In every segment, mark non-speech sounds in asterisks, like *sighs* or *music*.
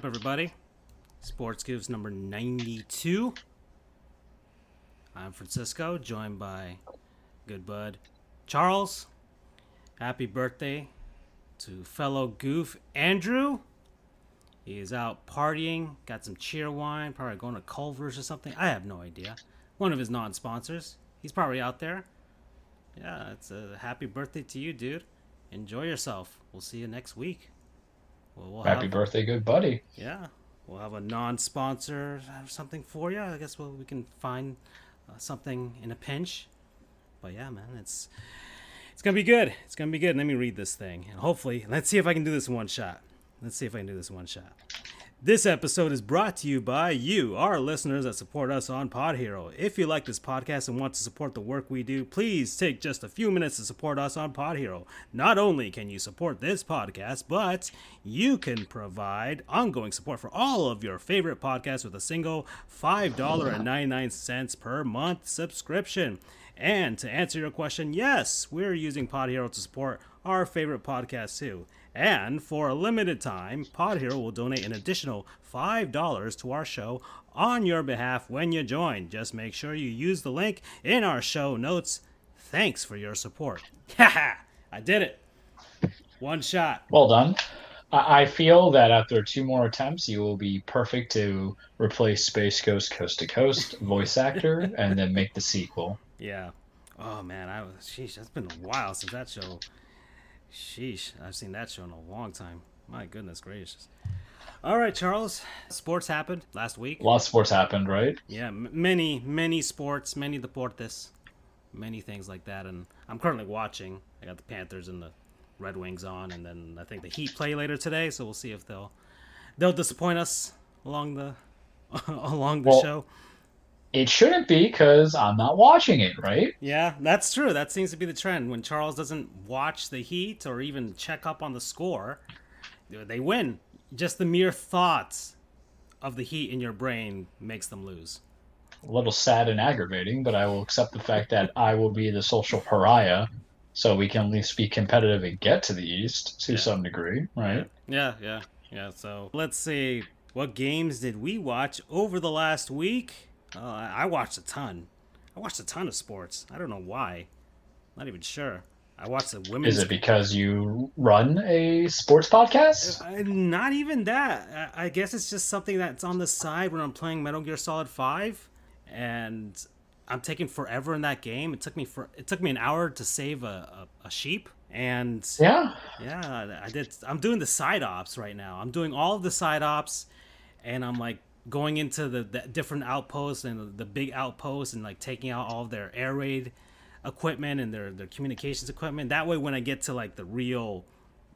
Up, everybody? Sports Goofs number 92. I'm Francisco, joined by good bud Charles. Happy birthday to fellow goof Andrew. He is out partying, got some Cheerwine, probably going to Culver's or something. I have no idea. One of his non sponsors. He's probably out there. Yeah, it's a happy birthday to you, dude. Enjoy yourself. We'll see you next week. Well, we'll Happy have, birthday, good buddy. Yeah, we'll have a non-sponsor or something for you. I guess we'll, we can find uh, something in a pinch. But yeah, man, it's it's gonna be good. It's gonna be good. Let me read this thing, and hopefully, let's see if I can do this in one shot. Let's see if I can do this in one shot. This episode is brought to you by you, our listeners that support us on Podhero. If you like this podcast and want to support the work we do, please take just a few minutes to support us on Podhero. Not only can you support this podcast, but you can provide ongoing support for all of your favorite podcasts with a single $5.99 per month subscription. And to answer your question, yes, we're using Podhero to support our favorite podcasts too. And for a limited time, Podhero will donate an additional $5 to our show on your behalf when you join. Just make sure you use the link in our show notes. Thanks for your support. *laughs* Haha, I did it. One shot. Well done. I feel that after two more attempts, you will be perfect to replace Space Ghost Coast to Coast *laughs* voice actor and then make the sequel. Yeah. Oh man, I was. Sheesh, that's been a while since that show Sheesh, I've seen that show in a long time. My goodness gracious. All right, Charles. Sports happened last week. A lot of sports happened, right? Yeah, m- many, many sports, many deportes, many things like that. And I'm currently watching. I got the Panthers and the Red Wings on, and then I think the Heat play later today. So we'll see if they'll they'll disappoint us along the *laughs* along the well, show. It shouldn't be because I'm not watching it, right? Yeah, that's true. That seems to be the trend. When Charles doesn't watch the Heat or even check up on the score, they win. Just the mere thoughts of the Heat in your brain makes them lose. A little sad and aggravating, but I will accept the fact that I will be the social pariah, so we can at least be competitive and get to the East to yeah. some degree, right? Yeah, yeah, yeah. So let's see. What games did we watch over the last week? Uh, I watched a ton. I watched a ton of sports. I don't know why. Not even sure. I watched the women's. Is it because you run a sports podcast? Uh, not even that. I guess it's just something that's on the side when I'm playing Metal Gear Solid Five, and I'm taking forever in that game. It took me for it took me an hour to save a, a, a sheep, and yeah, yeah, I did. I'm doing the side ops right now. I'm doing all of the side ops, and I'm like going into the, the different outposts and the big outposts and like taking out all their air raid equipment and their their communications equipment. That way, when I get to like the real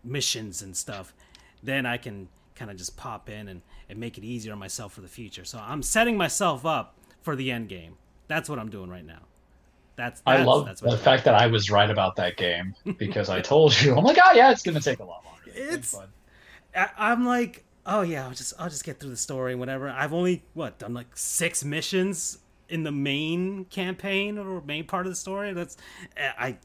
missions and stuff, then I can kind of just pop in and, and make it easier on myself for the future. So I'm setting myself up for the end game. That's what I'm doing right now. That's, that's I love that's the fact that I was right about that game because I *laughs* told you. I'm like, oh yeah, it's gonna take a lot longer. It's. it's I, I'm like, oh yeah, I'll just I'll just get through the story and whatever. I've only what done like six missions in the main campaign or main part of the story. That's eh, I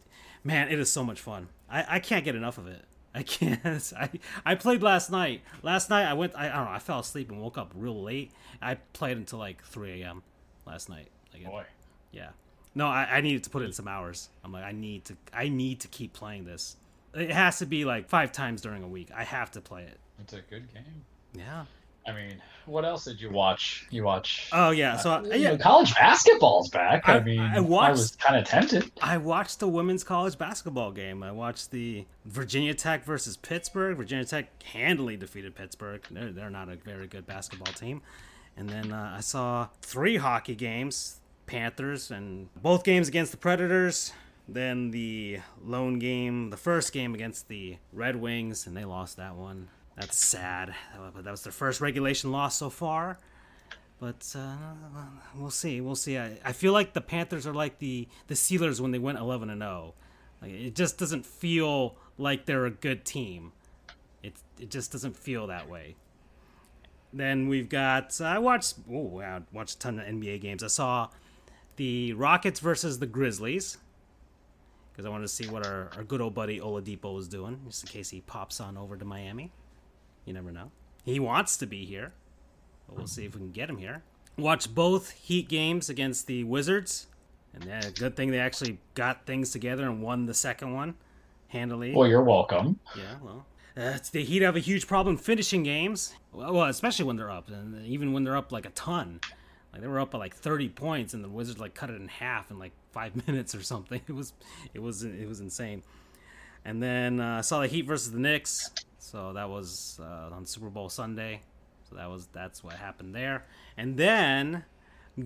man, it is so much fun. I, I can't get enough of it. *laughs* I can't. I I played last night. Last night I went. I, I don't know. I fell asleep and woke up real late. I played until like 3 a.m. last night. Like, Boy. Yeah. No, I, I needed to put in some hours. I'm like, I need to. I need to keep playing this. It has to be like five times during a week. I have to play it. It's a good game. Yeah. I mean, what else did you watch? You watch? Oh yeah, so uh, yeah, college basketball's back. I, I mean, I, watched, I was kind of tempted. I watched the women's college basketball game. I watched the Virginia Tech versus Pittsburgh. Virginia Tech handily defeated Pittsburgh. They're they're not a very good basketball team. And then uh, I saw three hockey games: Panthers and both games against the Predators. Then the lone game, the first game against the Red Wings, and they lost that one. That's sad. That was their first regulation loss so far. But uh, we'll see. We'll see. I, I feel like the Panthers are like the the Steelers when they went 11 and 0. Like it just doesn't feel like they're a good team. It it just doesn't feel that way. Then we've got I watched oh I watched a ton of NBA games. I saw the Rockets versus the Grizzlies because I wanted to see what our, our good old buddy Oladipo was doing, just in case he pops on over to Miami. You never know. he wants to be here. But we'll see if we can get him here. Watch both Heat games against the Wizards, and yeah, good thing they actually got things together and won the second one handily. Well, you're welcome. Yeah, well, uh, the Heat have a huge problem finishing games. Well, especially when they're up, and even when they're up like a ton. Like they were up by like 30 points, and the Wizards like cut it in half in like five *laughs* minutes or something. It was, it was, it was insane. And then uh, I saw the Heat versus the Knicks. So that was uh, on Super Bowl Sunday. So that was that's what happened there. And then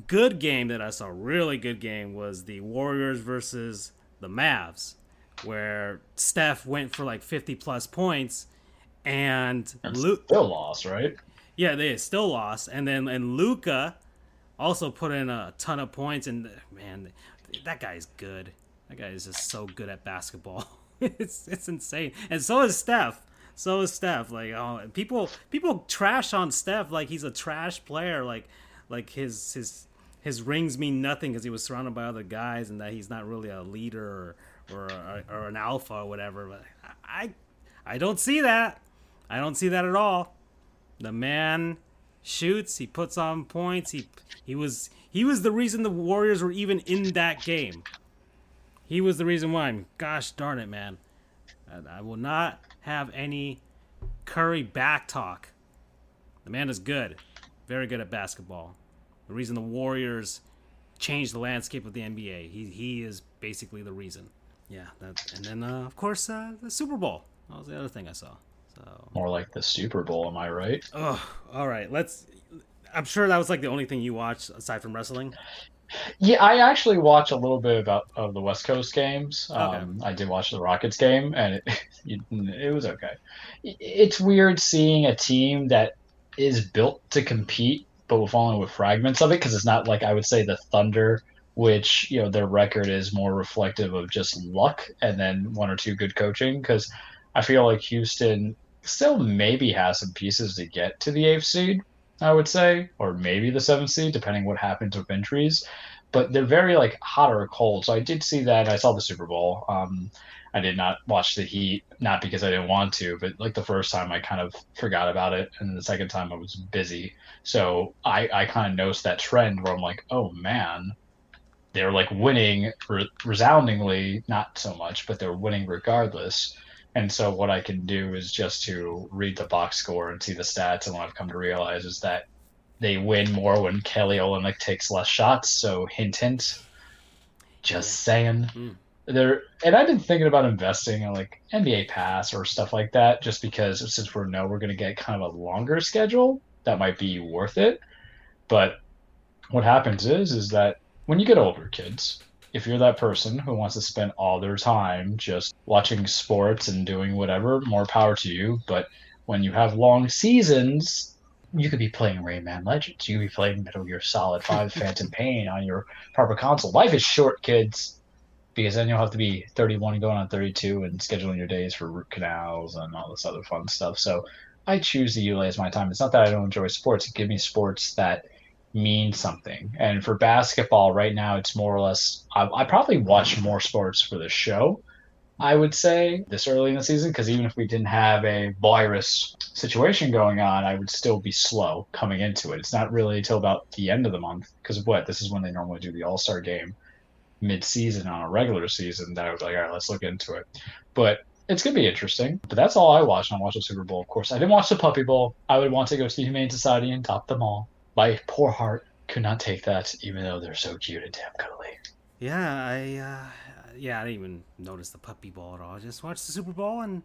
good game that I saw, really good game was the Warriors versus the Mavs, where Steph went for like 50 plus points, and Luke still lost, right? Yeah, they still lost, and then and Luka also put in a ton of points, and man, that guy's good. That guy is just so good at basketball. *laughs* it's it's insane, and so is Steph so is Steph. Like, oh, people people trash on Steph like he's a trash player. Like, like his his his rings mean nothing because he was surrounded by other guys, and that he's not really a leader or or, or, or an alpha or whatever. But I I don't see that. I don't see that at all. The man shoots. He puts on points. He he was he was the reason the Warriors were even in that game. He was the reason why. Gosh darn it, man. I, I will not have any Curry back talk. The man is good, very good at basketball. The reason the Warriors changed the landscape of the NBA. He he is basically the reason. Yeah, that, and then uh, of course uh, the Super Bowl. That was the other thing I saw. So more like the Super Bowl, am I right? Oh, all right. Let's. I'm sure that was like the only thing you watched aside from wrestling. Yeah, I actually watch a little bit about of the West Coast games. Okay. Um, I did watch the Rockets game, and it, *laughs* it was okay. It's weird seeing a team that is built to compete, but with only with fragments of it, because it's not like I would say the Thunder, which you know their record is more reflective of just luck and then one or two good coaching. Because I feel like Houston still maybe has some pieces to get to the eighth seed, I would say, or maybe the seventh seed, depending what happens with injuries. But they're very like hot or cold. So I did see that. I saw the Super Bowl. Um, I did not watch the Heat, not because I didn't want to, but like the first time I kind of forgot about it, and the second time I was busy. So I I kind of noticed that trend where I'm like, oh man, they're like winning re- resoundingly, not so much, but they're winning regardless. And so what I can do is just to read the box score and see the stats. And what I've come to realize is that they win more when Kelly Olynyk takes less shots. So hint, hint. Just saying. Mm. There, and I've been thinking about investing in like NBA Pass or stuff like that, just because since we're know we're going to get kind of a longer schedule, that might be worth it. But what happens is, is that when you get older, kids, if you're that person who wants to spend all their time just watching sports and doing whatever, more power to you. But when you have long seasons, you could be playing Rayman Legends. You could be playing Metal Gear Solid 5 *laughs* Phantom Pain on your proper console. Life is short, kids, because then you'll have to be 31 going on 32 and scheduling your days for root canals and all this other fun stuff. So I choose to utilize my time. It's not that I don't enjoy sports. Give me sports that mean something. And for basketball, right now, it's more or less. I, I probably watch more sports for the show. I would say this early in the season because even if we didn't have a virus situation going on, I would still be slow coming into it. It's not really until about the end of the month because what this is when they normally do the All Star game mid-season on a regular season that I was like, all right, let's look into it. But it's gonna be interesting. But that's all I watched. I watched the Super Bowl, of course. I didn't watch the Puppy Bowl. I would want to go to the Humane Society and top them all my poor heart could not take that, even though they're so cute and damn cuddly. Yeah, I uh, yeah, I didn't even notice the Puppy Bowl at all. I just watched the Super Bowl and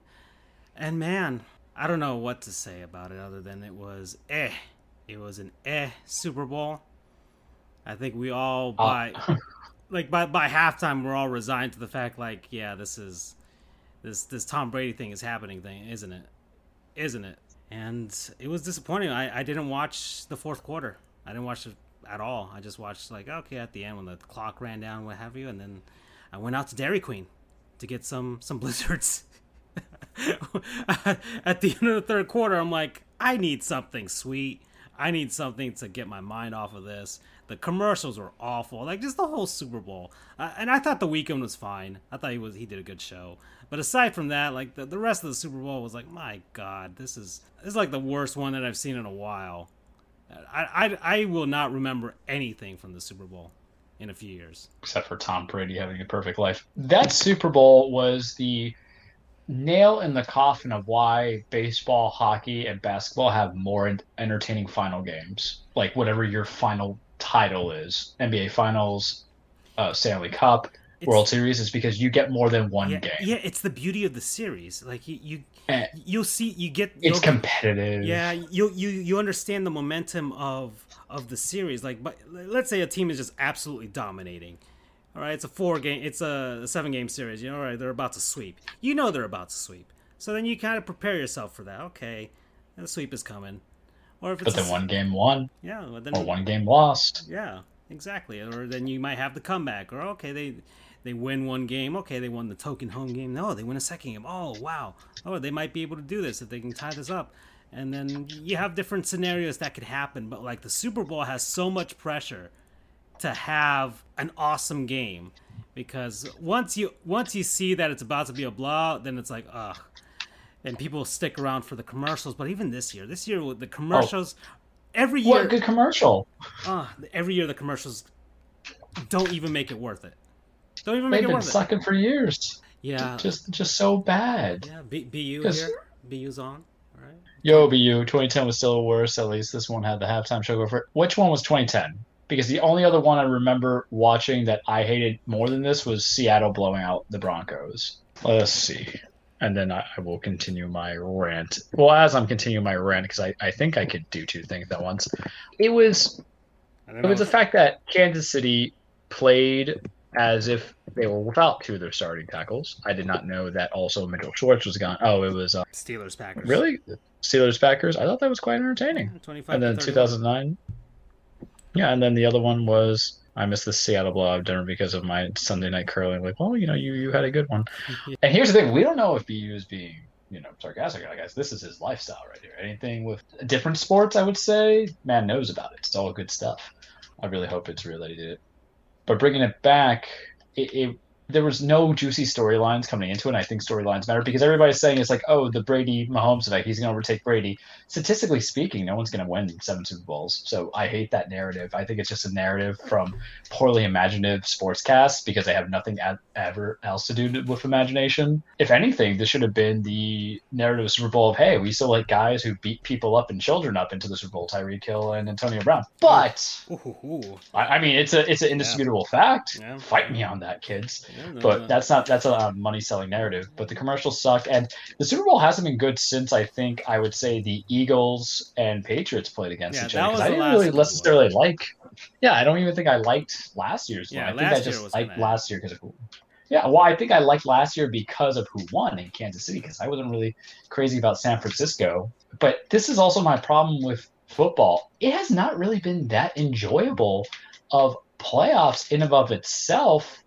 and man, I don't know what to say about it other than it was eh. It was an eh Super Bowl. I think we all uh, by uh. *laughs* like by by halftime we're all resigned to the fact like yeah this is this this Tom Brady thing is happening thing isn't it? Isn't it? And it was disappointing. I, I didn't watch the fourth quarter. I didn't watch it at all. I just watched like okay at the end when the clock ran down, what have you, and then I went out to Dairy Queen to get some *laughs* some blizzards. *laughs* at the end of the third quarter, I'm like, I need something sweet. I need something to get my mind off of this. The commercials were awful, like just the whole Super Bowl. Uh, and I thought the Weeknd was fine. I thought he was he did a good show. But aside from that, like the, the rest of the Super Bowl was like, my God, this is this is like the worst one that I've seen in a while. I I, I will not remember anything from the Super Bowl in a few years, except for Tom Brady having a perfect life. That Super Bowl was the nail in the coffin of why baseball, hockey, and basketball have more entertaining final games. Like whatever your final title is, NBA Finals, uh, Stanley Cup, it's, World Series, is because you get more than one yeah, game. Yeah, it's the beauty of the series. Like you, you and you'll see, you get. It's competitive. Yeah, you you you understand the momentum of of the series. Like, but let's say a team is just absolutely dominating all right, it's a four game, it's a seven game series. You know, all right, they're about to sweep. You know they're about to sweep. So then you kind of prepare yourself for that. Okay, the sweep is coming. Or if it's but then a, one game won. Yeah, well, then or one game lost. Yeah, exactly. Or then you might have the comeback. Or okay, they they win one game. Okay, they won the token home game. No, they win a second game. Oh wow. Oh, they might be able to do this if they can tie this up. And then you have different scenarios that could happen. But like the Super Bowl has so much pressure to have an awesome game because once you once you see that it's about to be a blowout, then it's like ugh, and people stick around for the commercials. But even this year, this year with the commercials, oh. every year, what a good commercial! Uh, every year the commercials don't even make it worth it. Don't even make They've it worth it. They've been sucking for years. Yeah, just just so bad. Yeah, B- BU here. BU's on. All right. Yo, BU. 2010 was still worse. At least this one had the halftime show go for it. Which one was 2010? because the only other one I remember watching that I hated more than this was Seattle blowing out the Broncos. Let's see. And then I, I will continue my rant. Well, as I'm continuing my rant, because I, I think I could do two things at once. It was it was the fact that Kansas City played as if they were without two of their starting tackles. I did not know that also Mitchell Schwartz was gone. Oh, it was uh, Steelers Packers. Really, Steelers Packers. I thought that was quite entertaining. Yeah, Twenty five. And then 2009. Yeah, and then the other one was I missed the Seattle blowout dinner because of my Sunday night curling. Like, well, you know, you you had a good one. *laughs* and here's the thing: we don't know if BU is being you know sarcastic. I guess this is his lifestyle right here. Anything with different sports, I would say, man knows about it. It's all good stuff. I really hope it's real that he did it. But bringing it back, it, it there was no juicy storylines coming into it. And I think storylines matter because everybody's saying it's like, oh, the Brady Mahomes effect. He's going to overtake Brady. Statistically speaking, no one's going to win seven Super Bowls. So I hate that narrative. I think it's just a narrative from poorly imaginative sportscasts because they have nothing ad- ever else to do with imagination. If anything, this should have been the narrative of Super Bowl of, hey, we still like guys who beat people up and children up into the Super Bowl, Tyreek Hill and Antonio Brown. But I, I, mean, it's a it's an indisputable yeah. fact. Yeah. Fight me on that, kids but that's not that's a money selling narrative. But the commercials suck, and the Super Bowl hasn't been good since I think I would say the Eagles and Patriots played against yeah, each other. I didn't really necessarily like. Yeah, I don't even think I liked last year's yeah, one. I think I just liked kinda... last year because of. Yeah, well, I think I liked last year because of who won in Kansas City because I wasn't really crazy about San Francisco. But this is also my problem with football. It has not really been that enjoyable of playoffs in and of itself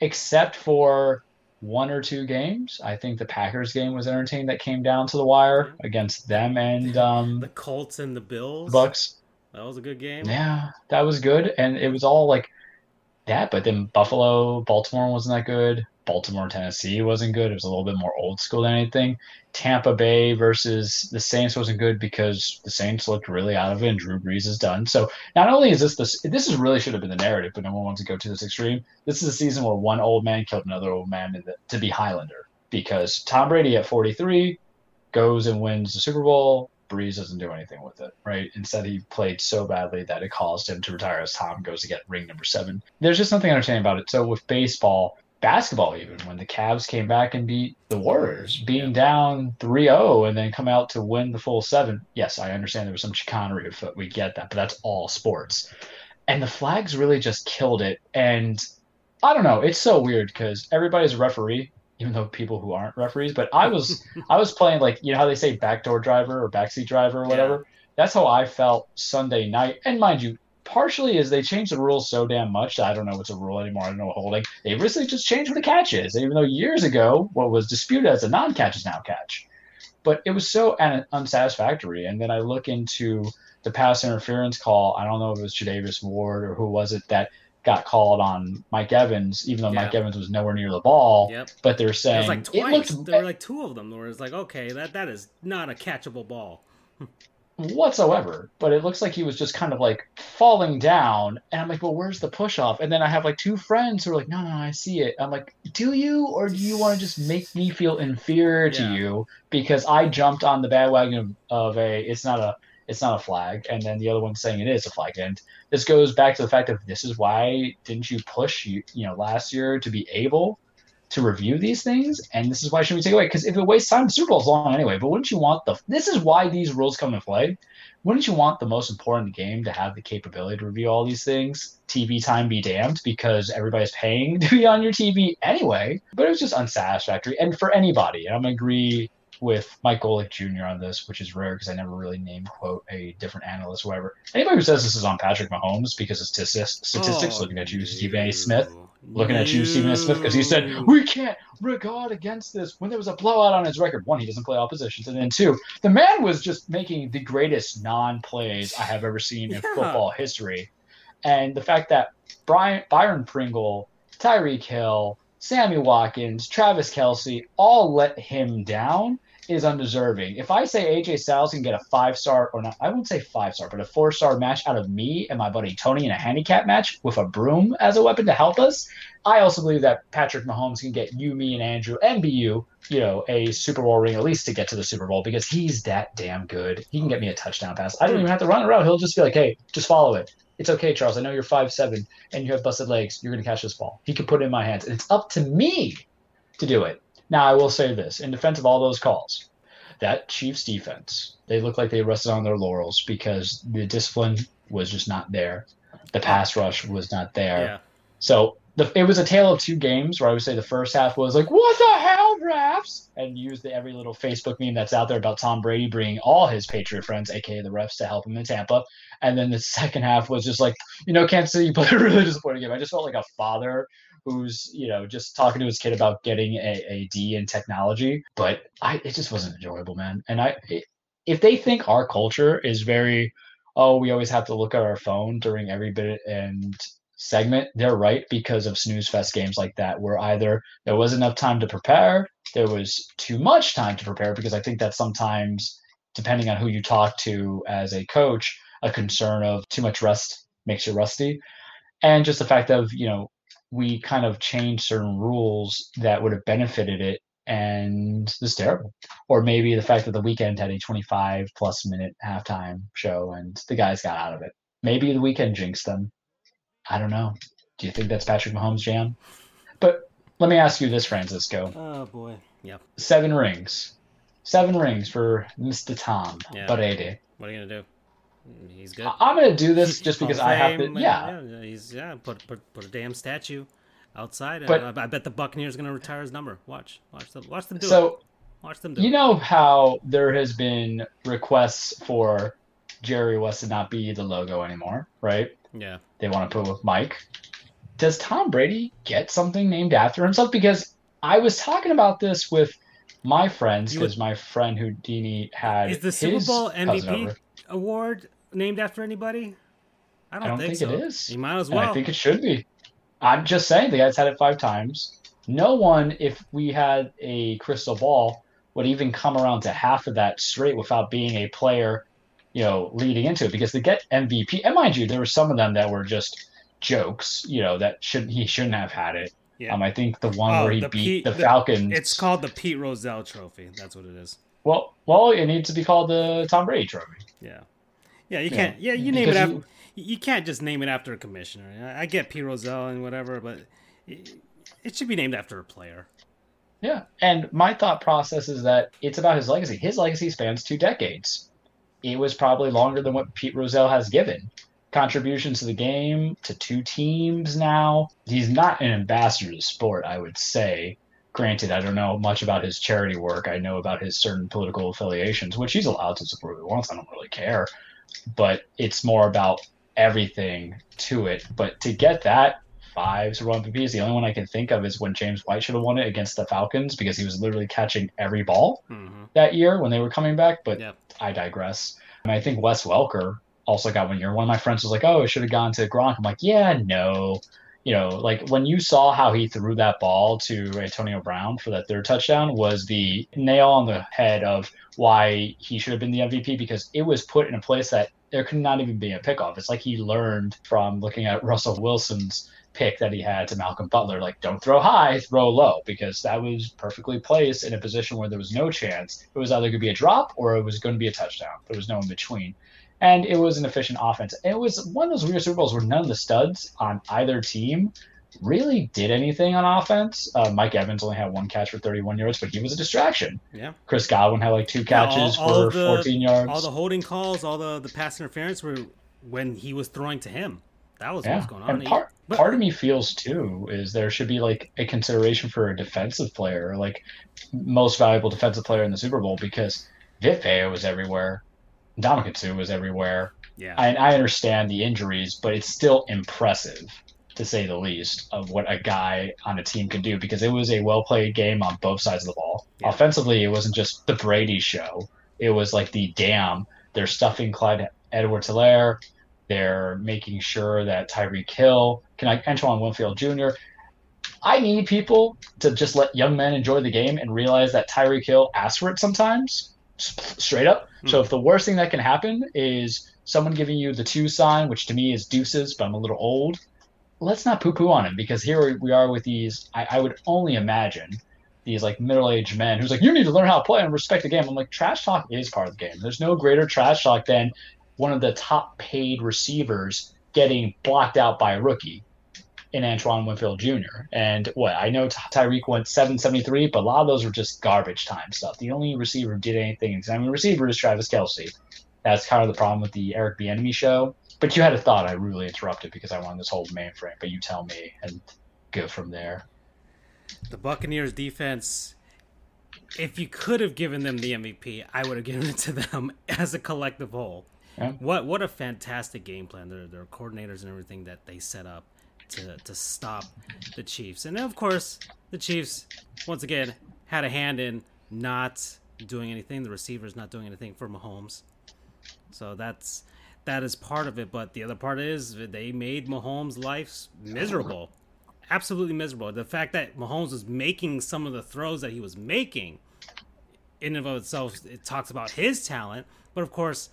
except for one or two games. I think the Packers game was entertaining that came down to the wire against them and um, the Colts and the Bills. Bucks. That was a good game. Yeah, that was good, and it was all like that. But then Buffalo, Baltimore wasn't that good. Baltimore, Tennessee wasn't good. It was a little bit more old school than anything. Tampa Bay versus the Saints wasn't good because the Saints looked really out of it and Drew Brees is done. So not only is this this this is really should have been the narrative, but no one wants to go to this extreme. This is a season where one old man killed another old man to, to be Highlander because Tom Brady at 43 goes and wins the Super Bowl. Brees doesn't do anything with it, right? Instead, he played so badly that it caused him to retire as Tom goes to get ring number seven. There's just nothing entertaining about it. So with baseball, basketball even when the Cavs came back and beat the Warriors, being down 3-0 and then come out to win the full seven. Yes, I understand there was some chicanery afoot. We get that, but that's all sports. And the flags really just killed it. And I don't know, it's so weird because everybody's a referee, even though people who aren't referees. But I was *laughs* I was playing like you know how they say backdoor driver or backseat driver or whatever. Yeah. That's how I felt Sunday night. And mind you, partially is they changed the rules so damn much that I don't know what's a rule anymore. I don't know what holding. They recently just changed what a catch is, even though years ago what was disputed as a non-catch is now catch. but it was so un- unsatisfactory. And then I look into the pass interference call. I don't know if it was Charvarius Ward or who was it that got called on Mike Evans, even though yeah. Mike Evans was nowhere near the ball. Yep. But they're saying it, like twice. it looked, there were like two of them where it's like, okay, that that is not a catchable ball. *laughs* whatsoever. But it looks like he was just kind of like falling down. And I'm like, well, where's the push off? And then I have like two friends who are like, no, no, no I see it. I'm like, do you? Or do you want to just make me feel inferior yeah. to you because I jumped on the bandwagon of, of a, it's not a, it's not a flag, and then the other one saying it is a flag. And this goes back to the fact of this is why didn't you push you you know last year to be able to review these things, and this is why should we take away? Because if it wastes time, the Super Bowl's long anyway. But wouldn't you want the? This is why these rules come into play. Wouldn't you want the most important game to have the capability to review all these things? TV time be damned, because everybody's paying *laughs* to be on your TV anyway. But it was just unsatisfactory, and for anybody, I'm gonna agree with Mike Golic Jr. on this, which is rare because I never really name quote a different analyst, whatever. Anybody who says this is on Patrick Mahomes because of statistics, oh, looking at you, Stephen A. Smith, looking at you, Stephen A. Smith, because he said we can't regard against this when there was a blowout on his record. One, he doesn't play all positions, and then two, the man was just making the greatest non-plays I have ever seen in yeah. football history, and the fact that Brian Byron Pringle, Tyreek Hill. Sammy Watkins, Travis Kelce all let him down is undeserving. If I say AJ Styles can get a five star or not, I won't say five star, but a four star match out of me and my buddy Tony in a handicap match with a broom as a weapon to help us, I also believe that Patrick Mahomes can get you, me, and Andrew and BU, you know, a Super Bowl ring at least to get to the Super Bowl because he's that damn good. He can get me a touchdown pass. I don't even have to run around. He'll just be like, hey, just follow it. It's okay, Charles. I know you're five seven and you have busted legs. You're gonna catch this ball. He can put it in my hands, and it's up to me to do it. Now, I will say this in defense of all those calls, that Chiefs defense, they look like they rested on their laurels because the discipline was just not there. The pass rush was not there. Yeah. So the, it was a tale of two games where I would say the first half was like, what the hell, refs? And use the every little Facebook meme that's out there about Tom Brady bringing all his Patriot friends, aka the refs, to help him in Tampa. And then the *laughs* second half was just like, you know, Kansas City played a really disappointing game. I just felt like a father who's you know just talking to his kid about getting a, a D in technology. But I it just wasn't enjoyable, man. And I if they think our culture is very oh we always have to look at our phone during every bit and segment, they're right because of snooze fest games like that, where either there was enough time to prepare, there was too much time to prepare, because I think that sometimes, depending on who you talk to as a coach, a concern of too much rest makes you rusty. And just the fact of, you know, we kind of changed certain rules that would have benefited it and it's terrible. Or maybe the fact that the Weeknd had a 25 plus minute halftime show and the guys got out of it. Maybe the Weeknd jinxed them. I don't know. Do you think that's Patrick Mahomes' jam? But let me ask you this, Francisco. Oh boy. Yep. Seven rings. Seven rings for Mr. Tom yeah. Brady. What are you gonna do? He's good. I'm gonna do this just because I have to. Yeah. yeah. He's yeah. Put put put a damn statue outside. But, I, I bet the Buccaneers gonna retire his number. Watch, watch them, watch them do so, it. Watch them do you it. You know how there has been requests for Jerry West to not be the logo anymore, right? Yeah. They want to put with Mike. Does Tom Brady get something named after himself? Because I was talking about this with my friends because my friend Houdini had is the Super Bowl MVP award named after anybody? I don't, I don't think, think so. it is. You might as well. And I think it should be. I'm just saying the guy's had it five times. No one, if we had a crystal ball, would even come around to half of that straight without being a player you know, leading into it because they get MVP. And mind you, there were some of them that were just jokes, you know, that should he shouldn't have had it. Yeah. Um, I think the one oh, where he beat Pete, the Falcons. The, it's called the Pete Rozelle Trophy. That's what it is. Well, well, it needs to be called the Tom Brady Trophy. Yeah, yeah, you can't. Yeah, you name it after. You, you, can't just name it after a commissioner. I, get Pete Rozelle and whatever, but it, it should be named after a player. Yeah, and my thought process is that it's about his legacy. His legacy spans two decades it was probably longer than what Pete Rozelle has given. Contributions to the game, to two teams now. He's not an ambassador to sport, I would say. Granted, I don't know much about his charity work. I know about his certain political affiliations, which he's allowed to support if he wants. I don't really care. But it's more about everything to it. But to get that, five Super Bowl MVPs. The only one I can think of is when James White should have won it against the Falcons because he was literally catching every ball mm-hmm. that year when they were coming back. But. I digress. And I think Wes Welker also got one year. One of my friends was like, "Oh, it should have gone to Gronk." I'm like, "Yeah, no." You know, like when you saw how he threw that ball to Antonio Brown for that third touchdown was the nail on the head of why he should have been the MVP because it was put in a place that there could not even be a pickoff. It's like he learned from looking at Russell Wilson's pick that he had to Malcolm Butler, like don't throw high, throw low, because that was perfectly placed in a position where there was no chance. It was either going to be a drop or it was going to be a touchdown. There was no in between. And it was an efficient offense. It was one of those weird Super Bowls where none of the studs on either team really did anything on offense. Uh, Mike Evans only had one catch for 31 yards, but he was a distraction. Yeah. Chris Godwin had like two catches yeah, all, all for the, 14 yards. All the holding calls, all the, the pass interference were when he was throwing to him. That was yeah. what was going on. And part, but, part of me feels too is there should be like a consideration for a defensive player, like most valuable defensive player in the Super Bowl, because Vit was everywhere, Ndamukong Suh was everywhere. Yeah, I, I understand the injuries, but it's still impressive to say the least, of what a guy on a team can do because it was a well played game on both sides of the ball. Yeah. Offensively, it wasn't just the Brady show. It was like the damn, they're stuffing Clyde Edwards Helaire. They're making sure that Tyreek Hill, can I Antoine Winfield Jr. I need people to just let young men enjoy the game and realize that Tyreek Hill asks for it sometimes, straight up. Hmm. So if the worst thing that can happen is someone giving you the two sign, which to me is deuces, but I'm a little old, let's not poo poo on him because here we are with these. I, I would only imagine these like middle aged men who's like, you need to learn how to play and respect the game. I'm like, trash talk is part of the game. There's no greater trash talk than one of the top paid receivers getting blocked out by a rookie in Antoine Winfield Jr. And what I know Tyreek went 773, but a lot of those were just garbage time stuff. The only receiver who did anything examining receiver is Travis Kelce. That's kind of the problem with the Eric Bieniemy show. But you had a thought. I really interrupted because I wanted this whole mainframe. But you tell me and go from there. The Buccaneers defense. If you could have given them the MVP, I would have given it to them *laughs* as a collective whole. Yeah. What what a fantastic game plan. Their their coordinators and everything that they set up to to stop the Chiefs. And of course, the Chiefs once again had a hand in not doing anything. The receivers not doing anything for Mahomes. So that's that is part of it, but the other part is they made Mahomes' life miserable. Absolutely miserable. The fact that Mahomes was making some of the throws that he was making in and of itself it talks about his talent, but of course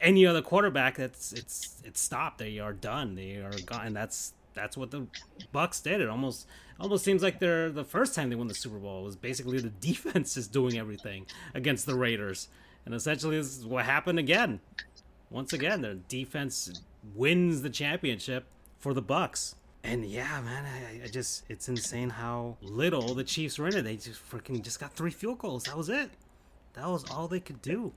any other quarterback that's it's it's stopped. They are done. They are gone and that's that's what the Bucks did. It almost almost seems like they're the first time they won the Super Bowl was basically the *laughs* defense is doing everything against the Raiders. And essentially this is what happened again once again, their defense wins the championship for the Bucks. And yeah, man, I, I, just it's insane how little the Chiefs were in it. They just freaking just got three field goals. That was it. That was all they could do.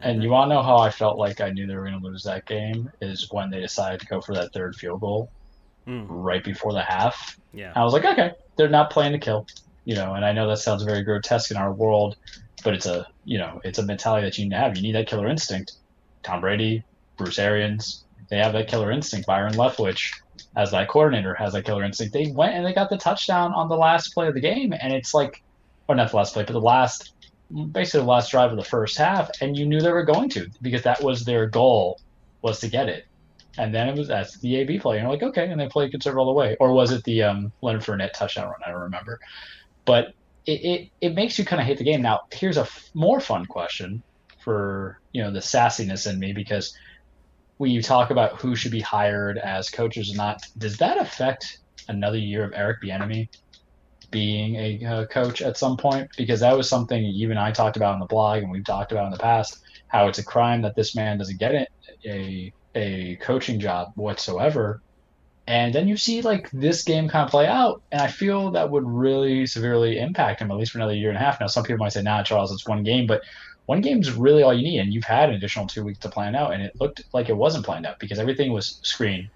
And, and you want to know how I felt like I knew they were going to lose that game is when they decided to go for that third field goal mm. right before the half. Yeah, I was like, okay, they're not playing to kill, you know. And I know that sounds very grotesque in our world, but it's a you know it's a mentality that you need to have. You need that killer instinct. Tom Brady, Bruce Arians, they have that killer instinct. Byron Leftwich, as that coordinator, has that killer instinct. They went and they got the touchdown on the last play of the game, and it's like, or not the last play, but the last, basically the last drive of the first half, and you knew they were going to because that was their goal, was to get it. And then it was that's the AB play, and you're like, okay, and they played conservative all the way, or was it the um, Leonard Fournette touchdown run? I don't remember, but it, it, it makes you kind of hate the game. Now, here's a f- more fun question for you know the sassiness in me because when you talk about who should be hired as coaches or not, does that affect another year of Eric Bieniemy being a uh, coach at some point? Because that was something you and I talked about in the blog, and we've talked about in the past how it's a crime that this man doesn't get it, a a coaching job whatsoever. And then you see like this game kind of play out, and I feel that would really severely impact him at least for another year and a half. Now, some people might say, "Nah, Charles, it's one game," but one game's really all you need, and you've had an additional two weeks to plan out, and it looked like it wasn't planned out because everything was screen,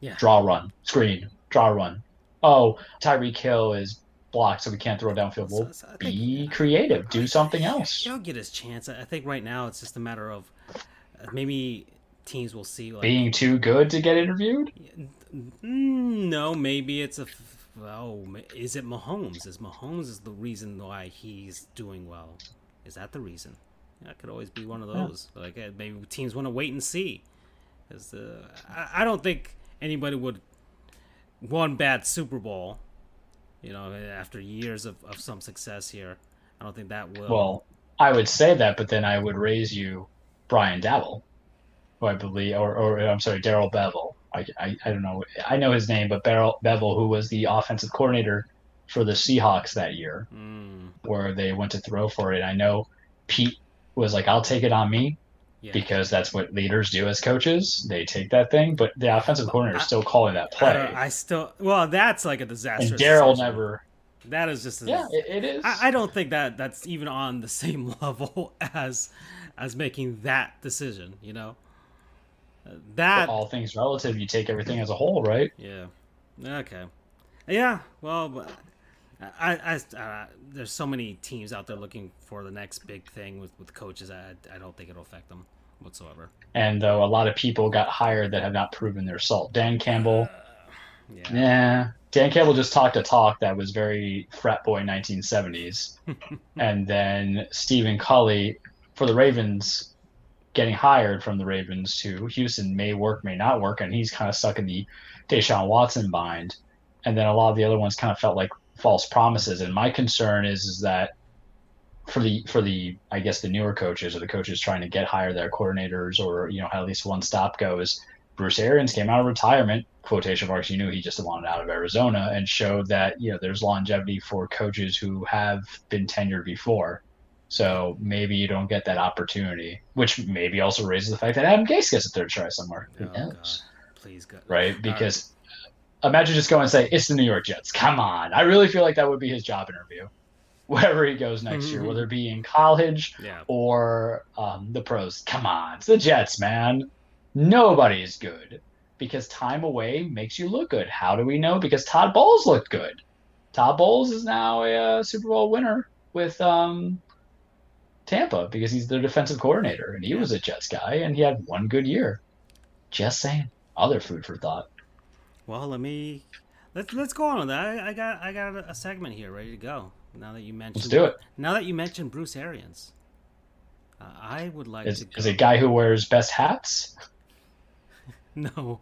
yeah. draw run, screen, draw run. Oh, Tyreek Hill is blocked, so we can't throw downfield. Well, so, so think, be creative, do something else. He'll get his chance. I think right now it's just a matter of uh, maybe teams will see like being too good to get interviewed. No, maybe it's a. Oh, is it Mahomes? Is Mahomes is the reason why he's doing well? Is that the reason? That could always be one of those. Yeah. Like uh, maybe teams want to wait and see. Because uh, I, I don't think anybody would one bad Super Bowl. You know, after years of, of some success here, I don't think that will. Well, I would say that, but then I would raise you Brian Daboll, who I believe, or, or I'm sorry, Darrell Bevell. I, I, I, don't know. I know his name, but Darrell Bevell, who was the offensive coordinator for the Seahawks that year, mm. where they went to throw for it. I know Pete was like, "I'll take it on me," yeah. because that's what leaders do as coaches. They take that thing, but the offensive coordinator is still calling that play. I, I, still, well, that's like a disaster. And Darrell never. That is just a, yeah, it, it is. I, I don't think that that's even on the same *laughs* level as as making that decision. You know, that For all things relative, you take everything as a whole, right? Yeah. Okay. Yeah. Well, I, I, uh, there's so many teams out there looking for the next big thing with with coaches. I, I don't think it'll affect them whatsoever. And though a lot of people got hired that have not proven their salt. Dan Campbell. Uh, yeah. yeah. Dan Campbell just talked a talk that was very frat boy 1970s. *laughs* and then Stephen Culley for the Ravens getting hired from the Ravens to Houston may work, may not work, and he's kind of stuck in the Deshaun Watson bind. And then a lot of the other ones kind of felt like false promises. And my concern is is that for the for the I guess the newer coaches or the coaches trying to get hire their coordinators or you know at least one stop goes. Bruce Arians came out of retirement, quotation marks. You knew he just wanted out of Arizona, and showed that you know there's longevity for coaches who have been tenured before. So maybe you don't get that opportunity, which maybe also raises the fact that Adam Gase gets a third try somewhere. Who oh, knows? God. Please, God. Right? Because right. imagine just going and say it's the New York Jets. Come on, I really feel like that would be his job interview, *laughs* wherever he goes next mm-hmm. year, whether it be in college yeah. or um, the pros. Come on, it's the Jets, man. Nobody is good because time away makes you look good. How do we know? Because Todd Bowles looked good. Todd Bowles is now a, uh, Super Bowl winner with um, Tampa because he's their defensive coordinator and he was a Jets guy and he had one good year. Just saying. Other food for thought. Well, let me let's let's go on with that. I, I got I got a, segment here ready to go. Now that you mentioned, let's do it. Now that you mentioned Bruce Arians, uh, I would like is, to. Is a guy who wears best hats? *laughs* no,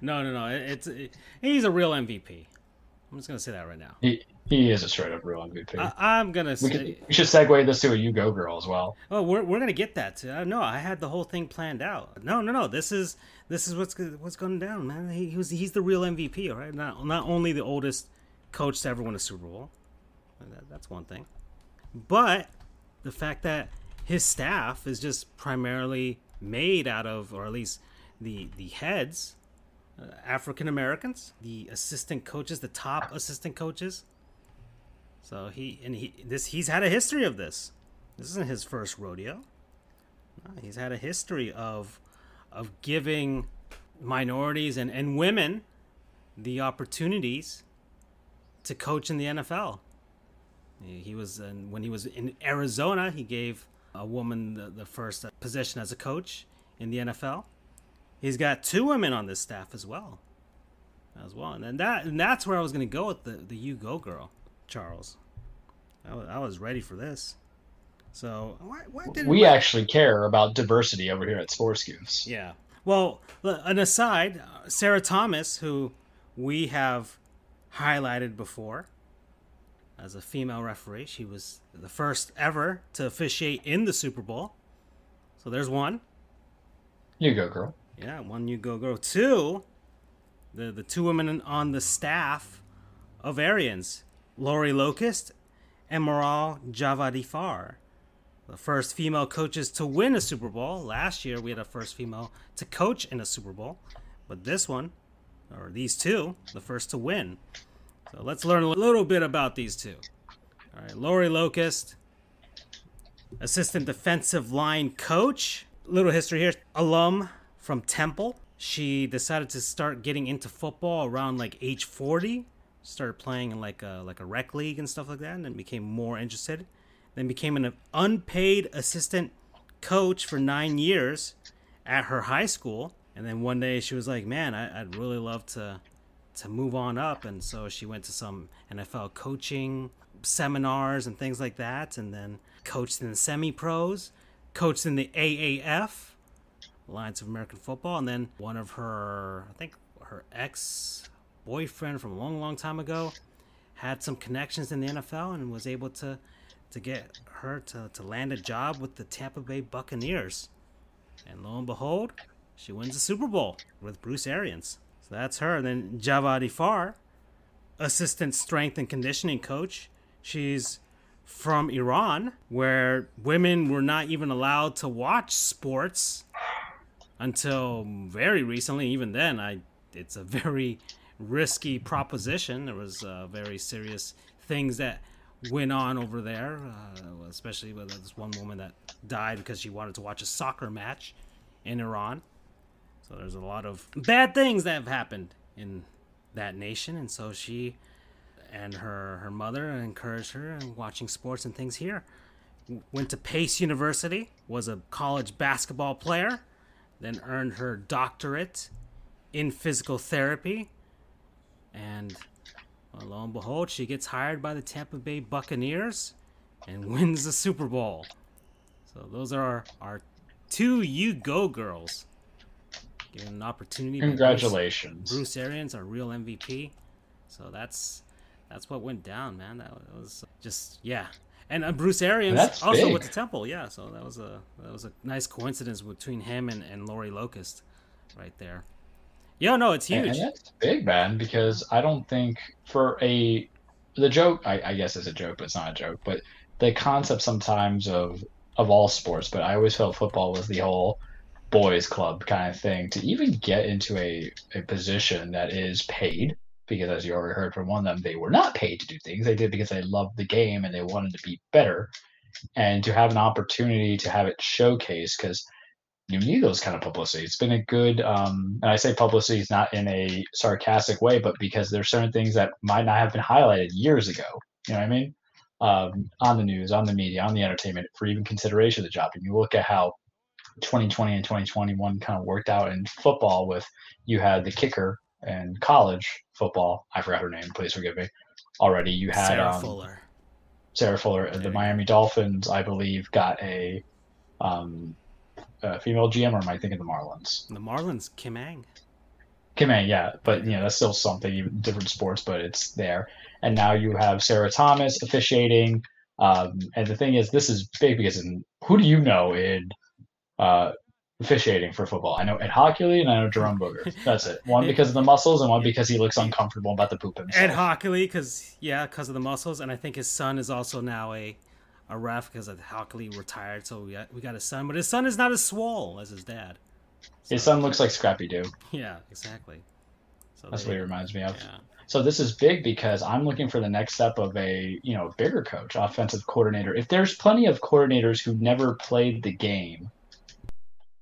no, no, no. It's it, he's a real MVP. I'm just gonna say that right now. He, he is a straight up real MVP. I, am gonna. Say, we, could, we, should segue this to a you go girl as well. Oh, we're, we're gonna get that. To, uh, no, I had the whole thing planned out. No, no, no. This is this is what's what's going down, man. He, he was he's the real MVP, all right. Not not only the oldest coach to ever win a Super Bowl. That, that's one thing, but the fact that his staff is just primarily made out of, or at least the the heads, uh, African Americans, the assistant coaches, the top assistant coaches so he and he this he's had a history of this. This isn't his first rodeo. No, he's had a history of of giving minorities and, and women the opportunities to coach in the NFL. He was in, when he was in Arizona. He gave a woman the, the first position as a coach in the NFL. He's got two women on this staff as well, as well, and that and that's where I was going to go with the the you go girl. Charles. I was, I was ready for this. So why, why did we actually care about diversity over here at Sports Goofs? Yeah. Well, an aside, uh, Sarah Thomas, who we have highlighted before as a female referee, she was the first ever to officiate in the Super Bowl. So there's one. You go, girl. Yeah, one you go, girl. Two, the the two women on the staff of Arians, Lori Locust and Maral Javadifar, the first female coaches to win a Super Bowl. Last year, we had a first female to coach in a Super Bowl, but this one, or these two, the first to win. So let's learn a little bit about these two. All right, Lori Locust, assistant defensive line coach. Little history here. Alum from Temple. She decided to start getting into football around like age 40 started playing in like a like a rec league and stuff like that, and then became more interested. Then became an unpaid assistant coach for nine years at her high school. And then one day she was like, "Man, I, would really love to to move on up." And so she went to some NFL coaching seminars and things like that, and then coached in the semi pros, coached in the AAF, Alliance of American Football, and then one of her, I think her ex boyfriend from a long, long time ago had some connections in the NFL and was able to to get her to, to land a job with the Tampa Bay Buccaneers. And lo and behold, she wins the Super Bowl with Bruce Arians. So that's her. And then Javadifar, assistant strength and conditioning coach. She's from Iran, where women were not even allowed to watch sports until very recently. Even then, I it's a very risky proposition. There was uh, very serious things that went on over there, uh, especially with this one woman that died because she wanted to watch a soccer match in Iran. So there's a lot of bad things that have happened in that nation, and so she and her her mother encouraged her in watching sports and things here. Went to Pace University, was a college basketball player, then earned her doctorate in physical therapy, and well, lo and behold, she gets hired by the Tampa Bay Buccaneers and *laughs* wins the Super Bowl. So those are our, our two You Go girls. Given an opportunity. Congratulations. Bruce, Bruce Arians, our real MVP. So that's that's what went down, man. That was just yeah. And uh, Bruce Arians that's also big. with the Temple, yeah. So that was a that was a nice coincidence between him and, and Lori Locust, right there. Yeah, no, it's huge. And that's big, man, because I don't think for a the joke, I, I guess it's a joke, but it's not a joke. But the concept sometimes of of all sports, but I always felt football was the whole boys club kind of thing to even get into a, a position that is paid because as you already heard from one of them they were not paid to do things they did because they loved the game and they wanted to be better and to have an opportunity to have it showcased because you need those kind of publicity. It's been a good, um, and I say publicity is not in a sarcastic way, but because there's certain things that might not have been highlighted years ago. You know what I mean? Um, on the news, on the media, on the entertainment, for even consideration of the job. And you look at how 2020 and 2021 kind of worked out in football with you had the kicker in college football. I forgot her name. Please forgive me. Already, you had Sarah um, Fuller. Sarah Fuller. The Miami Dolphins, I believe, got a um, uh, female GM, or am I thinking the Marlins? The Marlins, Kim Ng. Kim Ng, yeah, but you know that's still something, different sports, but it's there. And now you have Sarah Thomas officiating. Um, and the thing is, this is big because in, who do you know in uh, officiating for football? I know Ed Hochuli and I know Jerome Boger. *laughs* That's it. One because of the muscles, and one because he looks uncomfortable about the poop himself. Ed Hochuli, because yeah, because of the muscles, and I think his son is also now a a ref because Hochuli retired, so we got, we got a son, but his son is not as swole as his dad. So, his son looks like Scrappy Doo. Yeah, exactly. So That's they, what he reminds me of. Yeah. So this is big because I'm looking for the next step of a you know bigger coach, offensive coordinator. If there's plenty of coordinators who never played the game,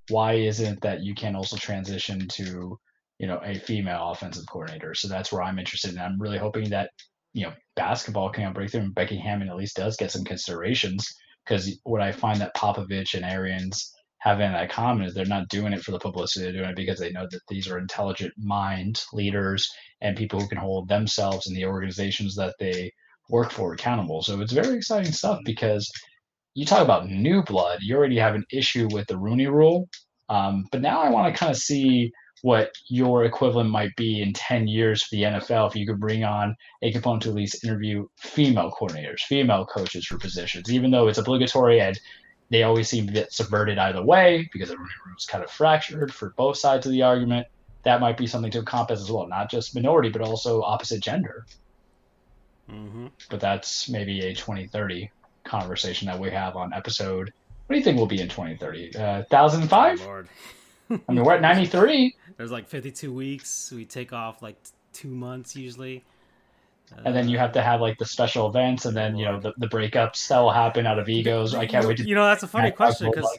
why isn't that you can also transition to you know a female offensive coordinator? So that's where I'm interested, and I'm really hoping that you know, basketball can break through, and Becky Hammon at least does get some considerations. Because what I find that Popovich and Arians have in that common is they're not doing it for the publicity. They're doing it because they know that these are intelligent mind leaders and people who can hold themselves and the organizations that they work for accountable. So it's very exciting stuff because you talk about new blood. You already have an issue with the Rooney Rule, um, but now I want to kind of see what your equivalent might be in 10 years for the NFL if you could bring on a component to at least interview female coordinators, female coaches for positions, even though it's obligatory and they always seem to get subverted either way because the room is kind of fractured for both sides of the argument. That might be something to encompass as well, not just minority, but also opposite gender. Mm-hmm. But that's maybe a 2030 conversation that we have on episode. What do you think will be in 2030? Uh, 1005? Oh, I mean, we're at 93. There's like 52 weeks. We take off like two months usually. and then you have to have like the special events, and then you know the, the breakups that will happen out of egos. I can't wait to. You know, that's a funny question because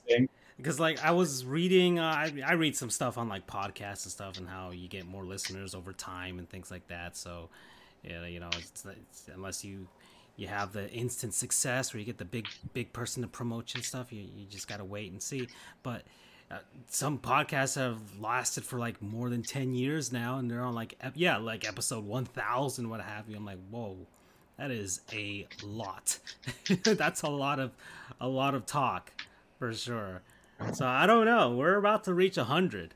because like I was reading, uh, I, I read some stuff on like podcasts and stuff, and how you get more listeners over time and things like that. So, yeah, you know, it's, it's, unless you you have the instant success where you get the big big person to promote you and stuff, you you just gotta wait and see. But uh, some podcasts have lasted for like more than 10 years now and they're on like ep- yeah like episode 1000 what have you i'm like whoa that is a lot *laughs* that's a lot of a lot of talk for sure so i don't know we're about to reach 100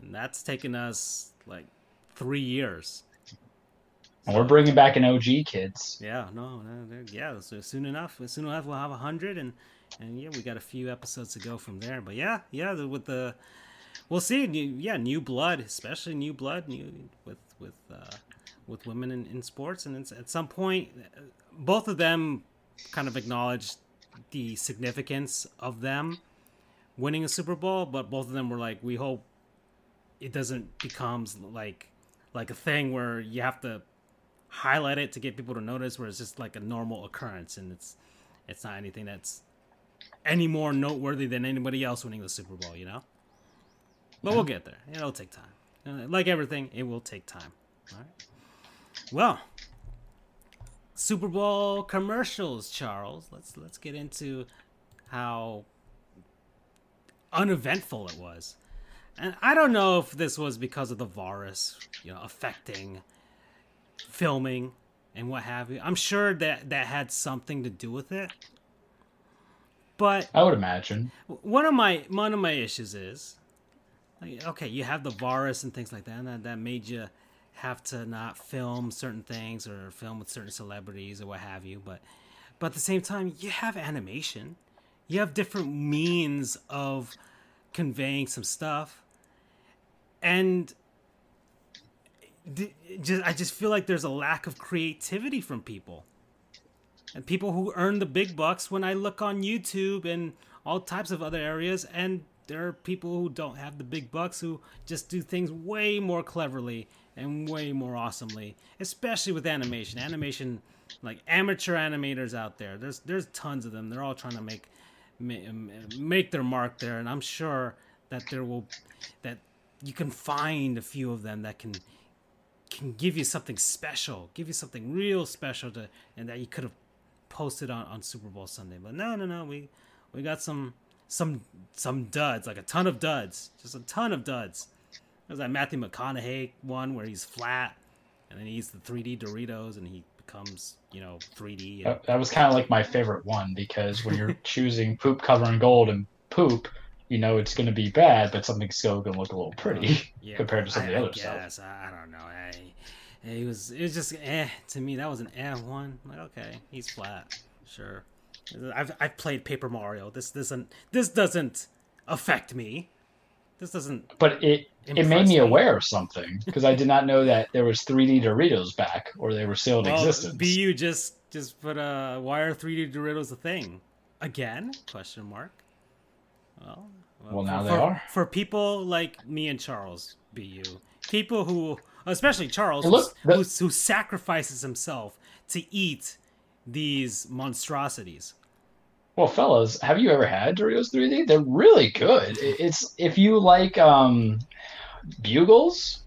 and that's taken us like three years and we're bringing back an OG, kids. Yeah, no, no yeah. So soon enough, soon enough, we'll have a hundred, and and yeah, we got a few episodes to go from there. But yeah, yeah, with the, we'll see. New, yeah, new blood, especially new blood, new with with uh, with women in, in sports, and at some point, both of them kind of acknowledged the significance of them winning a Super Bowl, but both of them were like, we hope it doesn't becomes like like a thing where you have to highlight it to get people to notice where it's just like a normal occurrence and it's it's not anything that's any more noteworthy than anybody else winning the Super Bowl, you know? But we'll get there. It'll take time. Uh, like everything, it will take time. All right. Well, Super Bowl commercials, Charles. Let's let's get into how uneventful it was. And I don't know if this was because of the virus, you know, affecting filming and what have you. I'm sure that that had something to do with it. But I would imagine one of my one of my issues is like, okay, you have the virus and things like that, and that, that made you have to not film certain things or film with certain celebrities or what have you. But but at the same time, you have animation, you have different means of conveying some stuff, and just I just feel like there's a lack of creativity from people. And people who earn the big bucks when I look on YouTube and all types of other areas and there are people who don't have the big bucks who just do things way more cleverly and way more awesomely, especially with animation. Animation like amateur animators out there. There's there's tons of them. They're all trying to make make their mark there and I'm sure that there will that you can find a few of them that can can give you something special, give you something real special to, and that you could have posted on, on Super Bowl Sunday. But no, no, no, we we got some some some duds, like a ton of duds, just a ton of duds. There's that Matthew McConaughey one where he's flat, and then he eats the 3D Doritos, and he becomes you know 3D. And... That was kind of like my favorite one because when you're *laughs* choosing poop covering gold and poop, you know it's going to be bad, but something's still going to look a little pretty uh, yeah, *laughs* compared to some I, of the other I guess, stuff. I don't know. I, it was it was just eh to me. That was an eh one. Like okay, he's flat. Sure. I've I've played Paper Mario. This doesn't this doesn't affect me. This doesn't. But it it made me, me. aware of something because I did not know that there was 3D Doritos back or they were still in well, existence. BU just just put a uh, why are 3D Doritos a thing again? Question mark. Well, well, well now for, they are for people like me and Charles. BU people who especially Charles, look, who, who sacrifices himself to eat these monstrosities. Well, fellas, have you ever had Doritos 3D? They're really good. It's if you like um, bugles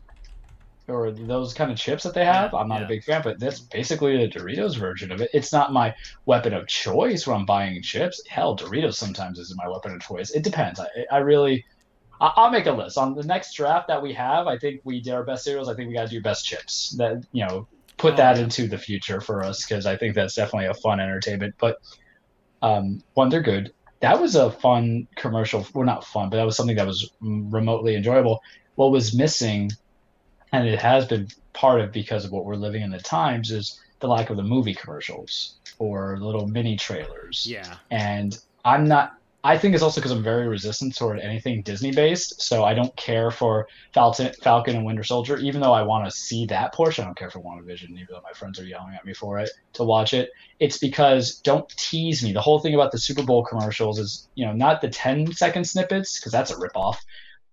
or those kind of chips that they have. I'm not yeah. a big fan, but that's basically the Doritos version of it. It's not my weapon of choice when I'm buying chips. Hell, Doritos sometimes isn't my weapon of choice. It depends. I, I really I'll make a list on the next draft that we have. I think we did our best cereals. I think we got to do best chips. That you know, put oh, that yeah. into the future for us because I think that's definitely a fun entertainment. But um, one, they're good. That was a fun commercial. Well, not fun, but that was something that was remotely enjoyable. What was missing, and it has been part of because of what we're living in the times, is the lack of the movie commercials or little mini trailers. Yeah. And I'm not I think it's also because I'm very resistant toward anything Disney based. So I don't care for Falcon, Falcon and Winter Soldier, even though I want to see that portion. I don't care for WandaVision, even though my friends are yelling at me for it to watch it. It's because don't tease me. The whole thing about the Super Bowl commercials is, you know, not the 10 second snippets, because that's a ripoff.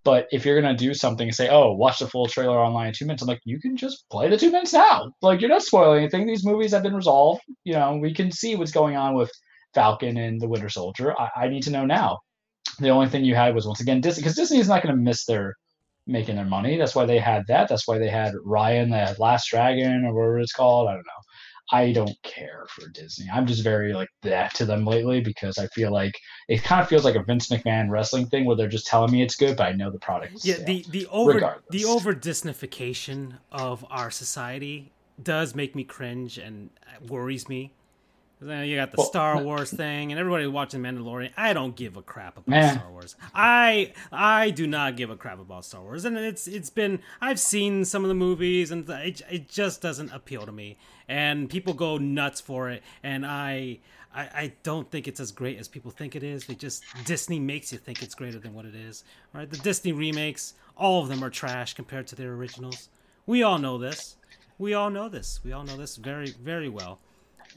But if you're gonna do something and say, "Oh, watch the full trailer online in two minutes," I'm like, you can just play the two minutes now. Like you're not spoiling anything. These movies have been resolved. You know, we can see what's going on with Falcon and the Winter Soldier. I, I need to know now. The only thing you had was once again Disney, because Disney is not going to miss their making their money. That's why they had that. That's why they had Raya, the Last Dragon, or whatever it's called. I don't know. I don't care for Disney. I'm just very like that to them lately because I feel like it kind of feels like a Vince McMahon wrestling thing where they're just telling me it's good, but I know the product. yeah, the the over regardless. the over Disneyfication of our society does make me cringe and worries me you got the well, Star Wars thing, and everybody watching Mandalorian. I don't give a crap about man. Star Wars. I I do not give a crap about Star Wars, and it's it's been I've seen some of the movies, and it, it just doesn't appeal to me. And people go nuts for it, and I, I I don't think it's as great as people think it is. They just Disney makes you think it's greater than what it is. Right? The Disney remakes, all of them are trash compared to their originals. We all know this. We all know this. We all know this very very well.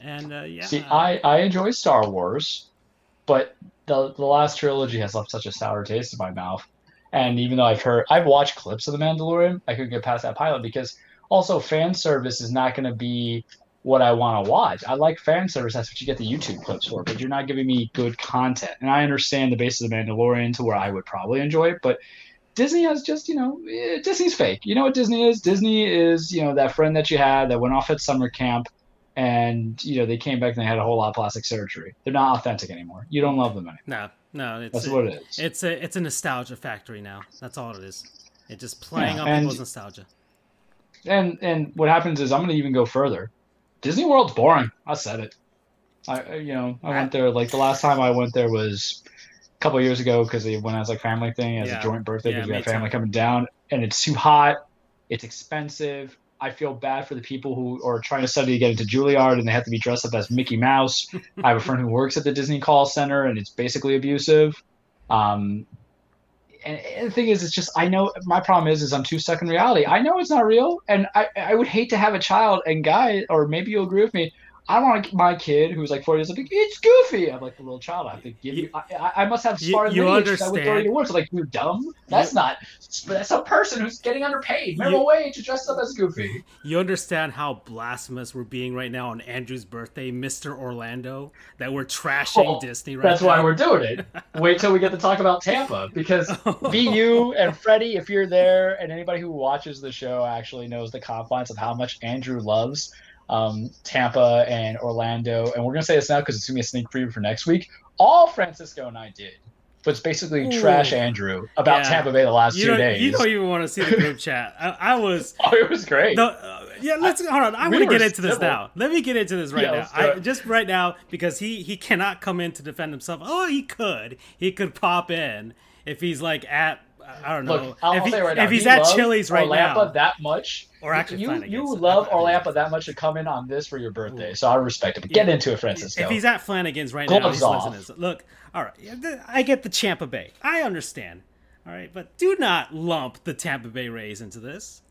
And uh, yeah. See, I I enjoy Star Wars, but the the last trilogy has left such a sour taste in my mouth. And even though I've heard, I've watched clips of The Mandalorian, I couldn't get past that pilot because also fan service is not going to be what I want to watch. I like fan service. That's what you get the YouTube clips for, but you're not giving me good content. And I understand the base of The Mandalorian to where I would probably enjoy it, but Disney has just, you know, eh, Disney's fake. You know what Disney is? Disney is, you know, that friend that you had that went off at summer camp and you know they came back and they had a whole lot of plastic surgery. They're not authentic anymore. You don't love them anymore. No, no, it's, that's what it is. It's a it's a nostalgia factory now. That's all it is. It's just playing yeah, on people's nostalgia. And and what happens is I'm going to even go further. Disney World's boring. I said it. I you know I went there like the last time I went there was a couple years ago because they went as like family thing as yeah. a joint birthday because yeah, we got family coming down and it's too hot. It's expensive I feel bad for the people who are trying to study to get into Juilliard and they have to be dressed up as Mickey Mouse. *laughs* I have a friend who works at the Disney Call Center and it's basically abusive. Um, and, and, the thing is, it's just I know my problem is is I'm too stuck in reality. I know it's not real, and I I would hate to have a child and guy, or maybe you'll agree with me. I want my kid who's like 40 years old, like, it's goofy. I'm like the little child. I have to give you. I, I must have smart you, you understand. I would throw you words. like you're dumb. That's you, not. That's a person who's getting underpaid minimum you, wage to dress up as goofy. You understand how blasphemous we're being right now on Andrew's birthday, Mr. Orlando. That we're trashing well, Disney right That's now. why we're doing it. *laughs* Wait till we get to talk about Tampa because *laughs* BU and Freddie, if you're there, and anybody who watches the show actually knows the confines of how much Andrew loves um, Tampa and Orlando. And we're going to say this now because it's going to be a sneak preview for next week. All Francisco and I did was basically Ooh. trash Andrew about yeah. Tampa Bay the last you two days. You don't even want to see the group chat. I, I was. *laughs* Oh, it was great. The, uh, yeah, let's hold on. I we want to get into civil. this now. Let me get into this right yeah, now. I, just right now because he he cannot come in to defend himself. Oh, he could. He could pop in if he's like at I don't know. Look, I'll, if, he, right if he's at Chili's right Orlampa now, that much, or actually, you you love Orlampa that much to come in on this for your birthday, so I respect it. But yeah. get into it, Francisco. If he's at Flanagan's right now, he's. Look, all right, I get the Tampa Bay. I understand. All right, but do not lump the Tampa Bay Rays into this.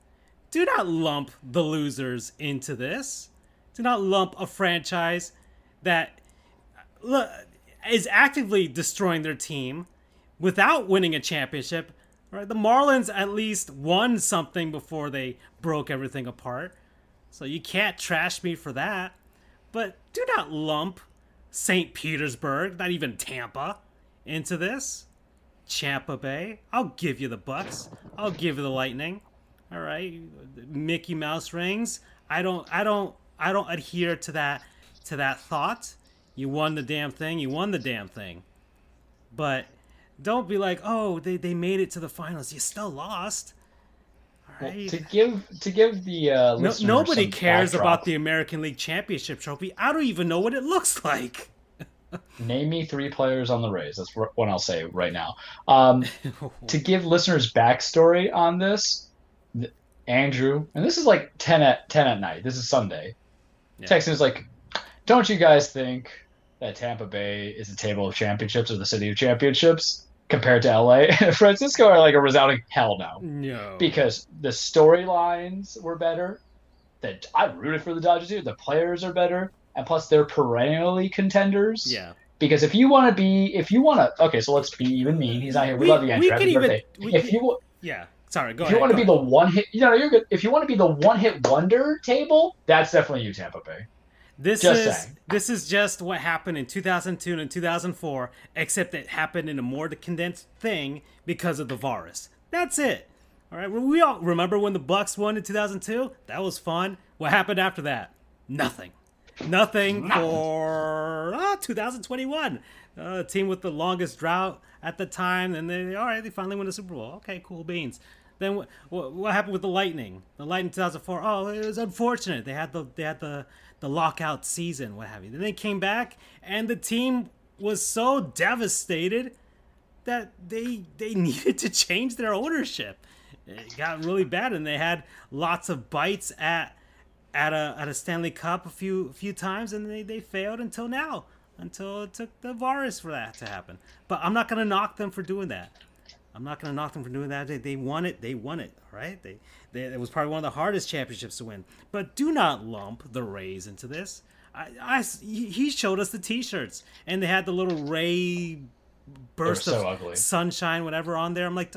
Do not lump the losers into this. Do not lump a franchise that uh, look, is actively destroying their team without winning a championship Right? The Marlins at least won something before they broke everything apart. So you can't trash me for that. But do not lump St. Petersburg, not even Tampa, into this. Champa Bay. I'll give you the Bucks. I'll give you the Lightning. All right. Mickey Mouse rings. I don't I don't I don't adhere to that to that thought. You won the damn thing. You won the damn thing. But don't be like, oh, they, they made it to the finals. You still lost. Well, to give to give the uh, no, nobody cares backdrop. about the American League Championship trophy. I don't even know what it looks like. *laughs* Name me three players on the Rays. That's what I'll say right now. Um, *laughs* to give listeners backstory on this, Andrew, and this is like ten at ten at night. This is Sunday. Yeah. Texting is like, "Don't you guys think that Tampa Bay is the table of championships or the city of championships?" Compared to LA. *laughs* Francisco are like a resounding hell no. No. Because the storylines were better. That I rooted for the Dodgers too. The players are better, and plus they're perennially contenders. Yeah. Because if you want to be, if you want to, okay, so let's be even mean. He's not here. We, we love you, Andrew. Happy birthday. We, if you, yeah. Sorry, go if ahead. you want to be the one hit, you know, you're good. If you want to be the one hit wonder table, that's definitely you, Tampa Bay. This just is saying. this is just what happened in 2002 and 2004, except it happened in a more condensed thing because of the virus. That's it. All right, we all remember when the Bucks won in 2002. That was fun. What happened after that? Nothing. Nothing, for uh, 2021. Uh, team with the longest drought at the time, and they all right, they finally win the Super Bowl. Okay, cool beans. Then what, what, what happened with the Lightning? The Lightning 2004. Oh, it was unfortunate. They had the they had the the lockout season, what have you. Then they came back, and the team was so devastated that they they *laughs* needed to change their ownership. It got really bad, and they had lots of bites at at a at a Stanley Cup a few few times, and they, they failed until now, until it took the virus for that to happen. But I'm not gonna knock them for doing that. I'm not gonna knock them for doing that. They, they won it. They won it. Right? They, they it was probably one of the hardest championships to win. But do not lump the Rays into this. I, I he showed us the T-shirts, and they had the little Ray burst so of ugly. sunshine, whatever, on there. I'm like,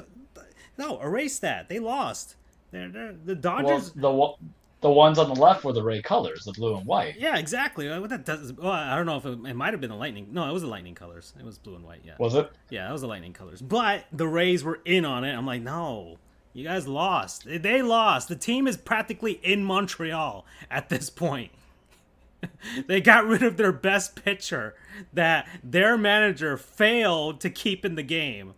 no, erase that. They lost. They're, they're the Dodgers. Well, the the ones on the left were the Ray colors, the blue and white. Yeah, exactly. What that does? Well, I don't know if it, it might have been the lightning. No, it was the lightning colors. It was blue and white. Yeah. Was it? Yeah, it was the lightning colors. But the Rays were in on it. I'm like, no, you guys lost. They lost. The team is practically in Montreal at this point. *laughs* they got rid of their best pitcher that their manager failed to keep in the game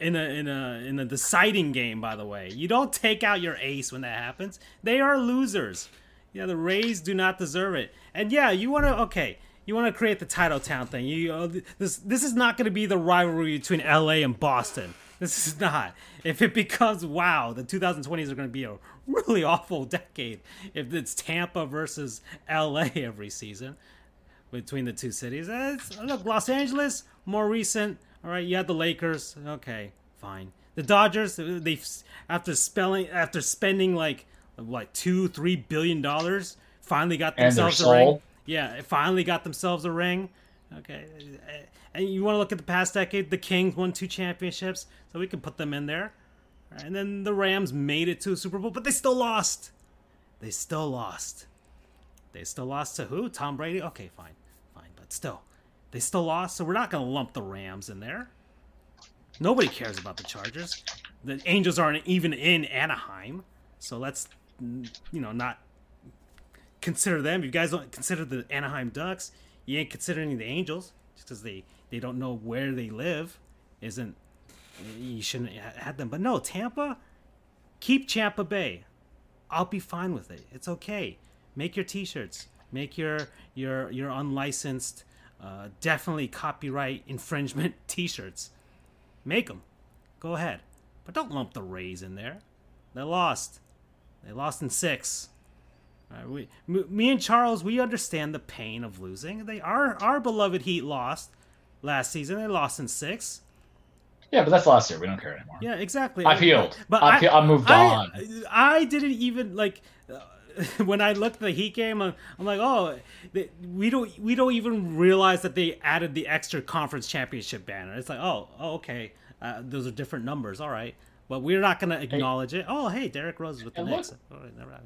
in a in a in a deciding game. By the way, you don't take out your ace when that happens. They are losers. Yeah, the Rays do not deserve it. And yeah, you want to okay. You want to create the title town thing. You uh, this this is not going to be the rivalry between L.A. and Boston. This is not. If it becomes wow, the 2020s are going to be a really awful decade. If it's Tampa versus LA every season between the two cities, eh, it's, look, Los Angeles more recent. All right, you had the Lakers. Okay, fine. The Dodgers, they after spelling after spending like what two, three billion dollars, finally got themselves a ring. Yeah, finally got themselves a ring. Okay, uh, and you want to look at the past decade, the Kings won two championships, so we can put them in there. And then the Rams made it to a Super Bowl, but they still lost. They still lost. They still lost to who? Tom Brady? Okay, fine. Fine, but still. They still lost, so we're not going to lump the Rams in there. Nobody cares about the Chargers. The Angels aren't even in Anaheim, so let's you know not consider them. You guys don't consider the Anaheim Ducks. You ain't considering the Angels just because they they don't know where they live. Isn't you shouldn't have them. But no, Tampa, keep Tampa Bay. I'll be fine with it. It's okay. Make your T-shirts. Make your your your unlicensed, uh, definitely copyright infringement *laughs* T-shirts. Make them. Go ahead, but don't lump the Rays in there. They lost. They lost in six. Uh, we, me and Charles, we understand the pain of losing. They our our beloved Heat lost last season. They lost in six. Yeah, but that's last year. We don't care anymore. Yeah, exactly. I've healed. But I've, I, I moved I, on. I didn't even like *laughs* when I looked at the Heat game. I'm, I'm like, oh, they, we don't we don't even realize that they added the extra conference championship banner. It's like, oh, oh okay, uh, those are different numbers. All right. But we're not going to acknowledge hey, it. Oh, hey, Derrick Rose with the Knicks. Oh,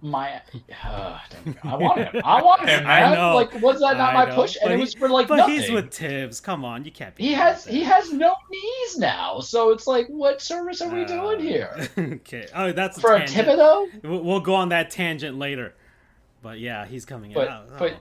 my, uh, I want him. I want him. *laughs* Man. I know. Like, was that not I my know. push? And but it was for like but nothing. he's with Thibs. Come on, you can't be. He has he has no knees now, so it's like, what service are we uh, doing here? *laughs* okay. Oh, that's for a, a Thibodeau. We'll go on that tangent later. But yeah, he's coming but, out. Oh. But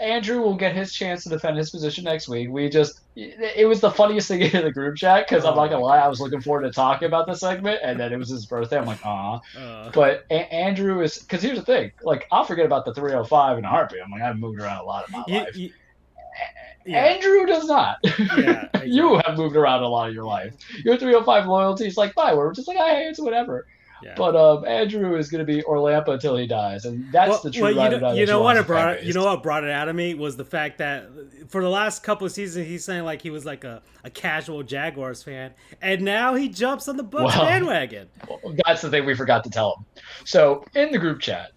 Andrew will get his chance to defend his position next week. We just, it was the funniest thing *laughs* in the group chat because oh I'm not gonna lie, I was looking forward to talking about the segment, and then it was his birthday. I'm like, ah. Uh, but a- Andrew is because here's the thing, like I'll forget about the 305 in a heartbeat. I'm like, I've moved around a lot in my you, life. You, yeah. Andrew does not. Yeah, *laughs* you have moved around a lot of your life. Your 305 loyalty is like, bye. we're just like, hey, it's whatever. But um, Andrew is going to be Orlampa until he dies, and that's well, the true. Well, you know, you know what it brought. You know what brought it out of me was the fact that for the last couple of seasons, he's saying like he was like a, a casual Jaguars fan, and now he jumps on the Bucks well, bandwagon. Well, that's the thing we forgot to tell him. So in the group chat,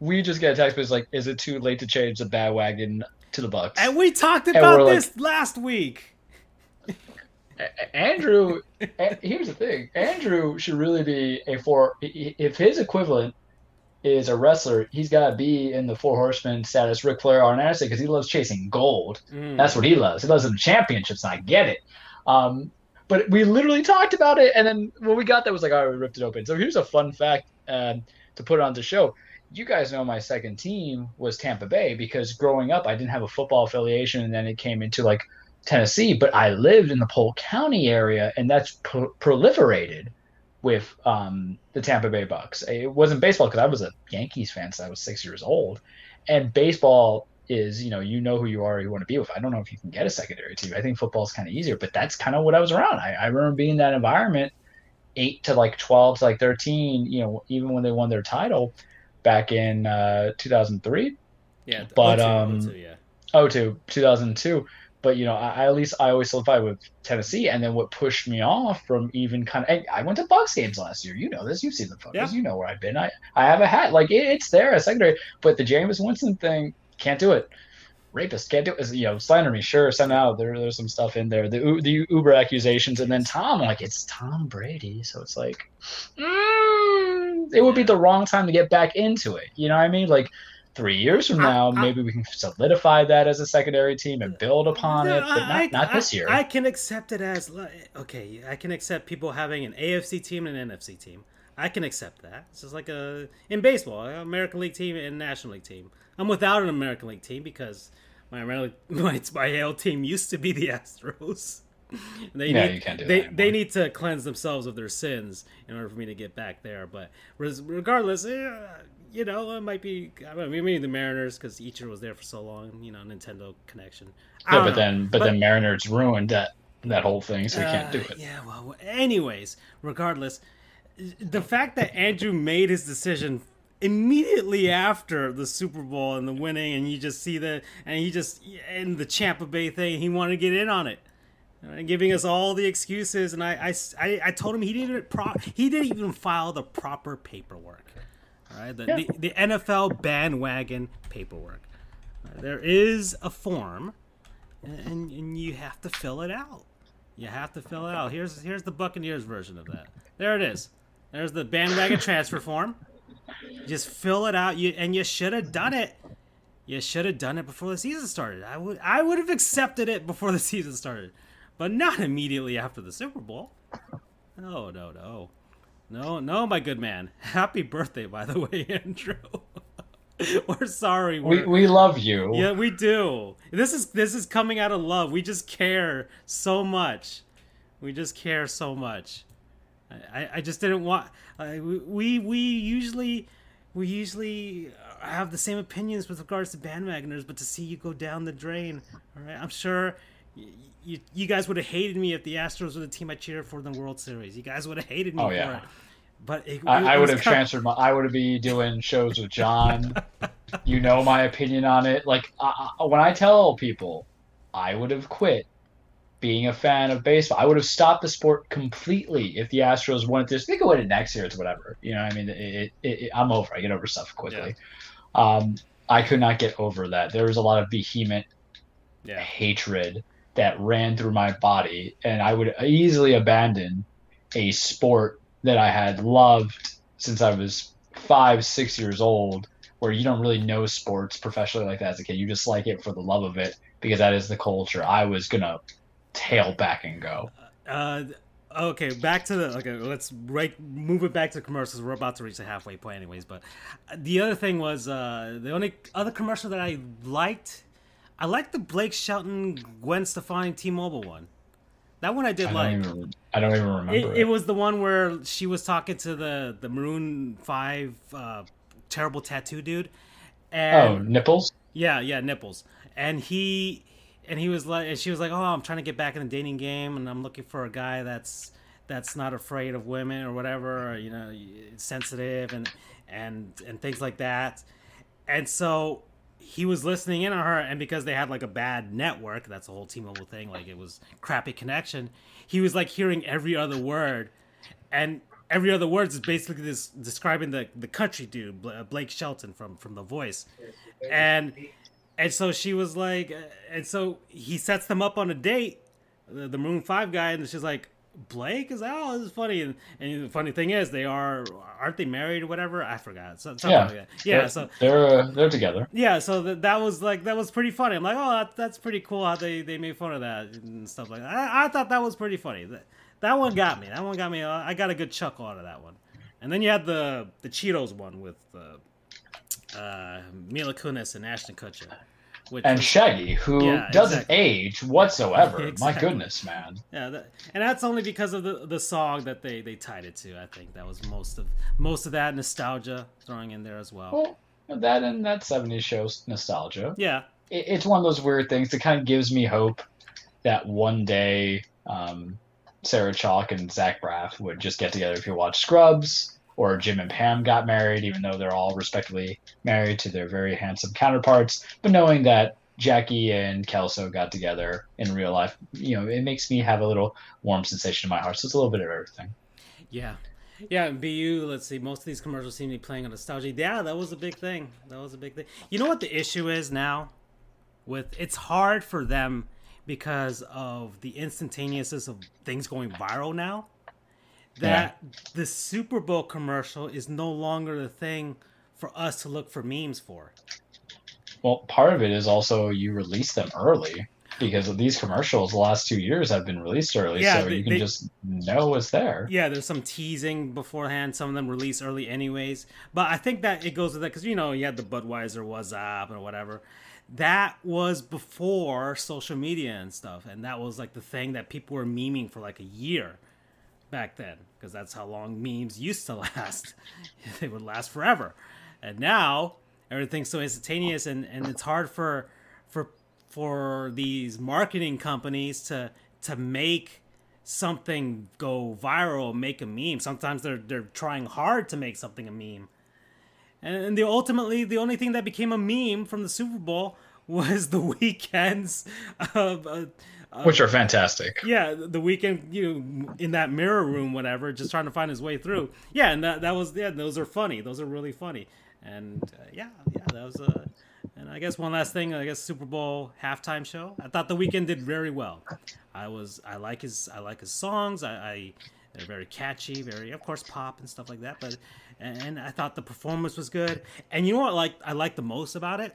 we just get a text message like, "Is it too late to change the bandwagon to the Bucks?" And we talked about this like, last week. Andrew, here's the thing: Andrew should really be a four. If his equivalent is a wrestler, he's got to be in the four horsemen status, Ric Flair, Arn Anderson, because he loves chasing gold. Mm. That's what he loves. He loves the championships, and I get it. Um, but we literally talked about it, and then when we got there, was like, all right, we ripped it open. So here's a fun fact um, to put on the show: you guys know my second team was Tampa Bay because growing up I didn't have a football affiliation and then it came into like Tennessee, but I lived in the Polk County area and that's pro- proliferated with um, the Tampa Bay Bucks. It wasn't baseball because I was a Yankees fan since I was six years old, and baseball is you know you know who you are you want to be with. I don't know if you can get a secondary team. I think football is kind of easier, but that's kind of what I was around. I, I remember being in that environment, eight to like twelve to like thirteen. You know, even when they won their title back in uh, 2003. Yeah, but 02, um, 02, yeah. oh to 2002 but you know I, I at least i always solidified with tennessee and then what pushed me off from even kind of i went to bucks games last year. You know this. You've seen the photos. Yeah. you know where i've been. I i have a hat. Like it, it's there a secondary but the Jameis winston thing can't do it. Rapist can't do it. You know slander me. Sure send out. There, there's some stuff in there. The the uber accusations and then tom like it's tom brady. So it's like mm, it would be the wrong time to get back into it. You know what i mean? Like three years from now, I- maybe we can solidify that as a secondary team and build upon it, but not, I- not this year. I can accept it as okay. I can accept people having an AFC team and an NFC team. I can accept that. It's just like a in baseball, American League team and National League team. I'm without an American League team because my *laughs* my, my AL team used to be the *laughs* Astros. They Yeah, need, you can't do that they, they need to cleanse themselves of their sins in order for me to get back there. But regardless, eh, you know, it might be. I mean, maybe the Mariners because Ichiro was there for so long. You know, Nintendo connection. I yeah, but know. then but, then Mariners ruined that that whole thing, so we can't do Uh, it. Yeah, well, anyways, regardless, the fact that Andrew made his decision immediately after the Super Bowl and the winning, and you just see the and he just and the Champa Bay thing, he wanted to get in on it. And giving us all the excuses, and I, I, I, I told him he didn't pro- he didn't even file the proper paperwork. All right, the, Yeah. the, the NFL bandwagon paperwork. Uh, There is a form, and, and you have to fill it out. You have to fill it out. Here's here's the Buccaneers version of that. There it is. There's the bandwagon transfer form. Just fill it out. You and you should have done it. You should have done it before the season started. I would I would have accepted it before the *laughs* season started, but not immediately after the Super Bowl. No, no, no, no, no, my good man. *laughs* Happy birthday, by the *laughs* way, Andrew. *laughs* we're sorry. We, We're, we love you. yeah, we do. This is this is coming out of love. We just care so much. We just care so much. I, I- I just didn't want. We- we we usually we usually have the same opinions with regards to bandwagoners, but to see you go down the drain, all right. I'm sure. Y- You, you guys would have hated me if the Astros were the team I cheered for in the World Series. You guys would have hated me Oh, for yeah. it. But it, I, it I would have com- transferred my. I would be doing shows with John. you know my opinion on it. Like I, I, when I tell people, I would have quit being a fan of baseball. I would have stopped the sport completely if the Astros wanted this. They could win it next year. It's whatever. You know. what I mean, it, it, it, I'm over. I get over stuff quickly. Um, I could not get over that. There was a lot of vehement Yeah. hatred that ran through my body, and I would easily abandon a sport that I had loved since I was five, six years old, where you don't really know sports professionally like that as a kid. You just like it for the love of it because that is the culture. I was gonna tail back and go. Uh, okay, back to the okay. Let's right move it back to commercials. We're about to reach the halfway point, anyways. But the other thing was uh, the only other commercial that I liked. I like the Blake Shelton, Gwen Stefani, T-Mobile one. That one I did I like. even. I don't even remember It, it. it was the one where she was talking to the the Maroon Five uh, terrible tattoo dude. And oh, nipples. yeah, yeah, nipples. And he and he was like and she was like, "Oh, I'm trying to get back in the dating game and I'm looking for a guy that's that's not afraid of women or whatever, or, you know, sensitive and and and things like that." And so he was listening in on her and because they had like a bad network, that's the whole T-Mobile thing, like it was crappy connection. He was like hearing every other word and every other word is basically this describing the the country dude Bla- Blake Shelton from from The Voice, and and so she was like, uh, and so he sets them up on a date, the, the Maroon Five guy, and she's like. Blake is oh this is funny. And, and the funny thing is they are aren't they married or whatever? I forgot. So, something Yeah. like that. Yeah They're- so they're uh, they're together. yeah so that, that was like that was pretty funny. I'm like oh that, that's pretty cool how they, they made fun of that and stuff like that. I, I thought that was pretty funny. That, that one got me. That one got me uh, i got a good chuckle out of that one. And then you had the the cheetos one with uh, uh, Mila Kunis and Ashton Kutcher. Which and Shaggy, who yeah, doesn't exactly. age whatsoever. exactly. My goodness, man. Yeah, that, and that's only because of the the song that they they tied it to. I think that was most of most of that nostalgia throwing in there as well. Well, that and that '70s show nostalgia. Yeah, it, it's one of those weird things that kind of gives me hope that one day um, Sarah Chalke and Zach Braff would just get together if you watch Scrubs or Jim and Pam got married, even though they're all respectively married to their very handsome counterparts. But knowing that Jackie and Kelso got together in real life, you know, it makes me have a little warm sensation in my heart. So it's a little bit of everything. Yeah. Yeah, and BU, let's see, most of these commercials seem to be playing on nostalgia. Yeah, that was a big thing. That was a big thing. You know what the issue is now? With it's hard for them because of the instantaneousness of things going viral now that yeah. the Super Bowl commercial is no longer the thing for us to look for memes for. Well, part of it is also you release them early because of these commercials the last two years have been released early yeah, so they, you can they, just know it's there. Yeah there's some teasing beforehand. Some of them release early anyways. But i think that it goes with that because you know you had the budweiser whassup or whatever. That was before social media and stuff and that was like the thing that people were memeing for like a year back then because that's how long memes used to *laughs* last. they would last forever. And now everything's so instantaneous and, and it's hard for for for these marketing companies to to make something go viral, make a meme. Sometimes they're they're trying hard to make something a meme. And and the ultimately the only thing that became a meme from the Super Bowl was the *laughs* Weeknd's of uh, uh, which are fantastic. Yeah, the Weeknd you in that mirror room, whatever, just trying to find his way through. Yeah, and that that was yeah, those are funny. Those are really funny. And uh, yeah, yeah, that was uh, and I guess one last thing, I guess Super Bowl halftime show. I thought the Weeknd did very well. I was I like his I like his songs. I, I they're very catchy, very of course pop and stuff like that. But and I thought the performance was good. And you know what like I like the most about it?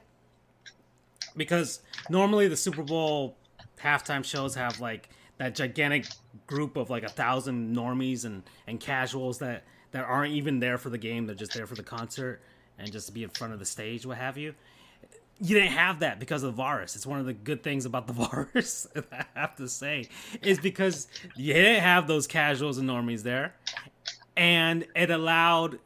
Because normally the Super Bowl halftime shows have like that gigantic group of like a thousand normies and and casuals that that aren't even there for the game. They're just there for the concert and just to be in front of the stage what have you. You didn't have that because of the virus. It's one of the good things about the *laughs* virus *laughs* i have to say is because you didn't have those casuals and normies there. And it allowed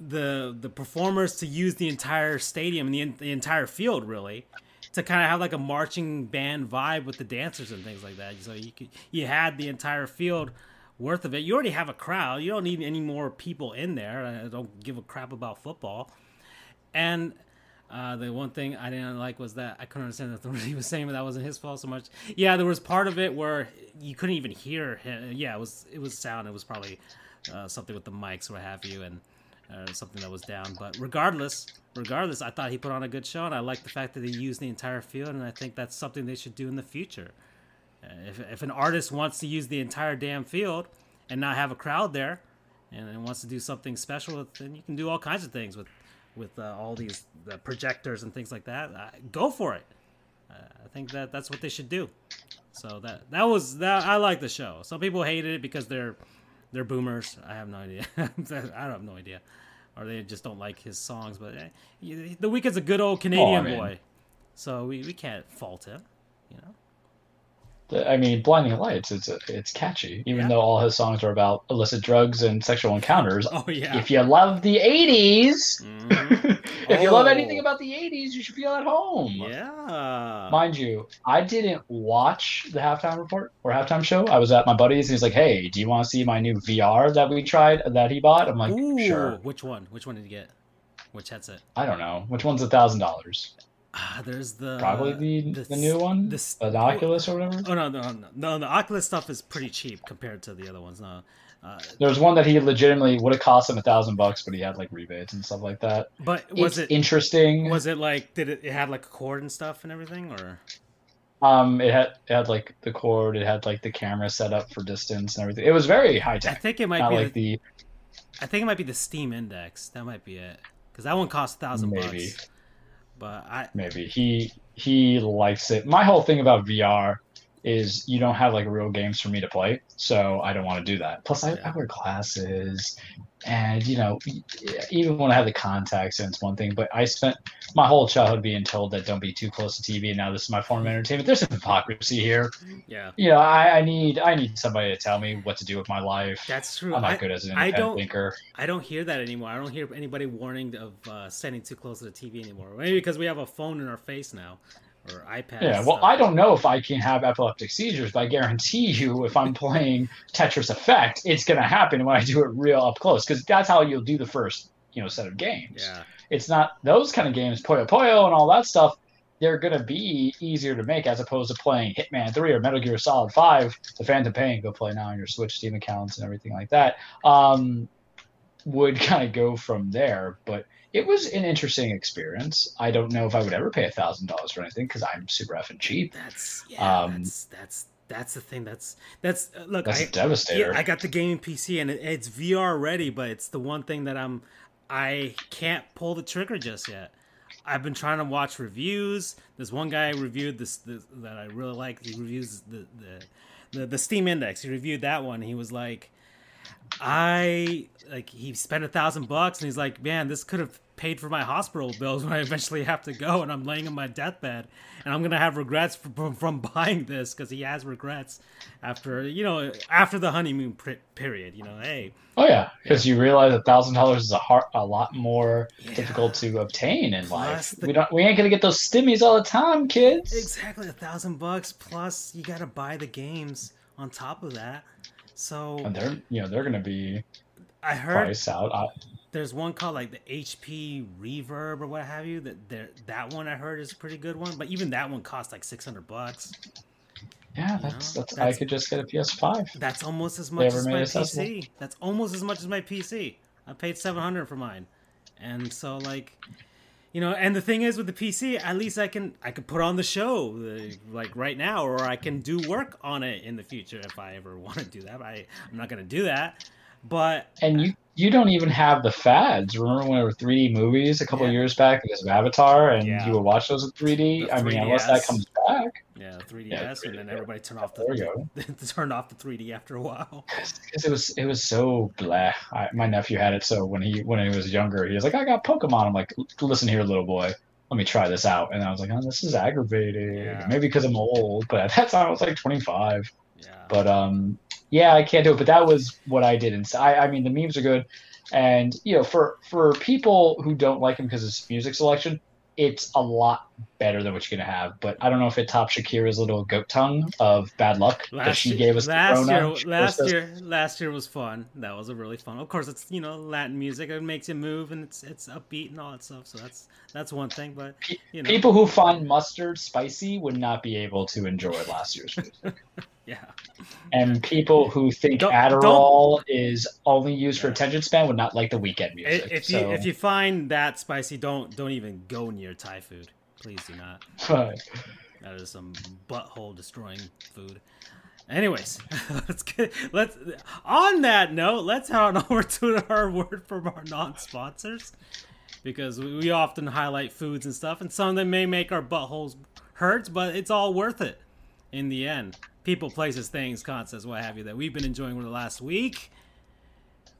the the performers to use the entire stadium and the, the entire field really to kind of have like a marching band vibe with the dancers and things like that. So you could you had the entire field worth of it. You already have a crowd. You don't need any more people in there. I don't give a crap about football. And uh, the one thing I didn't like was that I couldn't understand what *laughs* he was saying, but that wasn't his fault so much. Yeah, there was part of it where you couldn't even hear him. Yeah, it was it was sound. It was probably uh, something with the mics or what have you, and uh, something that was down. But regardless, regardless, I thought he put on a good show, and I like the fact that he used the entire field, and I think that's something they should do in the future. Uh, if, if an artist wants to use the entire damn field and not have a crowd there, and wants to do something special, then you can do all kinds of things with with uh, all these the projectors and things like that. Uh, go for it. Uh, I think that that's what they should do. So that that was that. I like the show. Some people hated it because they're they're boomers. I have no idea. *laughs* I have no idea or they just don't like his songs. But eh, the Weeknd's a good old Canadian oh, I mean, boy, so we, we can't fault him, you know. I mean, Blinding Lights, it's it's catchy, even yeah. though all his songs are about illicit drugs and sexual encounters. Oh yeah. If you love the '80s, mm-hmm. *laughs* if oh. you love anything oh. about the '80s, you should feel at home. Yeah. Mind you, I didn't watch the halftime report or halftime show. I was at my buddy's, and he's like, "Hey, do you want to see my new VR that we tried that he bought?" I'm like, Ooh, "Sure." Which one? Which one did you get? Which headset? I don't know. Which one's a thousand dollars? Ah, there's the probably the the, the new one, the, the Oculus or whatever. Oh no, no, no, no, the Oculus stuff is pretty cheap compared to the other ones. No, uh, there's one that he legitimately would have cost him a thousand bucks, but he had like rebates and stuff like that. But was it's it interesting? Was it like did it, it had like a cord and stuff and everything, or? Um, it had it had like the cord, it had like the camera set up for distance and everything. It was very high tech. I think it might be like the, the, I think it might be the Steam Index. That might be it, because that one cost a thousand bucks. But I maybe he he likes it. My whole thing about VR is you don't have like real games for me to play, so I don't want to do that. Plus, I, I wear glasses. And you know, even when I had the contact it's one thing, but I spent my whole childhood being told that don't be too close to TV, and now this is my form of entertainment. There's some hypocrisy here. Yeah. You know, I, I need I need somebody to tell me what to do with my life. That's true. I'm not I, good as an I independent don't- thinker. I don't hear that anymore. I don't hear anybody warning of uh, standing too close to the TV anymore. Maybe because we have a phone in our face now or iPad. Yeah, well. I don't know if I can have epileptic seizures, but I guarantee you, if I'm playing Tetris Effect, it's going to happen when I do it real up close, because that's how you'll do the first, you know, set of games. Yeah. It's not those kind of games, Puyo Puyo and all that stuff. They're going to be easier to make as opposed to playing Hitman 3 or Metal Gear Solid 5, The Phantom Pain, go play now on your Switch Steam accounts and everything like that. Um, would *laughs* kind of go from there, but it was an interesting experience. I don't know if I would ever pay a thousand dollars for anything because I'm super effing cheap. That's yeah. Um, that's that's that's the thing. That's that's uh, look. That's I, devastator. Yeah, I got the gaming PC and it, it's VR ready, but it's the one thing that I'm I can't pull the trigger just yet. I've been trying to watch reviews. There's one guy reviewed this, this that I really like. He reviews the, the the the Steam Index. He reviewed that one. He was like, I like he spent a thousand bucks and he's like, man, this could have paid for my hospital bills when I eventually have to go and I'm laying on my deathbed and I'm gonna have regrets from, from buying this because he has regrets after you know after the honeymoon period. You know, hey, oh yeah, because you realize a thousand dollars is a hard, a lot more Yeah. difficult to obtain in Plus life. the- we don't, we ain't gonna get those stimmies all the time, kids. exactly a thousand bucks plus you gotta buy the games on top of that. So And they're, you know, they're gonna be I heard out. I, there's one called like the HP Reverb or what have you. That there that one I heard is a pretty good one, but even that one costs like six hundred bucks. yeah, You that's that's. I could just get a PS5. That's almost as much as my accessible? PC. That's almost as much as my PC. I paid seven hundred for mine, and so like, you know, and the thing is with the PC, at least I can I can put on the show uh, like right now, or I can do work on it in the future if I ever *laughs* want to do that. I I'm not gonna do that, but And you you don't even have the fads. Remember when there were 3D movies a couple Yeah. years back because of Avatar, and Yeah. you would watch those in 3D. The I mean, unless that comes back, yeah, 3ds, Yeah, and then 3D, everybody turned off the there you go. *laughs* turned off the 3D after a while. *laughs* because it was it was so blah. I, my nephew had it, so when he when he was younger, he was like, "I got Pokemon." I'm like, "Listen here, little boy." Let me try this out, and I was like, "Oh, this is aggravating." Maybe because I'm old, but at that time I was like 25. Yeah, But um, yeah, I can't do it. But that was what I did. And I, I mean, the memes are good, and you know, for for people who don't like him because of his music selection, it's a lot better than what you're gonna have. But I don't know if it tops Shakira's little goat tongue of bad luck that she year, gave us. last year, last year, last year was fun. That was a really fun. Of course, it's you know Latin music. It makes you move and it's it's upbeat and all that stuff. So that's that's one thing. But you know, People who find mustard spicy would not be able to enjoy last year's music. *laughs* yeah, And people who think Don't- Adderall is only used for attention span would not like the Weeknd music. if you so, if you find that spicy, don't don't even go near Thai food. Please do not. *laughs* That is some butthole destroying food. Anyways, *laughs* let's get let's on that note, let's head on *laughs* over to our word from our non-sponsors because we, we often highlight foods and stuff, and some of them may make our buttholes hurt, but it's all worth it in the end. People, places, things, concepts, what have you that we've been enjoying over the last week.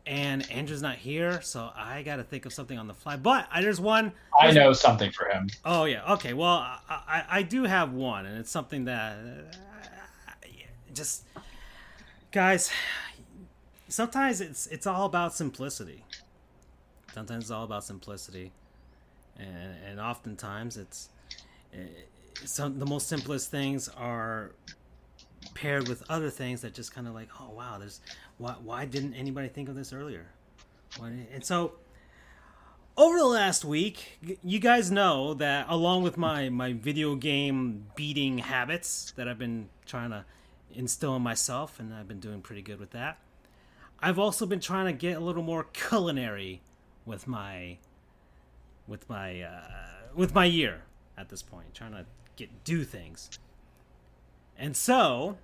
And Andrew's not here, so I got to think of something on the fly. But I, there's one. I know something for him. Oh yeah. Okay. Well, I, I, I do have one, and it's something that uh, just guys. Sometimes it's it's all about simplicity. Sometimes it's all about simplicity, and and oftentimes it's uh, some the most simplest things are paired with other things that just kind of like oh wow there's why why didn't anybody think of this earlier and so over the last week, you guys know that along with my my video game beating habits that I've been trying to instill in myself, and I've been doing pretty good with that. I've also been trying to get a little more culinary with my with my uh, with my year at this point, trying to get do things. And so,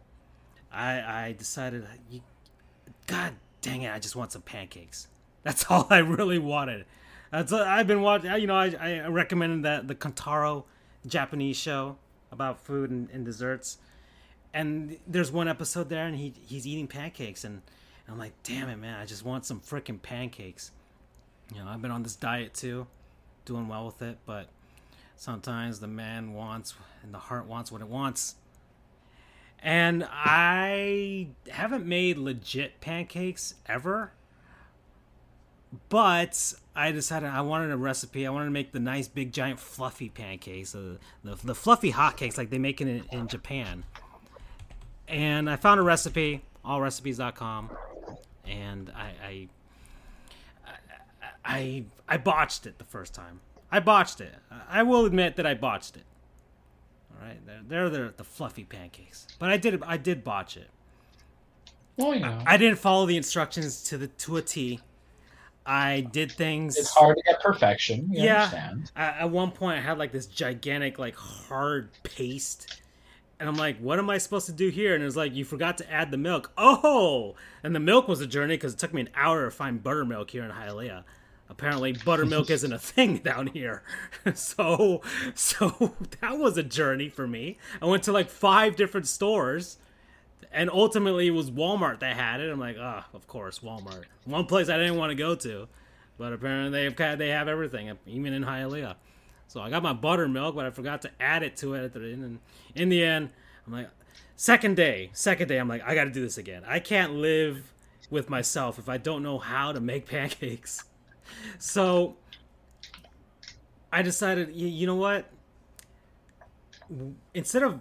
I I decided, God dang it, I just want some pancakes. *laughs* That's all I really wanted. That's I've been watching. You know, I, I recommended that the Kantaro Japanese show about food and, and desserts, and there's one episode there, and he he's eating pancakes, and And I'm like, damn it, man! I just want some freaking pancakes. You know, I've been on this diet too, doing well with it, but sometimes the man wants and the heart wants what it wants. And I haven't made legit pancakes ever, but I decided I wanted a recipe. I wanted to make the nice, big, giant, fluffy pancakes, uh, the the fluffy hotcakes like they make it in, in Japan. And I found a recipe, allrecipes.com, and I, I I I botched it the first time. I botched it. I will admit that I botched it. Right, they're they're the, the fluffy pancakes, but I did I did botch it. Well, you know. I, I didn't follow the instructions to the to a T. I did things. It's hard to get perfection. You yeah. Understand. At one point, I had like this gigantic, like hard paste, and I'm like, "What am I supposed to do here?" And it was like, "You forgot to add the milk." Oh, and the milk was a journey because it took me an hour to find buttermilk here in Hialeah. Apparently, buttermilk isn't a thing *laughs* down here, *laughs* so so that was a journey for me. I went to like five different stores and ultimately it was Walmart that had it. I'm like, oh, of course, Walmart. One place I didn't want to go to, but apparently they have they have everything, uh, even in Hialeah. So I got my buttermilk, but I forgot to add it to it at the end. And in the end, I'm like, second day, second day, I'm like, I got to do this again. I can't live with myself if I don't know how to make *laughs* pancakes. So I decided, you know what? Instead of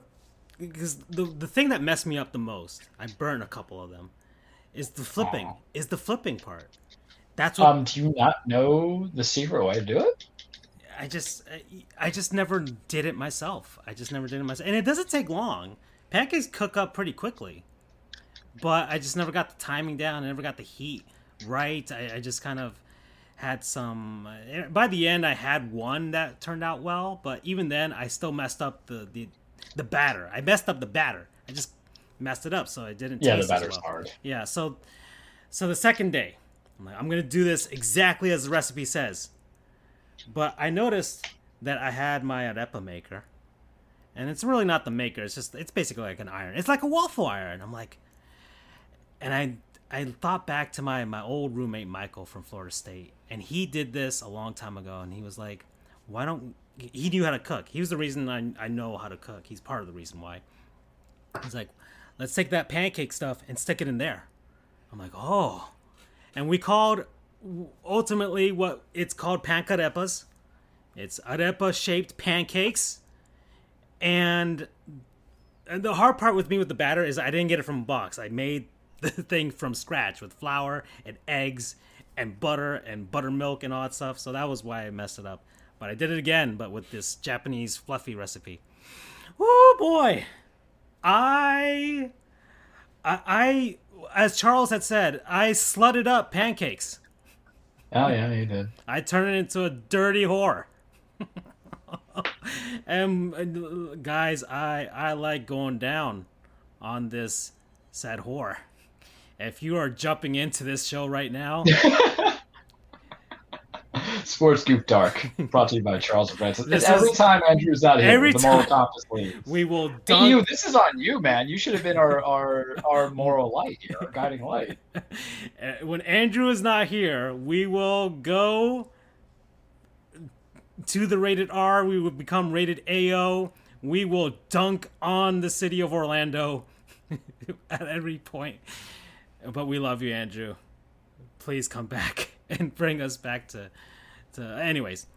because the the thing that messed me up the most, I burned a couple of them, is the flipping. Aww. Is the flipping part. That's what. Um, do you not know the secret way to do it? I just, I just never did it myself. I just never did it myself, and it doesn't take long. Pancakes cook up pretty quickly, but I just never got the timing down. I never got the heat right. I, I just kind of had some. Eh, by the end, I had one that turned out well, but even then, I still messed up the the the batter. I messed up the batter. I just messed it up, so I didn't. Yeah, the batter's well. hard. Yeah, so so the second day, I'm like, I'm gonna do this exactly as the recipe says. But I noticed that I had my arepa maker, and it's really not the maker. It's just it's basically like an iron. It's like a waffle iron. I'm like, and I I thought back to my my old roommate Michael from Florida State, and he did this a long time ago, and he was like, why don't he knew how to cook. He was the reason I, I know how to cook. He's part of the reason why. He's like, let's take that pancake stuff and stick it in there. I'm like, oh. And we called ultimately what it's called pancarepas. It's arepa shaped pancakes. And, and the hard part with me with the batter is I didn't get it from a box. I made *laughs* the thing from scratch with flour and eggs and butter and buttermilk and all that stuff. So that was why I messed it up. But I did it again, but with this Japanese fluffy recipe. Oh boy, I, I, I, as Charles had said, I slutted up pancakes. Oh yeah, you did. I turned it into a dirty whore. *laughs* and uh, guys, I I like going down on this sad whore. If you are jumping into this show right now, *laughs* Sports Goofs Dark, brought to you by Charles Francis. This every is, time Andrew's not here, every the moral compass leaves. We will. Dunk... Hey, you, this is on you, man. You should have been our our our moral light here, our guiding light. *laughs* Uh, when Andrew is not here, we will go to the rated R. We will become rated AO. We will dunk on the city of Orlando *laughs* at every point. But we love you, Andrew. Please come back *laughs* and bring us back to to, anyways,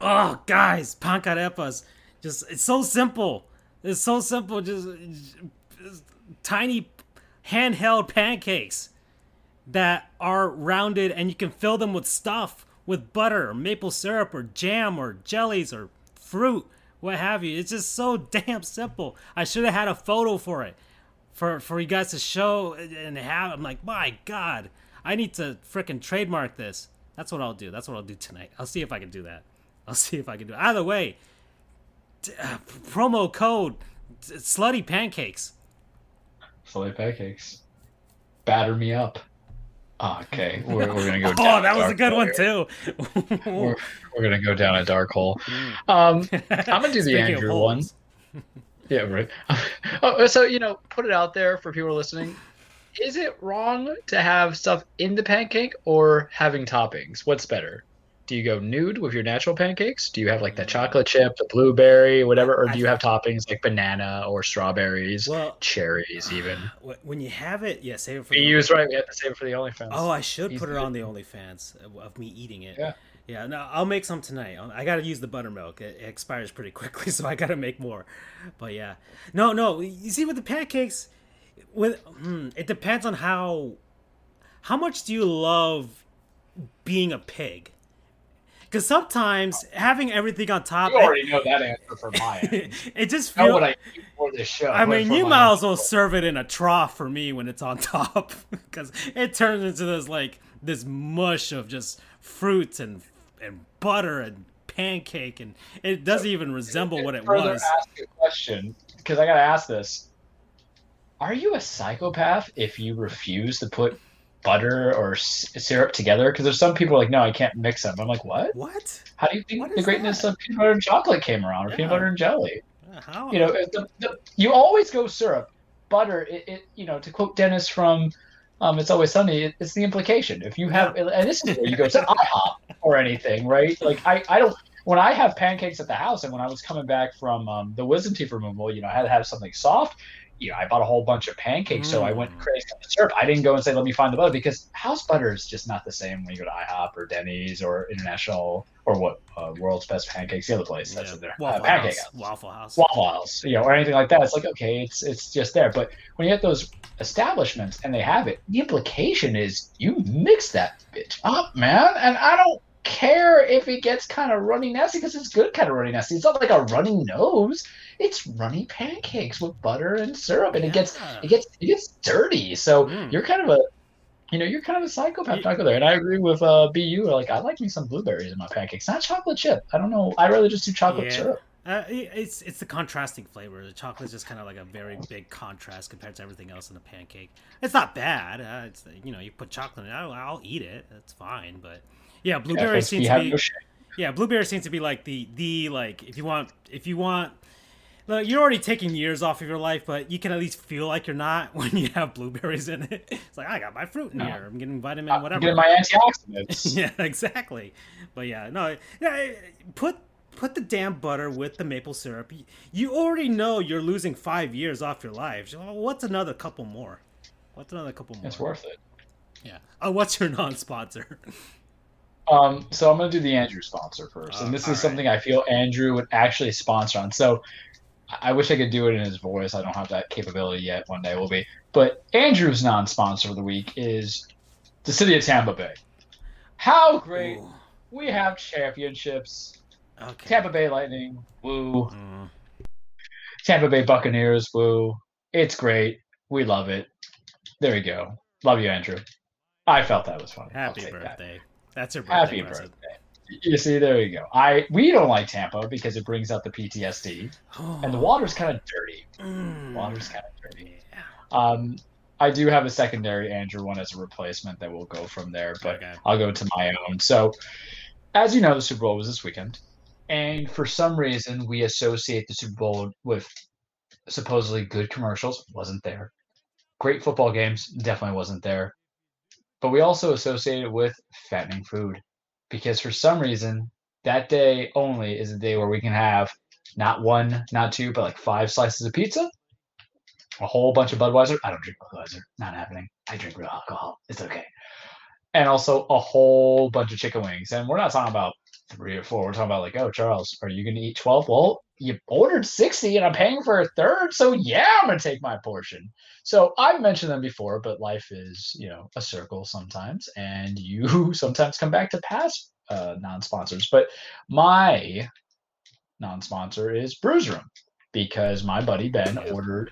oh guys, pancarepas, just it's so simple. It's so simple. Just, just tiny handheld pancakes that are rounded, and you can fill them with stuff, with butter, or maple syrup, or jam, or jellies, or fruit, what have you. It's just so *laughs* damn simple. I should have had a photo for it, for for you guys to show and have. I'm like, my god, I need to freaking trademark this. That's what I'll do. That's what I'll do tonight. I'll see if I can do that. I'll *laughs* see if I can do it. Either way, t- uh, promo code t- slutty pancakes. Slutty pancakes. Batter me up. Okay, we're, we're gonna go. *laughs* oh, that was a good one too. we're, we're gonna go down a dark hole. *laughs* Um, I'm gonna do the Andrew one. Yeah, right. *laughs* oh, so you know, put it out there for people listening is it wrong to have stuff in the pancake or having toppings? What's better? Do you go nude with your natural pancakes? Do you have like the mm. chocolate chip, the blueberry, whatever, or do you have toppings like banana or strawberries, Well- cherries, uh, even? When you have it, yeah, save it for We the use right. We have to save it for the OnlyFans. Oh, I should He's put it good. on the OnlyFans of- of me eating it. Yeah. Yeah, no, I'll make some tonight. I got to use the buttermilk. It, it expires pretty quickly, *laughs* so I got to make more. But yeah, no, no. You see, with the pancakes, with hmm, it depends on how how much do you love being a pig. Because sometimes having everything on top, you already know that answer for my *laughs* end. it just feels. what I for this show. I mean, you might as well serve it in a trough for me when it's on *laughs* top, because it turns into this like this mush of just fruits and and butter and pancake, and it doesn't even resemble what it Further was. Ask a question because I gotta ask this: Are you a psychopath if you refuse to put butter or syrup together? Because there's some people like, no, I can't mix them. I'm like, what? What? How do you think the greatness that? of peanut butter and chocolate came around, or Yeah. peanut butter and jelly? How? You know, the, the, you always go syrup, butter. It, it you know, to quote Dennis from um, "It's Always Sunny," it, it's the implication. If you have, and this is where you go to IHOP or anything, right? Like I, I don't. When I have pancakes at the house, and when I was coming back from um, the wisdom teeth removal, you know, I had to have something soft. You know, I bought a whole bunch of pancakes, so I went Mm. crazy on the syrup. I didn't go and say, "Let me find the butter," because house butter is just not the same when you go to IHOP or Denny's or International or what uh, World's Best Pancakes, the other place that's Yeah, in there, Waffle uh, Pancake House. House. Waffle House. Waffle House, you know, or anything like that. It's like okay, it's it's just there. But when you get those establishments and they have it, the implication is you mix that bitch up, man. And I don't care if it gets kind of runny nasty because it's good kind of runny nasty. It's not like a runny nose. It's runny pancakes with butter and syrup, and it gets it gets it gets dirty. So Mm. you're kind of a you know, you're kind of a psychopath taco there, and I agree with uh, BU. Like, I like me some blueberries in my pancakes, not chocolate chip. I don't know. I'd rather just do chocolate Yeah. syrup. Uh, it's it's the contrasting flavor. The chocolate's just kind of like a very big contrast compared to everything else in the pancake. It's not bad. Uh, it's you know you put chocolate in it, I'll, I'll eat it. That's fine. But yeah, Yeah, seems to be no yeah blueberry seems to be like the the like if you want if you want. Look, you're already taking years off of your life, but you can at least feel like you're not *laughs* when you have blueberries in it. It's like I got my fruit in No. here. I'm getting vitamin, I'm whatever. getting my antioxidants. *laughs* yeah, exactly. But yeah, no, yeah, put put the damn butter with the maple syrup. You, already know you're losing five years off your life. What's another couple more? What's another couple more? It's worth it. Yeah. Oh, what's your non-sponsor? Um, so I'm gonna do the Andrew sponsor first, Uh, and this all is something I feel Andrew would actually sponsor on. So I wish I could do it in his voice. I don't have that capability yet. One day will be. But Andrew's non-sponsor of the week is the city of Tampa Bay. How great Ooh, we have championships. okay. Tampa Bay Lightning, woo. Mm, Tampa Bay Buccaneers, woo. It's great. We love it. There you go. Love you, Andrew. I felt that was funny. Happy take that. birthday. That's your birthday Happy present. birthday. You see, there you go. I we don't like Tampa because it brings out the PTSD, and the water's kind of dirty. Mm, Water's kind of dirty. yeah. Um, I do have a secondary Andrew one as a replacement that will go from there, but Okay. I'll go to my own. So, as you know, the Super Bowl was this weekend, and for some reason, we associate the Super Bowl with supposedly good commercials. Wasn't there? Great football games. Definitely wasn't there. But we also associate it with fattening food, because for some reason, that day only is a day where we can have not one, not two, but like five slices of pizza, a whole bunch of Budweiser. I don't drink Budweiser. Not happening. I drink real alcohol. It's okay. And also a whole bunch of chicken wings. And we're not talking about three or four. We're talking about like, oh, Charles, are you going to eat 12? Well, you ordered 60 and I'm paying for a third. So yeah, I'm going to take my portion. So I've mentioned them before, but life is, you know, a circle sometimes. And you *laughs* sometimes come back to past uh, non sponsors. But my non sponsor is Bru's Room because my buddy Ben ordered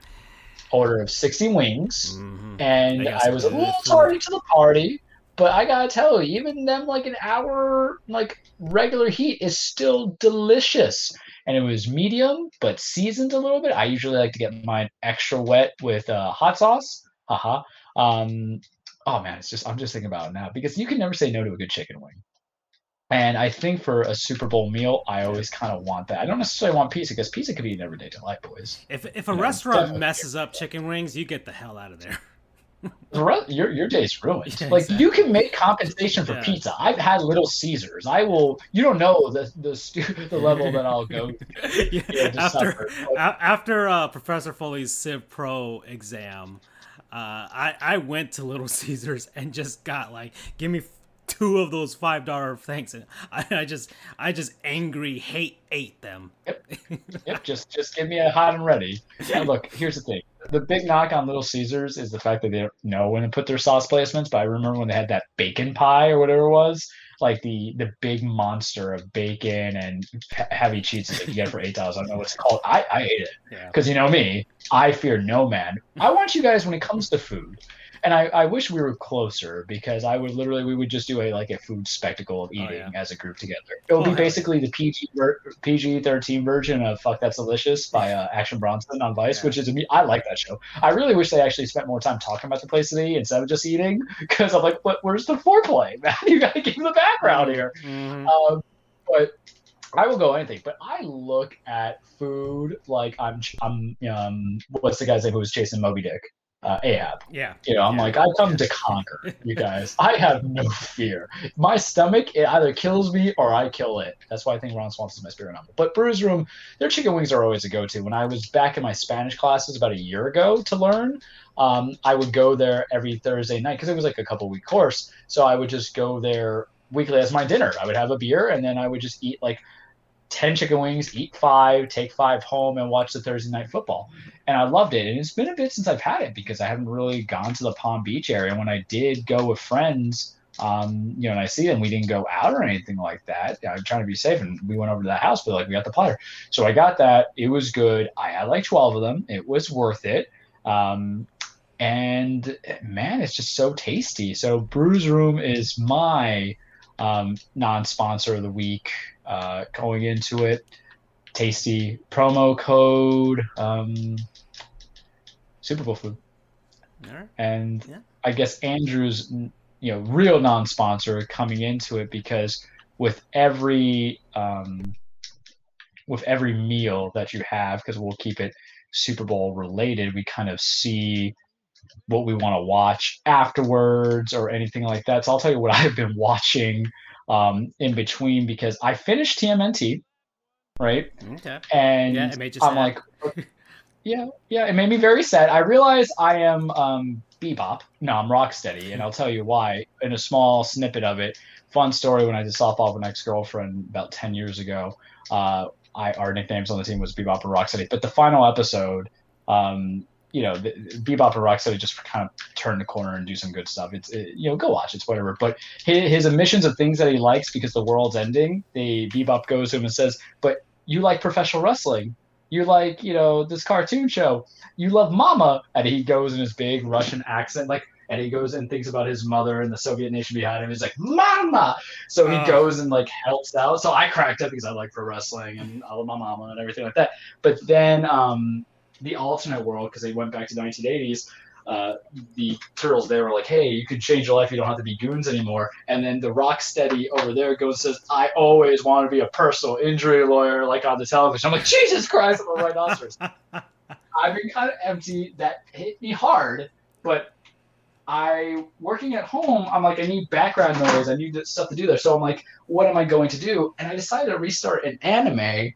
order of 60 wings Mhm. and got I was a little tardy to the party, but I gotta tell you, even them like an hour like regular heat is still delicious. And it was medium but seasoned a little bit. I usually like to get mine extra wet with uh, hot sauce. Haha. Um, oh man, it's just I'm just thinking about it now because you can never say no to a good chicken wing. And I think for a Super Bowl meal, I always kind of want that. I don't necessarily want pizza because pizza could be an everyday delight, boys. If if a No, restaurant definitely. messes up chicken wings, you get the hell out of there. Your your day's ruined. Yeah, like exactly. you can make compensation for yeah. pizza. I've had Little Caesars. I will. You don't know the the the level that I'll go. *laughs* yeah, after after uh, Professor Foley's Civ Pro exam, uh, I I went to Little *laughs* Caesars and just got like, give me two of those five dollar things, and I, I, just I just angry hate ate them. Yep. yep. Just just give me a hot and ready. Yeah. Look, here's the thing. The big knock on Little Caesars is the fact that they don't know when to put their sauce placements. But I remember when they had that bacon pie or whatever it was, like the the big monster of bacon and heavy cheese that you get for eight dollars. I don't know what it's called. I I ate it because yeah. you know me. I fear no man. I want you guys when it comes to food and I, I wish we were closer because I would literally we would just do a like a food spectacle of eating oh, yeah. as a group together. It would oh, be basically the PG PG thirteen version of "Fuck That's Delicious" by uh, Action Bronson on Vice, yeah. which is I like that show. I really wish they actually spent more time talking about the place to eat instead of just eating because I'm like, what? Where's the foreplay? Man, *laughs* you got to give the background here. Mm-hmm. Um, but I will go anything, but I look at food like I'm I'm um what's the guy's name who was chasing Moby Dick? Uh, Ahab. Yeah. You know, I'm yeah. like, I come to conquer, *laughs* you guys. I have no fear. My stomach, it either kills me or I kill it. That's why I think Ron Swanson is my spirit animal. But Bru's Room, their chicken wings are always a go to. When I was back in my Spanish classes about a year ago to learn, um, I would go there every Thursday night because it was like a couple week course. So I would just go there weekly as my dinner. I would have a beer and then I would just eat like 10 chicken wings, eat five, take five home, and watch the Thursday night football. And I loved it. And it's been a bit since I've had it because I haven't really gone to the Palm Beach area. When I did go with friends, um, you know, and I see them, we didn't go out or anything like that. I'm trying to be safe. And we went over to that house, but like we got the platter. So I got that. It was good. I had like 12 of them. It was worth it. Um, and man, it's just so tasty. So Bru's Room is my um, non-sponsor of the week uh, going into it. Tasty promo code um, Super Bowl food. And yeah. I guess Andrew's you know real non-sponsor coming into it because with every um, with every meal that you have because we'll keep it Super Bowl related, we kind of see what we want to watch afterwards or anything like that. So I'll tell you what *laughs* I've been watching um, in between because I finished TMNT, right? Okay. And yeah, it made you I'm sad. like, yeah, yeah, it made me very sad. I realize I am um, Bebop. No, I'm Rocksteady, and I'll tell you why in a small snippet of it. Fun story when I did softball with an ex girlfriend about 10 years ago. Uh, I, our nicknames on the team was Bebop and Rocksteady. But the final episode, um, you know, the, Bebop and Rocksteady just kind of turn the corner and do some good stuff. It's it, you know, go watch. It's whatever. But his, his omissions of things that he likes because the world's ending. The Bebop goes to him and says, "But you like professional wrestling." you like you know this cartoon show you love mama and he goes in his big russian accent like and he goes and thinks about his mother and the soviet nation behind him he's like mama so he uh. goes and like helps out so i cracked up because i like pro wrestling and i love my mama and everything like that but then um the alternate world because they went back to the 1980s. Uh, the turtles they were like, "Hey, you can change your life. You don't have to be goons anymore." And then the Rocksteady over there goes and says, "I always want to be a personal injury lawyer, like on the television." I'm like, Jesus Christ, I'm a rhinoceros. *laughs* I've been kind of empty. That hit me hard, but I working at home. I'm like, I need background noise. I need stuff to do there. So I'm like, what am I going to do? And I decided to restart an anime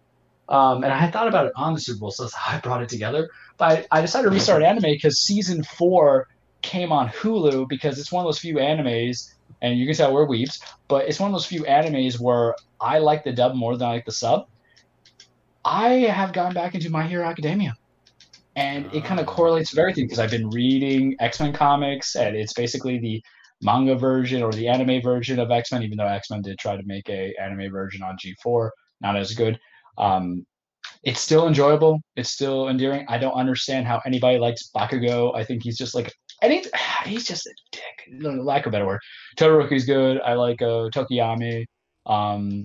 um, and I had thought about it on the Super Bowl, so that's how I brought it together. But I, I decided to restart anime because season four came on Hulu because it's one of those few animes, and you can tell we're weeps, but it's one of those few animes where I like the dub more than I like the sub. I have gone back into My Hero Academia. And it kind of ah. correlates with everything because I've been reading X Men comics, and it's basically the manga version or the anime version of X Men, even though X Men did try to make a anime version on G4, not as good. Um, it's still enjoyable. It's still endearing. I don't understand how anybody likes Bakugo. I think he's just like any. *sighs* He's just a dick. Lack of a better word. Todoroki's good. I like uh, Tokoyami. Um,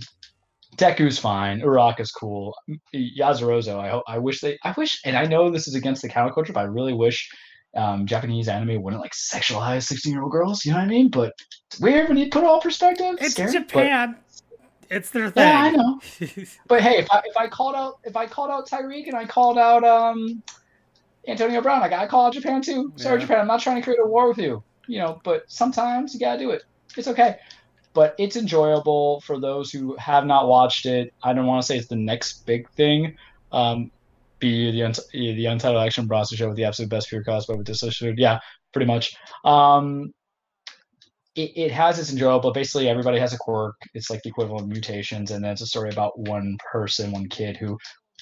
Deku's fine. Uraraka's cool. Yaoyorozu. I hope. I wish they. I wish, and I know this is against the counterculture, but I really wish um, Japanese anime wouldn't like sexualize sixteen-year-old girls. You know what I mean? But it's weird when you put all perspective. It's scary, Japan. It's their thing. Yeah, I know. *laughs* but hey, if I if I called out if I called out Tyreek and I called out um Antonio Brown, I gotta call out Japan too. Sorry, Yeah. Japan, I'm not trying to create a war with you. You know, but sometimes you gotta do it. It's okay. But it's enjoyable for those who have not watched it. I don't want to say it's the next big thing. Um, be the the Untitled Action Bronson Show with the absolute best pure cosplay with this issue. Yeah, pretty much. Um, it, it has its enjoyable, but basically everybody has a quirk. It's like the equivalent of mutations, and then it's a story about one person, one kid who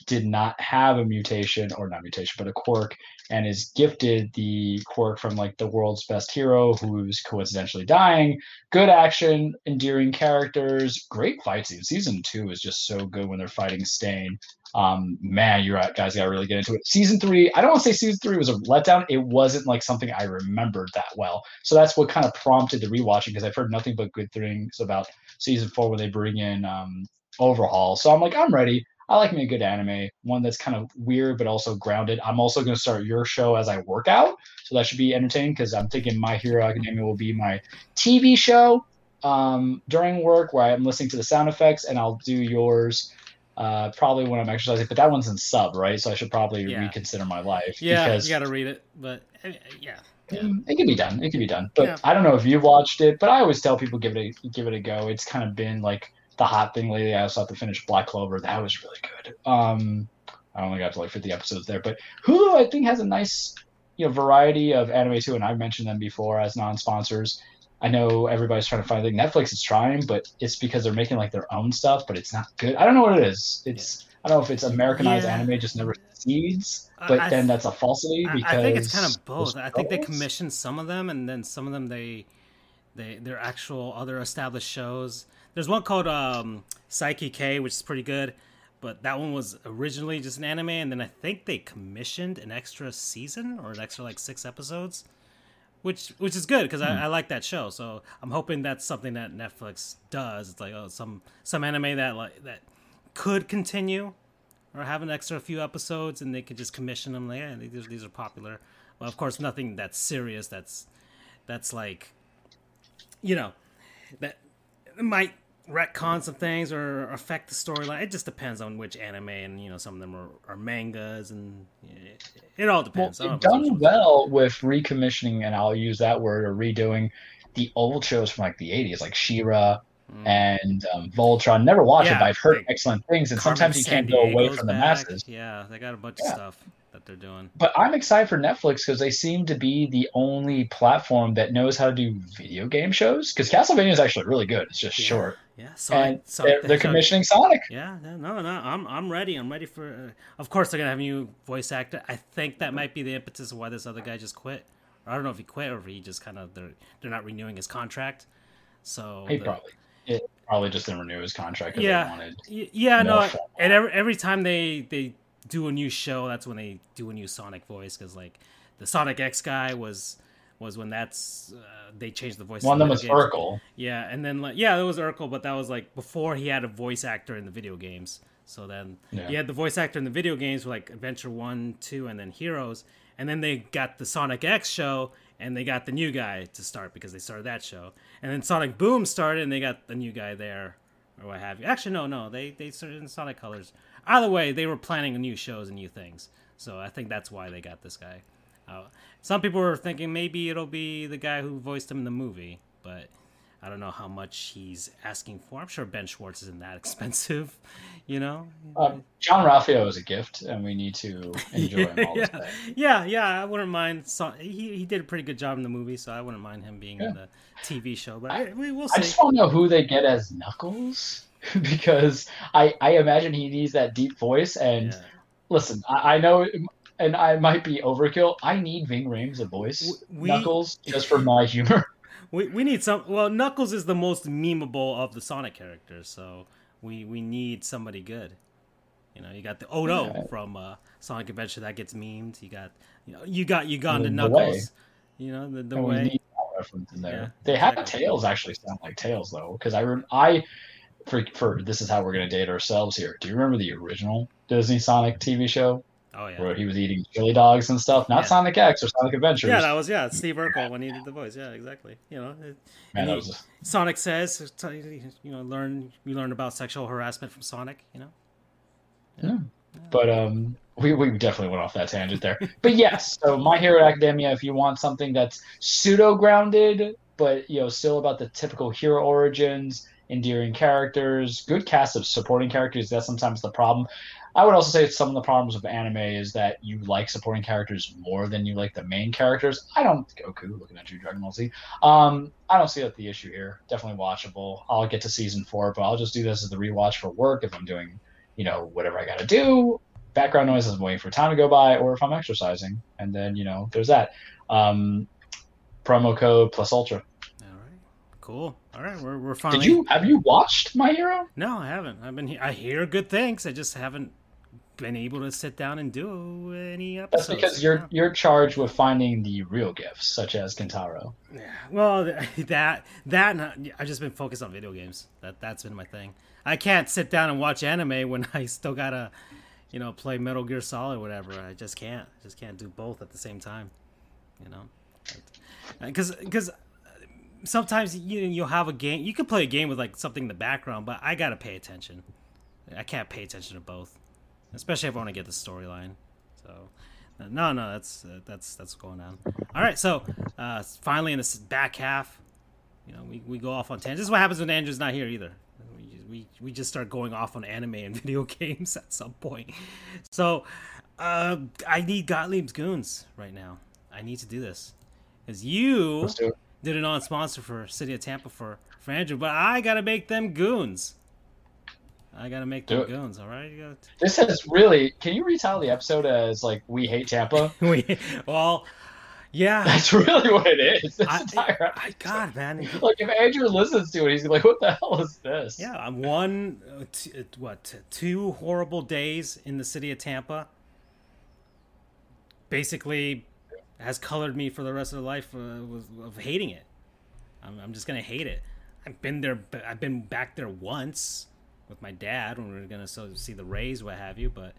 did not have a mutation or not mutation, but a quirk, and is gifted the quirk from like the world's best hero who's coincidentally dying. Good action, endearing characters, great fight scene. Season two is just so good when they're fighting Stain. Um, man, you guys got to really get into it. Season three, I don't want to say season three was a letdown. It wasn't like something I remembered that well. So that's what kind of prompted the rewatching because I've heard nothing but good things about season four when they bring in um, Overhaul. So I'm like, I'm ready. I like me a good anime, one that's kind of weird but also grounded. I'm also going to start your show as I work out, so that should be entertaining because I'm thinking My Hero Academia will be my TV show um, during work where I'm listening to the sound effects, and I'll do yours uh, probably when I'm exercising. But that one's in sub, right? So I should probably Yeah. reconsider my life. Yeah, because you got to read it, but uh, yeah, yeah. Mm, It can be done. It can be done. But Yeah. I don't know if you've watched it, but I always tell people give it a give it a go. It's kind of been like the hot thing lately. I also have to finish Black Clover. That was really good. Um, I only got to like 50 episodes there, but Hulu I think has a nice you know variety of anime too, and I've mentioned them before as non-sponsors. I know everybody's trying to find like Netflix is trying, but it's because they're making like their own stuff, but it's not good. I don't know what it is. It's I don't know if it's Americanized Yeah. anime just never succeeds, but I then that's a falsity I- because I think it's kind of both. I think they troubles. commission some of them, and then some of them they they they're actual other established shows. There's one called um, Saiki K, which is pretty good, but that one was originally just an anime, and then I think they commissioned an extra season or an extra like six episodes, which which is good because Hmm. I, I like that show. So I'm hoping that's something that Netflix does. It's like oh some some anime that like that could continue or have an extra few episodes and they could just commission them like yeah these, these are popular well of course nothing that's serious that's that's like you know that might retcon some things or affect the storyline it just depends on which anime and you know some of them are, are mangas and it, it all depends I they've don't know if done well with recommissioning, and I'll use that word, or redoing the old shows from like the 80s, like She-Ra Mm. and um, Voltron. Never watched Yeah, it, but I've heard they- excellent things, and Carmen sometimes you can't go away from the back. masses. yeah they got a bunch Yeah. of stuff that they're doing But I'm excited for Netflix because they seem to be the only platform that knows how to do video game shows. Because Castlevania is actually really good. It's just Yeah. short, yeah Sonic, and Sonic they're, they're commissioning Sonic. Yeah, no, no, no. I'm I'm ready. I'm ready for. Uh, of course, they're gonna have a new voice actor. I think that might be the impetus of why this other guy just quit. I don't know if he quit or if he just kind of they're they're not renewing his contract. So He the- probably, it probably just didn't renew his contract Yeah. they wanted. Yeah, no. And every every time they they do a new show, that's when they do a new Sonic voice because like the Sonic X guy was was when that's uh, they changed the voice. One of them was games. Urkel. Yeah, and then like yeah, it was Urkel, but that was like before he had a voice actor in the video games. So then Yeah. he had the voice actor in the video games like Adventure One, Two, and then Heroes, and then they got the Sonic X show, and they got the new guy to start because they started that show, and then Sonic Boom started, and they got the new guy there, or what have you. Actually, no, no, they they started in Sonic Colors. Either way, they were planning new shows and new things, so I think that's why they got this guy. Uh, some people were thinking maybe it'll be the guy who voiced him in the movie, but I don't know how much he's asking for. I'm sure Ben Schwartz isn't that *laughs* expensive, you know. Um, Jean-Ralphio is a gift, and we need to enjoy him all the *laughs* yeah, time. yeah, yeah. I wouldn't mind. So, he he did a pretty good job in the movie, so I wouldn't mind him being in the TV show. But I- we will I just want to know who they get as Knuckles, *laughs* because I I imagine he needs that deep voice. And Yeah. listen, I, I know, and I might be overkill. I need Ving Rhames a voice we- Knuckles just for my humor. *laughs* We, we need some. Well, Knuckles is the most memeable of the Sonic characters, so we we need somebody good. You know, you got the Odo Yeah. from uh, Sonic Adventure that gets memed. You got you know you got Uganda Knuckles. You know the the way. need reference in there. Yeah, they have tails actually sound like tails though, because I rem- I for for this is how we're gonna date ourselves here. Do you remember the original Disney Sonic TV show Oh yeah. where he was eating chili dogs and stuff? Not Yeah. Sonic X or Sonic Adventures. Yeah, that was yeah. Steve Urkel when he did the voice. Yeah, exactly. You know, it- Man, that he- was Sonic says, you know, learn you learn about sexual harassment from Sonic. You know. Yeah. But um, we, we definitely went off that tangent there. *laughs* But yes, so My Hero Academia, if you want something that's pseudo grounded, but you know, still about the typical hero origins, endearing characters, good cast of supporting characters, that's sometimes the problem. I would also say some of the problems with anime is that you like supporting characters more than you like the main characters. I don't Goku looking at you, Dragon Ball Z. Um, I don't see that the issue here. Definitely watchable. I'll get to season four, but I'll just do this as the rewatch for work if I'm doing, you know, whatever I got to do background noise I'm waiting for time to go by, or if I'm exercising. And then you know, there's that. Um, promo code plus ultra. Cool. All right, we're we're finally. Did you have you watched My Hero? No, I haven't. I've been. I hear good things. I just haven't been able to sit down and do any episodes. That's because you're yeah. you're charged with finding the real gifts, such as Kantaro. Yeah. Well, *laughs* that that I've just been focused on video games. That that's been my thing. I can't sit down and watch anime when *laughs* I still gotta you know, play Metal Gear Solid, or whatever. I just can't, just can't do both at the same time. You know, because because sometimes you you'll have a game. You can play a game with like something in the background, but I gotta pay attention. I can't pay attention to both, especially if I want to get the storyline. So. No, no, that's uh, that's that's going on. All right, so uh, finally in this back half, you know, we, we go off on tangents. This is what happens when Andrew's not here either we we just start going off on anime and *laughs* video games at some point. So uh, I need Gottlieb's goons right now. I need to do this because you did a non-sponsor for City of Tampa for for Andrew, but I gotta make them goons. I gotta make them goons. All right. Gotta... This is really. Can you retell the episode as like we hate Tampa? *laughs* we well. Yeah, that's really what it is. This I, entire I, God, man. *laughs* Like if Andrew listens to it, he's like, "What the hell is this?" Yeah, I'm one, uh, t- uh, what, two horrible days in the city of Tampa. Basically, has colored me for the rest of the life uh, of, hating it. I'm, I'm just gonna hate it. I've been there. I've been back there once with my dad when we were gonna so, see the Rays, what have you, but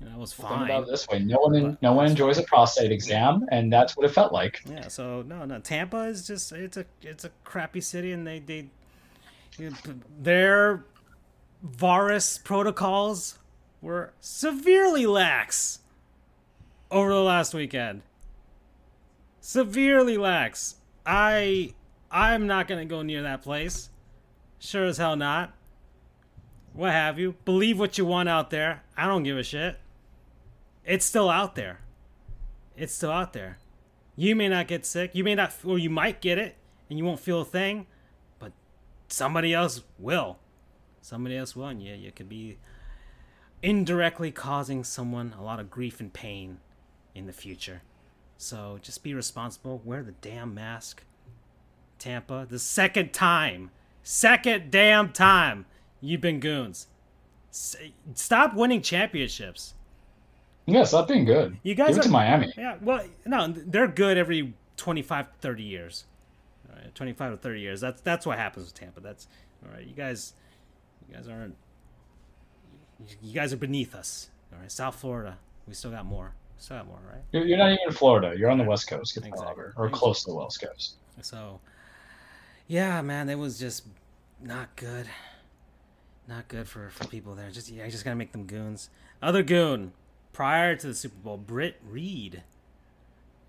you know, it was fine. Think about this way: no one, no one enjoys a prostate exam, and that's what it felt like. Yeah. So no, no. Tampa is just it's a it's a crappy city, and they they their virus protocols were severely lax over the last weekend. Severely lax. I I'm not gonna go near that place. Sure as hell not. What have you? Believe what you want out there. I don't give a shit. It's still out there. It's still out there. You may not get sick. You may not, or you might get it and you won't feel a thing, but somebody else will. Somebody else will, and yeah, you could be indirectly causing someone a lot of grief and pain in the future. So just be responsible. Wear the damn mask. Tampa, the second time, second damn time you've been goons. Stop winning championships. Yes, I've been good. You guys Give are, to Miami. Yeah, well, no, they're good every 25, 30 years. All right, 25 to 30 years. That's that's what happens with Tampa. That's all right. You guys, you guys aren't. You guys are beneath us. All right, South Florida. We still got more. Still right? You're, you're not even in Florida. You're on the West Coast. Get exactly. or close to the West Coast. So, yeah, man, it was just not good. Not good for, for people there. Just yeah, I just gotta make them goons. Other goon, prior to the Super Bowl, Britt Reid,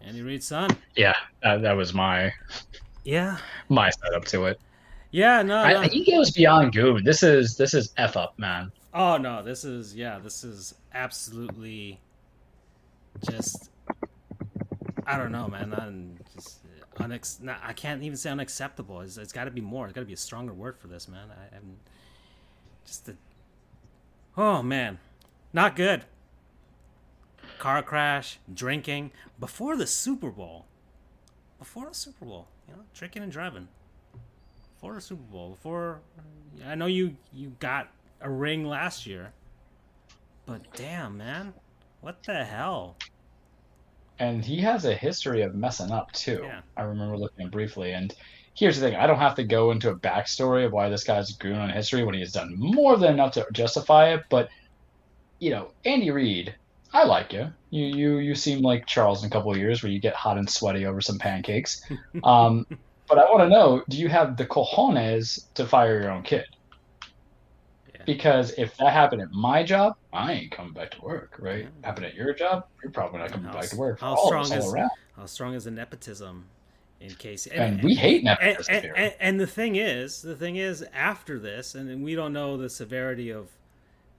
Andy Reid's son. Yeah, that, that was my yeah my setup to it. Yeah, no, I, no. he goes beyond good. This is this is f up, man. Oh no, this is yeah, this is absolutely just I don't know, man. I'm just uh, unex- not, I can't even say unacceptable. It's, it's got to be more. It's got to be a stronger word for this, man. I, am just the oh man, not good car crash, drinking before the Super Bowl. Before the Super Bowl, you know, drinking and driving. Before the Super Bowl, before I know you you got a ring last year, but damn, man, what the hell? And he has a history of messing up too. Yeah. I remember looking at briefly, and here's the thing: I don't have to go into a backstory of why this guy's a goon on history when he has done more than enough to justify it. But you know, Andy Reid I like you. You you you seem like Charles in a couple of years where you get hot and sweaty over some pancakes. *laughs* Um, but I want to know: Do you have the cojones to fire your own kid? Because if that happened at my job, I ain't coming back to work, right? Yeah. Happen at your job, you're probably not coming How back to work. How all strong is- around. How strong is the nepotism in case? And, we hate and, nepotism and, here. and, and the thing is, the thing is, after this, and we don't know the severity of.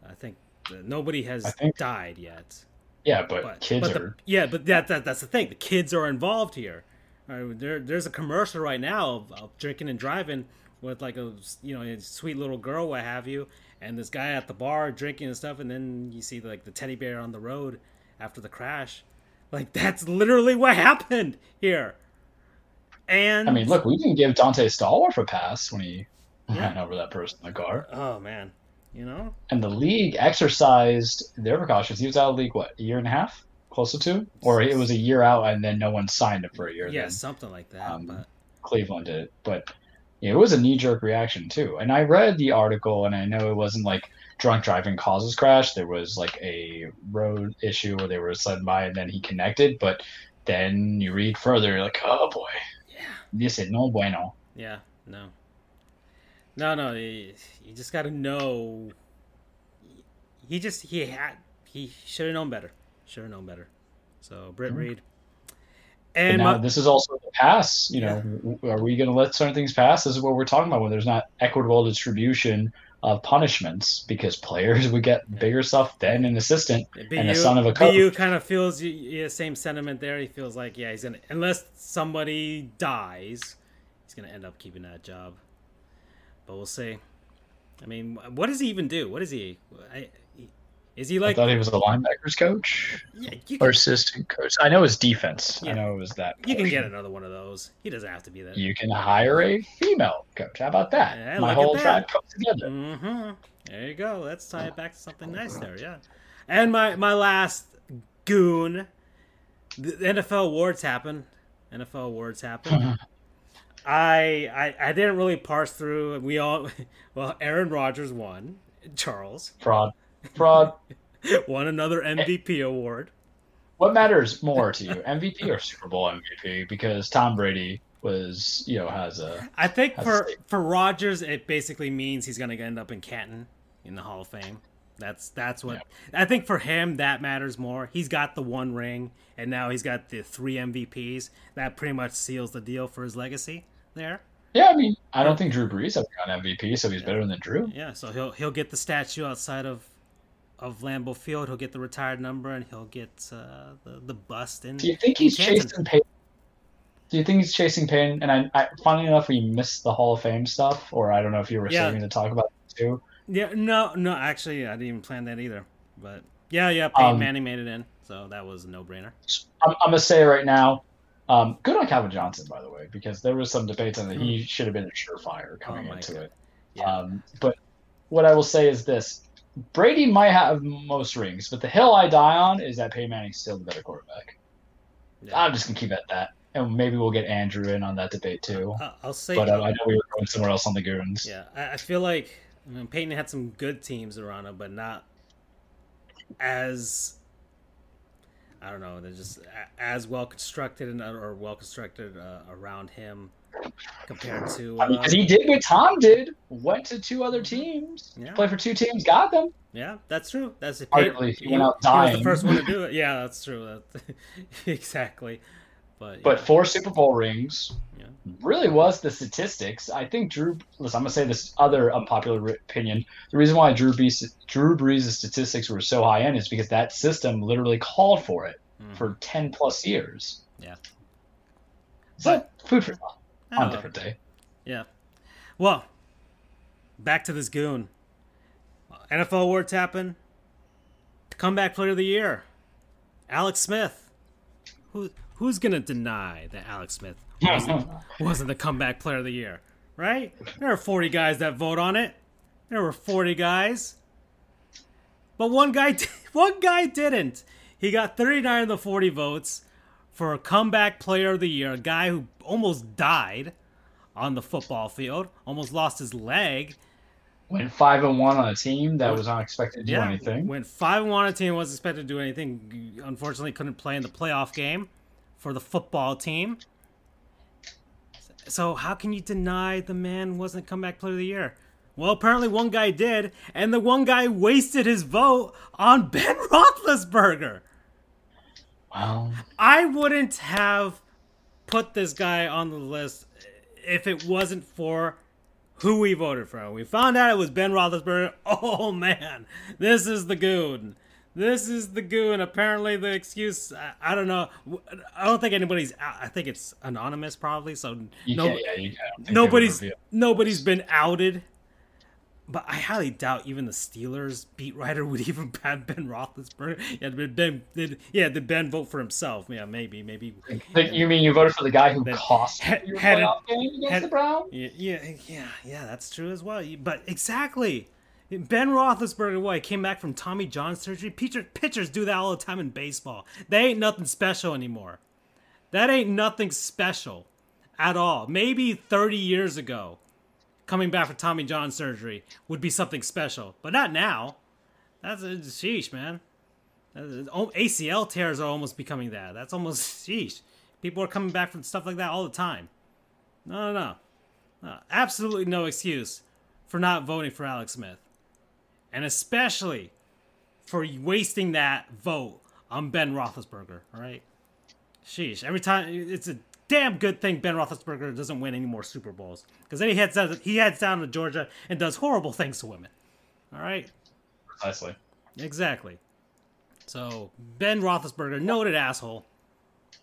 I think nobody has think- died yet. yeah, but, But, kids but the- are. yeah, but that, that that's the thing. The kids are involved here. Uh, there, there's a commercial right now of, of drinking and driving with like a you know a sweet little girl, what have you, and this guy at the bar drinking and stuff, and then you see like the teddy bear on the road after the crash. Like that's literally what happened here. And I mean, look, we didn't give Dante Stallworth a pass when he Yeah. ran over that person in the car. oh man, you know, And the league exercised their precautions. He was out of the league, what, a year and a half? Close to two? Or it was a year out and then no one signed him for a year. yeah, then. something like that. Um, but Cleveland did it. But it was a knee jerk reaction too. And I read the article and I know it wasn't like drunk driving causes crash. There was like a road issue where they were sliding by and then he connected. But then you read further, you're like, oh boy, yeah, this is no bueno. yeah, no, no, no. You, you just got to know. He just he had he should have known better. Should have known better. So Britt Mhm. Reid. And now my, this is also the pass. You know, w- are we going to let certain things pass? This is what we're talking about when there's not equitable distribution of punishments because *laughs* players would get bigger stuff than an assistant and a son of a coach. BU kind of feels the yeah, same sentiment there. He feels like yeah, he's gonna unless somebody dies, he's gonna end up keeping that job. But we'll see. I mean, what does he even do? What is he? I, is he like? I thought he was a linebackers coach yeah, you or can, assistant coach. I know his defense. Yeah. I know it was that. you can get another one of those. He doesn't have to be that. You can hire a female coach. How about that? Yeah, My whole tribe comes together. Mm-hmm. There you go. Let's tie it back to something nice there. Yeah. And my my last goon, the NFL awards happen. NFL awards happen. *laughs* I, I I didn't really parse through. We all *laughs* well, Aaron Rodgers won. Charles Fraud. Fraud. *laughs* won another MVP award. What matters more to you, MVP or Super Bowl MVP? Because Tom Brady was, you know, has a I think for for Rodgers, it basically means he's gonna end up in Canton in the Hall of Fame. That's that's what I think for him that matters more. He's got the one ring, and now he's got the three MVPs. That pretty much seals the deal for his legacy there. Yeah, I mean, I don't think Drew Brees ever got MVP, so he's better than Drew. Yeah, so he'll he'll get the statue outside of of Lambeau Field. He'll get the retired number, and he'll get uh, the the bust in. Do you think he's chasing Peyton? Do you think he's chasing Peyton? And I, I, funny enough, we missed the Hall of Fame stuff, or I don't know if you were Yeah. saving to talk about it too. Yeah, no, no, actually, I didn't even plan that either. But yeah, yeah, Peyton Um, Manning made it in, so that was a no brainer. I'm, I'm gonna say right now. Um, good on Calvin Johnson, by the way, because there was some debates on that he should have been a surefire coming Hmm. Oh into God. it. Yeah. Um, but what I will say is this: Brady might have most rings, but the hill I die on is that Peyton Manning's still the better quarterback. Yeah. I'm just gonna keep at that, and maybe we'll get Andrew in on that debate too. I- I'll say, But uh, I know we were going somewhere else on the goons. yeah, I, I feel like I mean, Peyton had some good teams around him, but not as I don't know. They're just as well constructed and or well constructed uh, around him compared to. I mean, Uh, he did what Tom did. Went to two other teams, Yeah. played for two teams, got them. yeah, that's true. That's Arguably, he went out was the first one to do it. *laughs* Yeah, that's true. That, *laughs* exactly. But But four Super Bowl rings Yeah. really was the statistics. I think Drew. Listen, I'm gonna say this other unpopular opinion. The reason why Drew Brees, Drew Brees' statistics were so high end is because that system literally called for it Mhm. for ten plus years. Yeah. So food for thought on Oh, a different day. Yeah. Well, back to this goon. NFL awards happen. Comeback player of the year. Alex Smith. Who who's gonna deny that Alex Smith *laughs* wasn't, wasn't the comeback player of the year? Right? There are 40 guys that vote on it. There were 40 guys. But one guy *laughs* one guy didn't. He got 39 of the 40 votes for a comeback player of the year, a guy who almost died on the football field, almost lost his leg. Went five and one on a team that was not expected to do anything. Went five and one on a team, wasn't expected to do anything. Unfortunately, couldn't play in the playoff game for the football team. So how can you deny the man wasn't comeback player of the year? Well, apparently one guy did, and the one guy wasted his vote on Ben *laughs* Roethlisberger. Wow. I wouldn't have put this guy on the list if it wasn't for who we voted for. We found out it was Ben Roethlisberger. *laughs* Oh man, this is the goon. This is the goon. Apparently, the excuse. I, I don't know. I don't think anybody's. I think it's anonymous, probably. So You no, yeah, nobody's nobody's been outed. But I highly doubt even the Steelers beat writer would *laughs* even have Ben Roethlisberger. Yeah, did Ben did yeah did Ben vote for himself? Yeah, maybe maybe. Like, you mean you voted for the guy who cost had- your had it- playoff game against had- the Browns? Yeah, yeah, yeah, yeah, that's true as well. But exactly, Ben Roethlisberger, what? Came back from Tommy John surgery. Pitcher, pitchers do that all the time in baseball. They ain't nothing special anymore. That ain't nothing special at all. Maybe 30 years ago, coming back from Tommy John surgery would be something special, but not now. That's a sheesh, man. Uh, oh, ACL tears are almost becoming that. That's almost *laughs* sheesh. People are coming back from stuff like that all the time. No, no, no. No, absolutely no excuse for not voting for Alex Smith. And especially for wasting that vote on Ben Roethlisberger, all right? Sheesh. Every time, it's a damn good thing Ben Roethlisberger doesn't win any more Super Bowls. Because then he heads, down, he heads down to Georgia and does horrible things to women. All right? Precisely. Exactly. So, Ben Roethlisberger, noted asshole.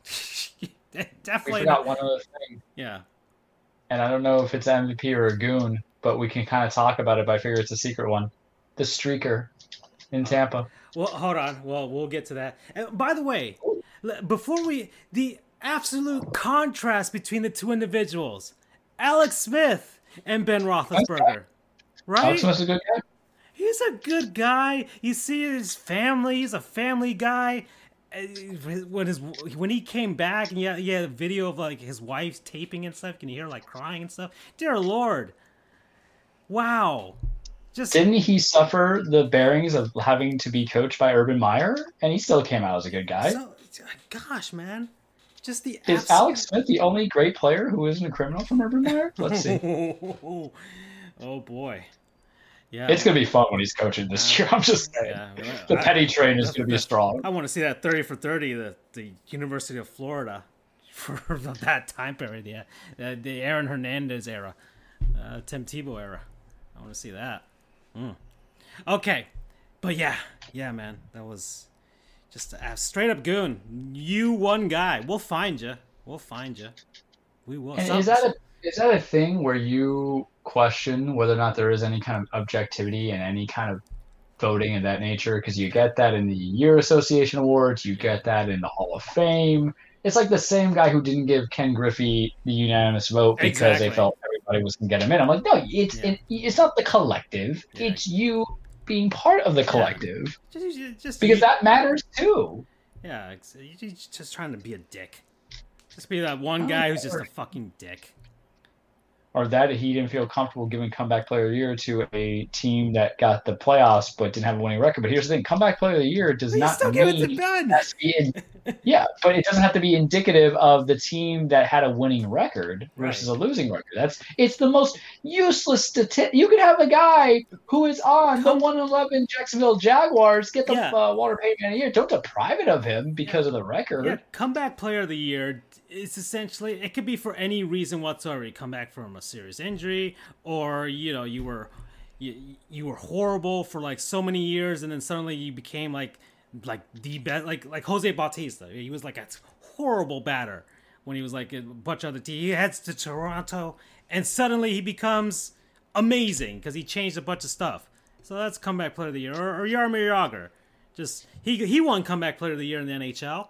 *laughs* We Definitely. forgot one other thing, Yeah. and I don't know if it's MVP or a goon, but we can kind of talk about it. But I figure it's a secret one. The streaker in Tampa. Well, hold on. Well, we'll get to that. And by the way, before we the absolute contrast between the two individuals, Alex Smith and Ben Roethlisberger, right? Alex Smith's a good guy. He's a good guy. You see his family. He's a family guy. When his when he came back and yeah, yeah, video of like his wife's taping and stuff. Can you hear like crying and stuff? Dear Lord, wow, just Didn't he suffer the bearings of having to be coached by Urban Meyer? And he still came out as a good guy. so, gosh, man, just the Is absolute- Alex Smith the only great player who isn't a criminal from Urban Meyer? *laughs* Let's see. oh boy. Yeah. It's gonna be fun when he's coaching this year. *laughs* I'm just saying. yeah, well, The I- petty train is gonna be strong. I want to see that 30 for 30 the the University of Florida *laughs* for that time period. Yeah. The, the Aaron Hernandez era. Uh, Tim Tebow era. I want to see that. Mm. Okay. But yeah. Yeah, man. That was just a straight up goon. You one guy. We'll find you. We'll find you. We will. And Some- is that a is that a thing where you question whether or not there is any kind of objectivity and any kind of voting of that nature? Because you get that in the Year Association Awards, you get that in the Hall of Fame. It's like the same guy who didn't give Ken Griffey the unanimous vote because Exactly. they felt everybody was going to get him in. I'm like, no, it's Yeah. it, it's not the collective. Yeah. It's you being part of the collective just, just- just because that matters too. Yeah, you're just trying to be a dick. Just be that one guy who's just a fucking dick. Or that he didn't feel comfortable giving comeback player of the year to a team that got the playoffs but didn't have a winning record. But here's the thing: comeback player of the year does You not still give it to mean Ben. has to be in, yeah, but it doesn't have to be indicative of the team that had a winning record versus Right. a losing record. That's it's the most useless statistic. You could have a guy who is on the Come- 111 Jacksonville Jaguars get the Yeah. uh, Walter Payton Man of the year. Don't deprive it of him because of the record. Yeah, comeback player of the year is essentially it could be for any reason whatsoever. You come back from a serious injury, or you know you were you, you were horrible for like so many years, and then suddenly you became like like the best, like like Jose Bautista. He was like a horrible batter when he was like a bunch of other teams. He heads to Toronto, and suddenly he becomes amazing because he changed a bunch of stuff. So that's comeback player of the year, or, or Jaromir Jagr. Just he he won comeback player of the year in the NHL,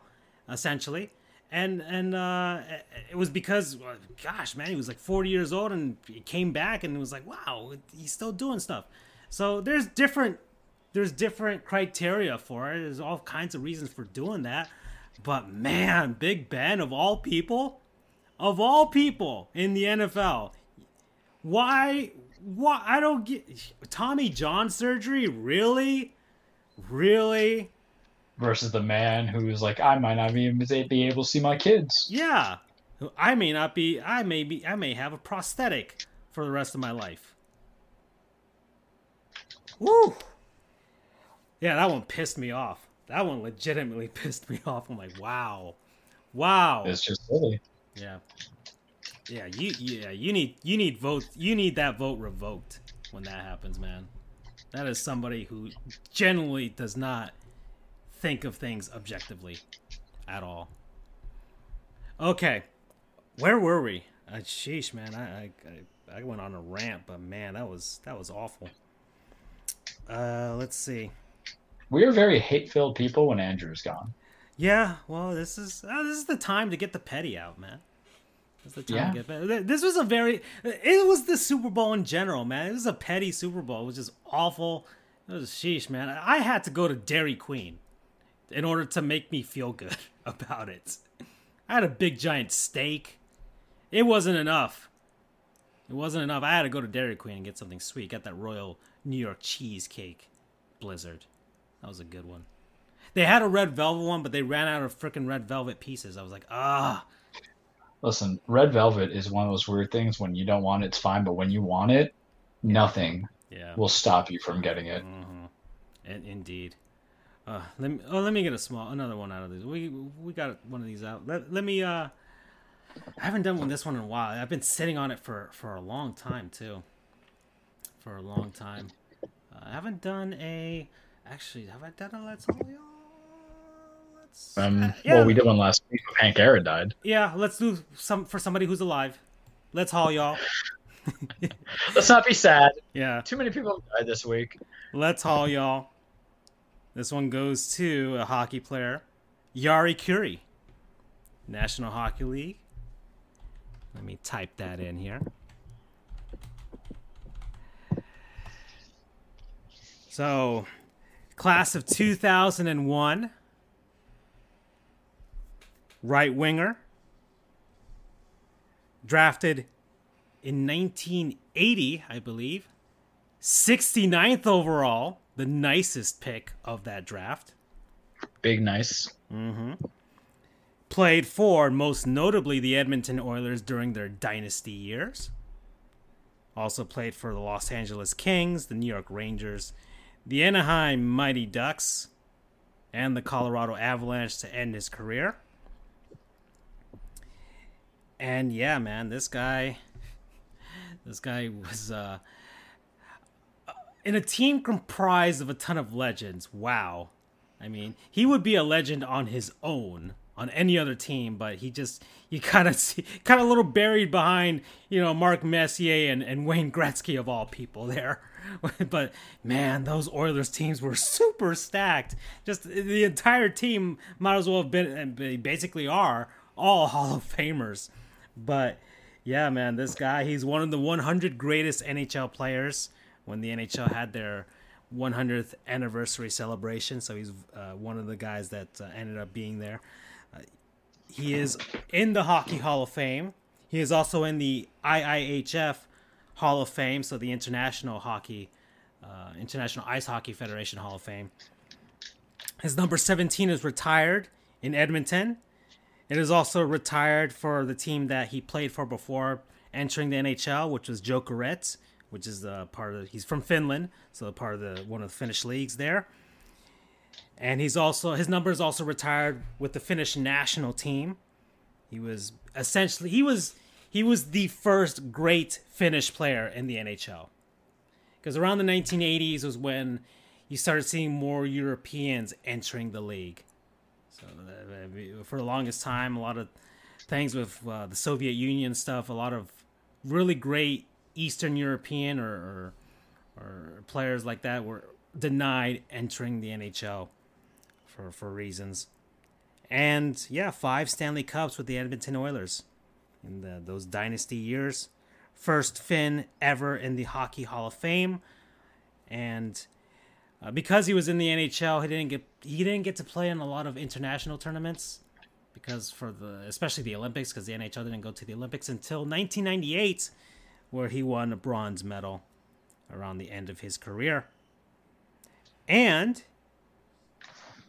essentially, and and uh, it was because, gosh, man, he was like 40 years old and he came back and it was like, wow, he's still doing stuff. So there's different there's different criteria for it. There's all kinds of reasons for doing that, but man, Big Ben of all people, of all people in the NFL, why why I don't get Tommy John surgery really really Versus the man who's like, I might not even be able to see my kids. yeah I may not be I may be I may have a prosthetic for the rest of my life Woo! Yeah, that one pissed me off. That one legitimately *laughs* pissed me off. I'm like, wow, wow. It's just silly. Yeah, yeah. You yeah you need you need vote you need that vote revoked when that happens, man. That is somebody who generally does not think of things objectively at all. Okay, where were we? Uh, sheesh, man. I, I I went on a rant, but man, that was that was awful. Uh, let's see. We are very hate-filled people when Andrew's gone. Yeah, well, this is uh, this is the time to get the petty out, man. This is the time yeah. to get petty. This was a very. It was the Super Bowl in general, man. It was a petty Super Bowl. It was just awful. It was sheesh, man. I had to go to Dairy Queen in order to make me feel good *laughs* about it. I had a big giant steak. It wasn't enough. It wasn't enough. I had to go to Dairy Queen and get something sweet. Got that royal New York cheesecake blizzard. That was a good one. They had a red velvet one, but they ran out of freaking red velvet pieces. I was like, ah. Listen, red velvet is one of those weird things. When you don't want it, it's fine, but when you want it, nothing yeah. will stop you from getting it. Mm-hmm. And indeed. Uh, let me. Oh, let me get a small another one out of these. We we got one of these out. Let, let me. Uh, I haven't done one this one in a while. I've been sitting on it for for a long time too. For a long time. Uh, I haven't done a. Actually, have I done a Let's Haul Y'all? Let's. Um. Uh, yeah. Well, we did one last week. Hank Aaron died. Yeah. Let's do some for somebody who's alive. Let's haul y'all. *laughs* let's not be sad. *laughs* Yeah. Too many people died this week. Let's haul y'all. This one goes to a hockey player, Jari Kurri, National Hockey League. Let me type that in here. So, class of 2001, right winger, drafted in 1980, I believe, 69th overall, the nicest pick of that draft. Big nice. Mm-hmm played for most notably the Edmonton Oilers during their dynasty years. Also played for the Los Angeles Kings, the New York Rangers, the Anaheim Mighty Ducks, and the Colorado Avalanche to end his career. And yeah, man, this guy *laughs* this guy was uh in a team comprised of a ton of legends. Wow. I mean, he would be a legend on his own on any other team, but he just you kind of *laughs* see kind of a little buried behind you know Mark Messier and, and Wayne Gretzky of all people there. *laughs* but man, those Oilers teams were *laughs* super stacked. Just the entire team might as well have been, and they basically are all Hall of Famers. But yeah, man, this guy he's one of the 100 greatest NHL players when the NHL had their 100th anniversary celebration. So he's uh, one of the guys that uh, ended up being there. He is in the Hockey Hall of Fame. He is also in the IIHF Hall of Fame, so the International Hockey, uh, International Ice Hockey Federation Hall of Fame. His number 17 is retired in Edmonton. It is also retired for the team that he played for before entering the NHL, which was Joe Jokerit, which is the part of he's from Finland, so part of the one of the Finnish leagues there and he's also his number is also retired with the Finnish national team. He was essentially he was he was the first great Finnish player in the NHL. Because around the 1980s was when you started seeing more Europeans entering the league. So uh, for the longest time, a lot of things with uh, the Soviet Union stuff, a lot of really great Eastern European or, or, or players like that were denied entering the NHL for for reasons. And yeah, five Stanley Cups with the Edmonton Oilers in the, those dynasty years. First Finn ever in the Hockey Hall of Fame, and uh, because he was in the NHL, he didn't get he didn't get to play in a lot of international tournaments because for the especially the Olympics because the NHL didn't go to the Olympics until 1998, where he won a bronze medal around the end of his career. And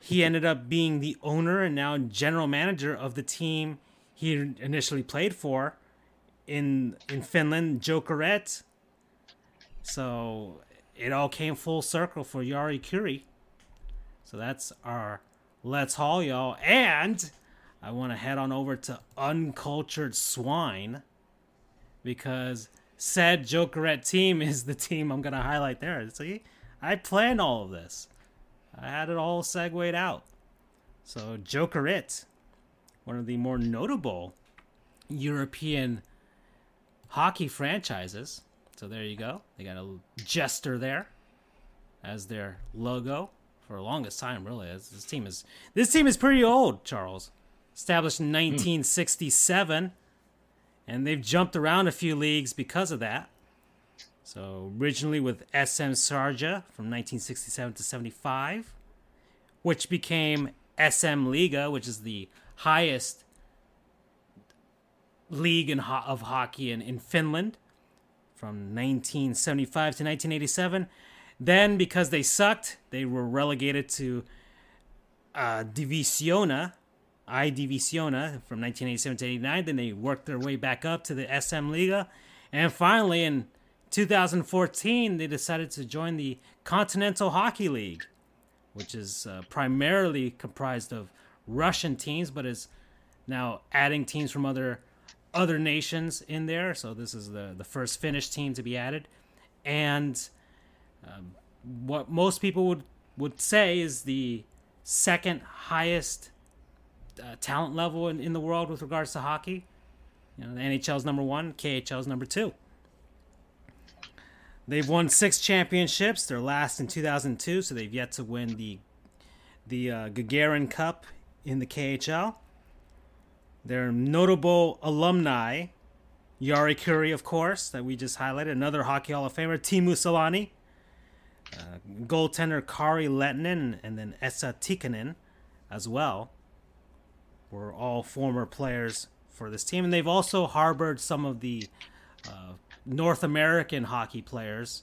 he ended up being the owner and now general manager of the team he initially played for in in Finland, Jokerit. So it all came full circle for Jari Kurri. So that's our Let's Haul Y'all. And I want to head on over to Uncultured Swine because said Jokerit team is the team I'm going to highlight there. See, I planned all of this, I had it all segued out. So, Jokerit, one of the more notable European hockey franchises. So there you go. They got a jester there as their logo for the longest time. Really, this team is this team is pretty old. Charles, established in 1967, mm. And they've jumped around a few leagues because of that. So originally with SM-sarja from 1967 to 75, which became SM Liiga, which is the highest league in ho- of hockey in, in Finland from 1975 to 1987. Then, because they sucked, they were relegated to uh, Divisiona, I Divisiona from 1987 to 89. Then they worked their way back up to the SM Liiga. And finally, in 2014, they decided to join the Continental Hockey League, which is uh, primarily comprised of Russian teams, but is now adding teams from other other nations in there. So this is the the first Finnish team to be added, and um, what most people would would say is the second highest uh, talent level in, in the world with regards to hockey. You know, the NHL's number one, KHL's number two. They've won six championships. Their last in 2002, so they've yet to win the the uh, Gagarin Cup in the KHL. Their notable alumni, Jari Kurri, of course, that we just highlighted, another Hockey Hall of Famer, Teemu Selanne, uh, goaltender Kari Lehtonen, and then Esa Tikkanen as well, were all former players for this team. And they've also harbored some of the uh, North American hockey players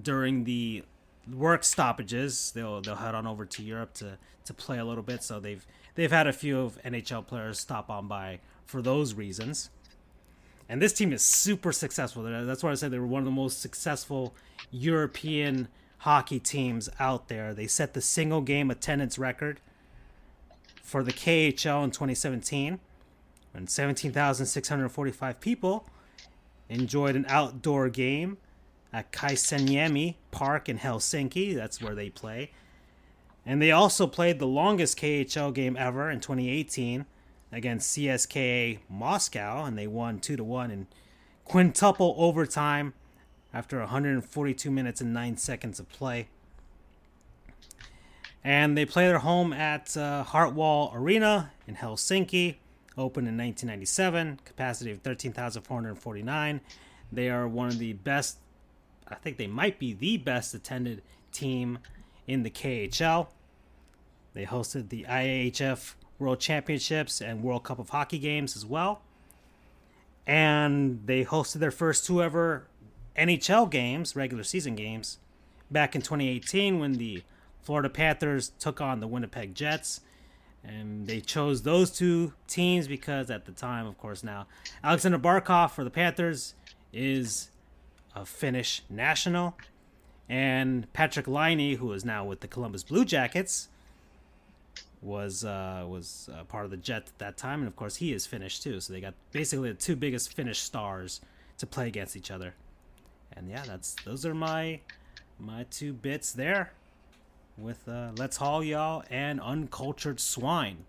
during the work stoppages. They'll they'll head on over to Europe to to play a little bit. So they've they've had a few of NHL players stop on by for those reasons. And this team is super successful. That's why I said they were one of the most successful European hockey teams out there. They set the single game attendance record for the KHL in 2017 when 17,645 people enjoyed an outdoor game at Kaisaniemi Park in Helsinki. That's where they play. And they also played the longest KHL game ever in 2018 against CSKA Moscow, and they won 2 to 1 in quintuple overtime after 142 minutes and 9 seconds of play. And they play their home at uh, Hartwall Arena in Helsinki, opened in 1997, capacity of 13,449. They are one of the best, I think they might be the best attended team in the KHL. They hosted the IIHF World Championships and World Cup of Hockey games as well. And they hosted their first two ever NHL games, regular season games, back in 2018 when the Florida Panthers took on the Winnipeg Jets. And they chose those two teams because at the time, of course, now Aleksander Barkov for the Panthers is a Finnish national. And Patrik Laine, who is now with the Columbus Blue Jackets, was uh, was uh, part of the Jet at that time, and of course he is Finnish too. So they got basically the two biggest Finnish stars to play against each other. And yeah, that's those are my my two bits there with uh, Let's Haul Y'all and Uncultured Swine.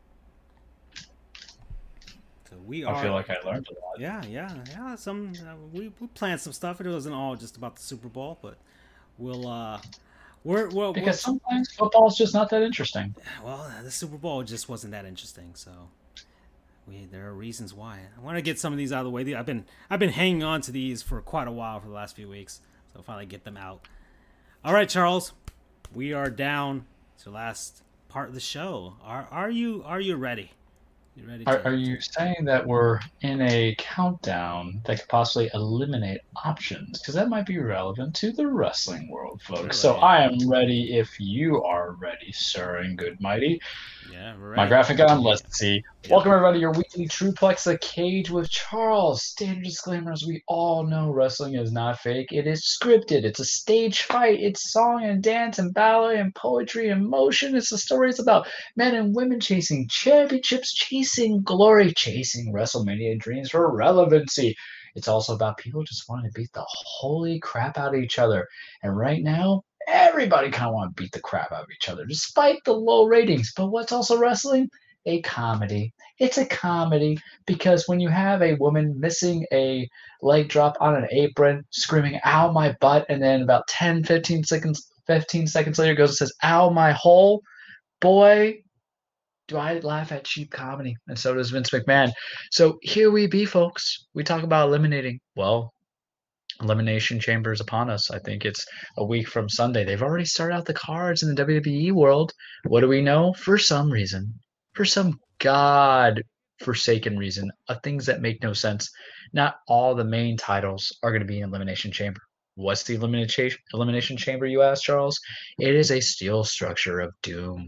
So we are. I feel like I learned a lot. Yeah, yeah, yeah. Some uh, we we planned some stuff. It wasn't all just about the Super Bowl, but we'll uh we're, we're because we're, sometimes football is just not that interesting. Well, the Super Bowl just wasn't that interesting, so we there are reasons why. I want to get some of these out of the way. I've been I've been hanging on to these for quite a while for the last few weeks, so I'll finally get them out. All right, Charles, we are down to the last part of the show. Are are you are you ready? You ready? Are, are you saying that we're in a countdown that could possibly eliminate options? Because that might be relevant to the wrestling world, folks. So I am ready if you are ready, sir and good mighty. Yeah, right. My graphic on. Let's see. Welcome everybody to your weekly Truplex, the cage with Charles. Standard disclaimers: We all know wrestling is not fake. It is scripted. It's a stage fight. It's song and dance and ballet and poetry and motion. It's the stories about men and women chasing championships, chasing glory, chasing WrestleMania dreams for relevancy. It's also about people just wanting to beat the holy crap out of each other. And right now, everybody kind of want to beat the crap out of each other, despite the low ratings. But what's also wrestling? A comedy. It's a comedy because when you have a woman missing a leg drop on an apron, screaming, ow, my butt, and then about 10, 15 seconds, 15 seconds later goes and says, ow, my hole, boy, do I laugh at cheap comedy? And so does Vince McMahon. So here we be, folks. We talk about eliminating. Well, Elimination Chamber is upon us. I think it's a week from Sunday. They've already started out the cards in the WWE world. What do we know? For some reason, for some god forsaken reason, of things that make no sense, not all the main titles are going to be in Elimination Chamber. What's the elimination elimination chamber? You ask, Charles. It is a steel structure of doom,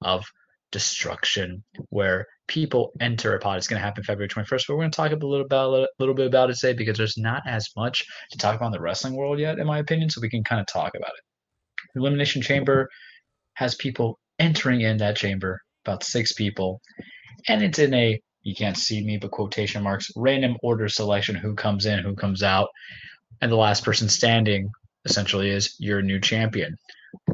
of destruction, where people enter a pod. It's going to happen February 21st, but we're going to talk a little about a little bit about it today because there's not as much to talk about in the wrestling world yet, in my opinion. So we can kind of talk about it. The Elimination Chamber has people entering in that chamber, about six people, and it's in a you can't see me, but quotation marks random order selection: who comes in, who comes out, and the last person standing essentially is your new champion.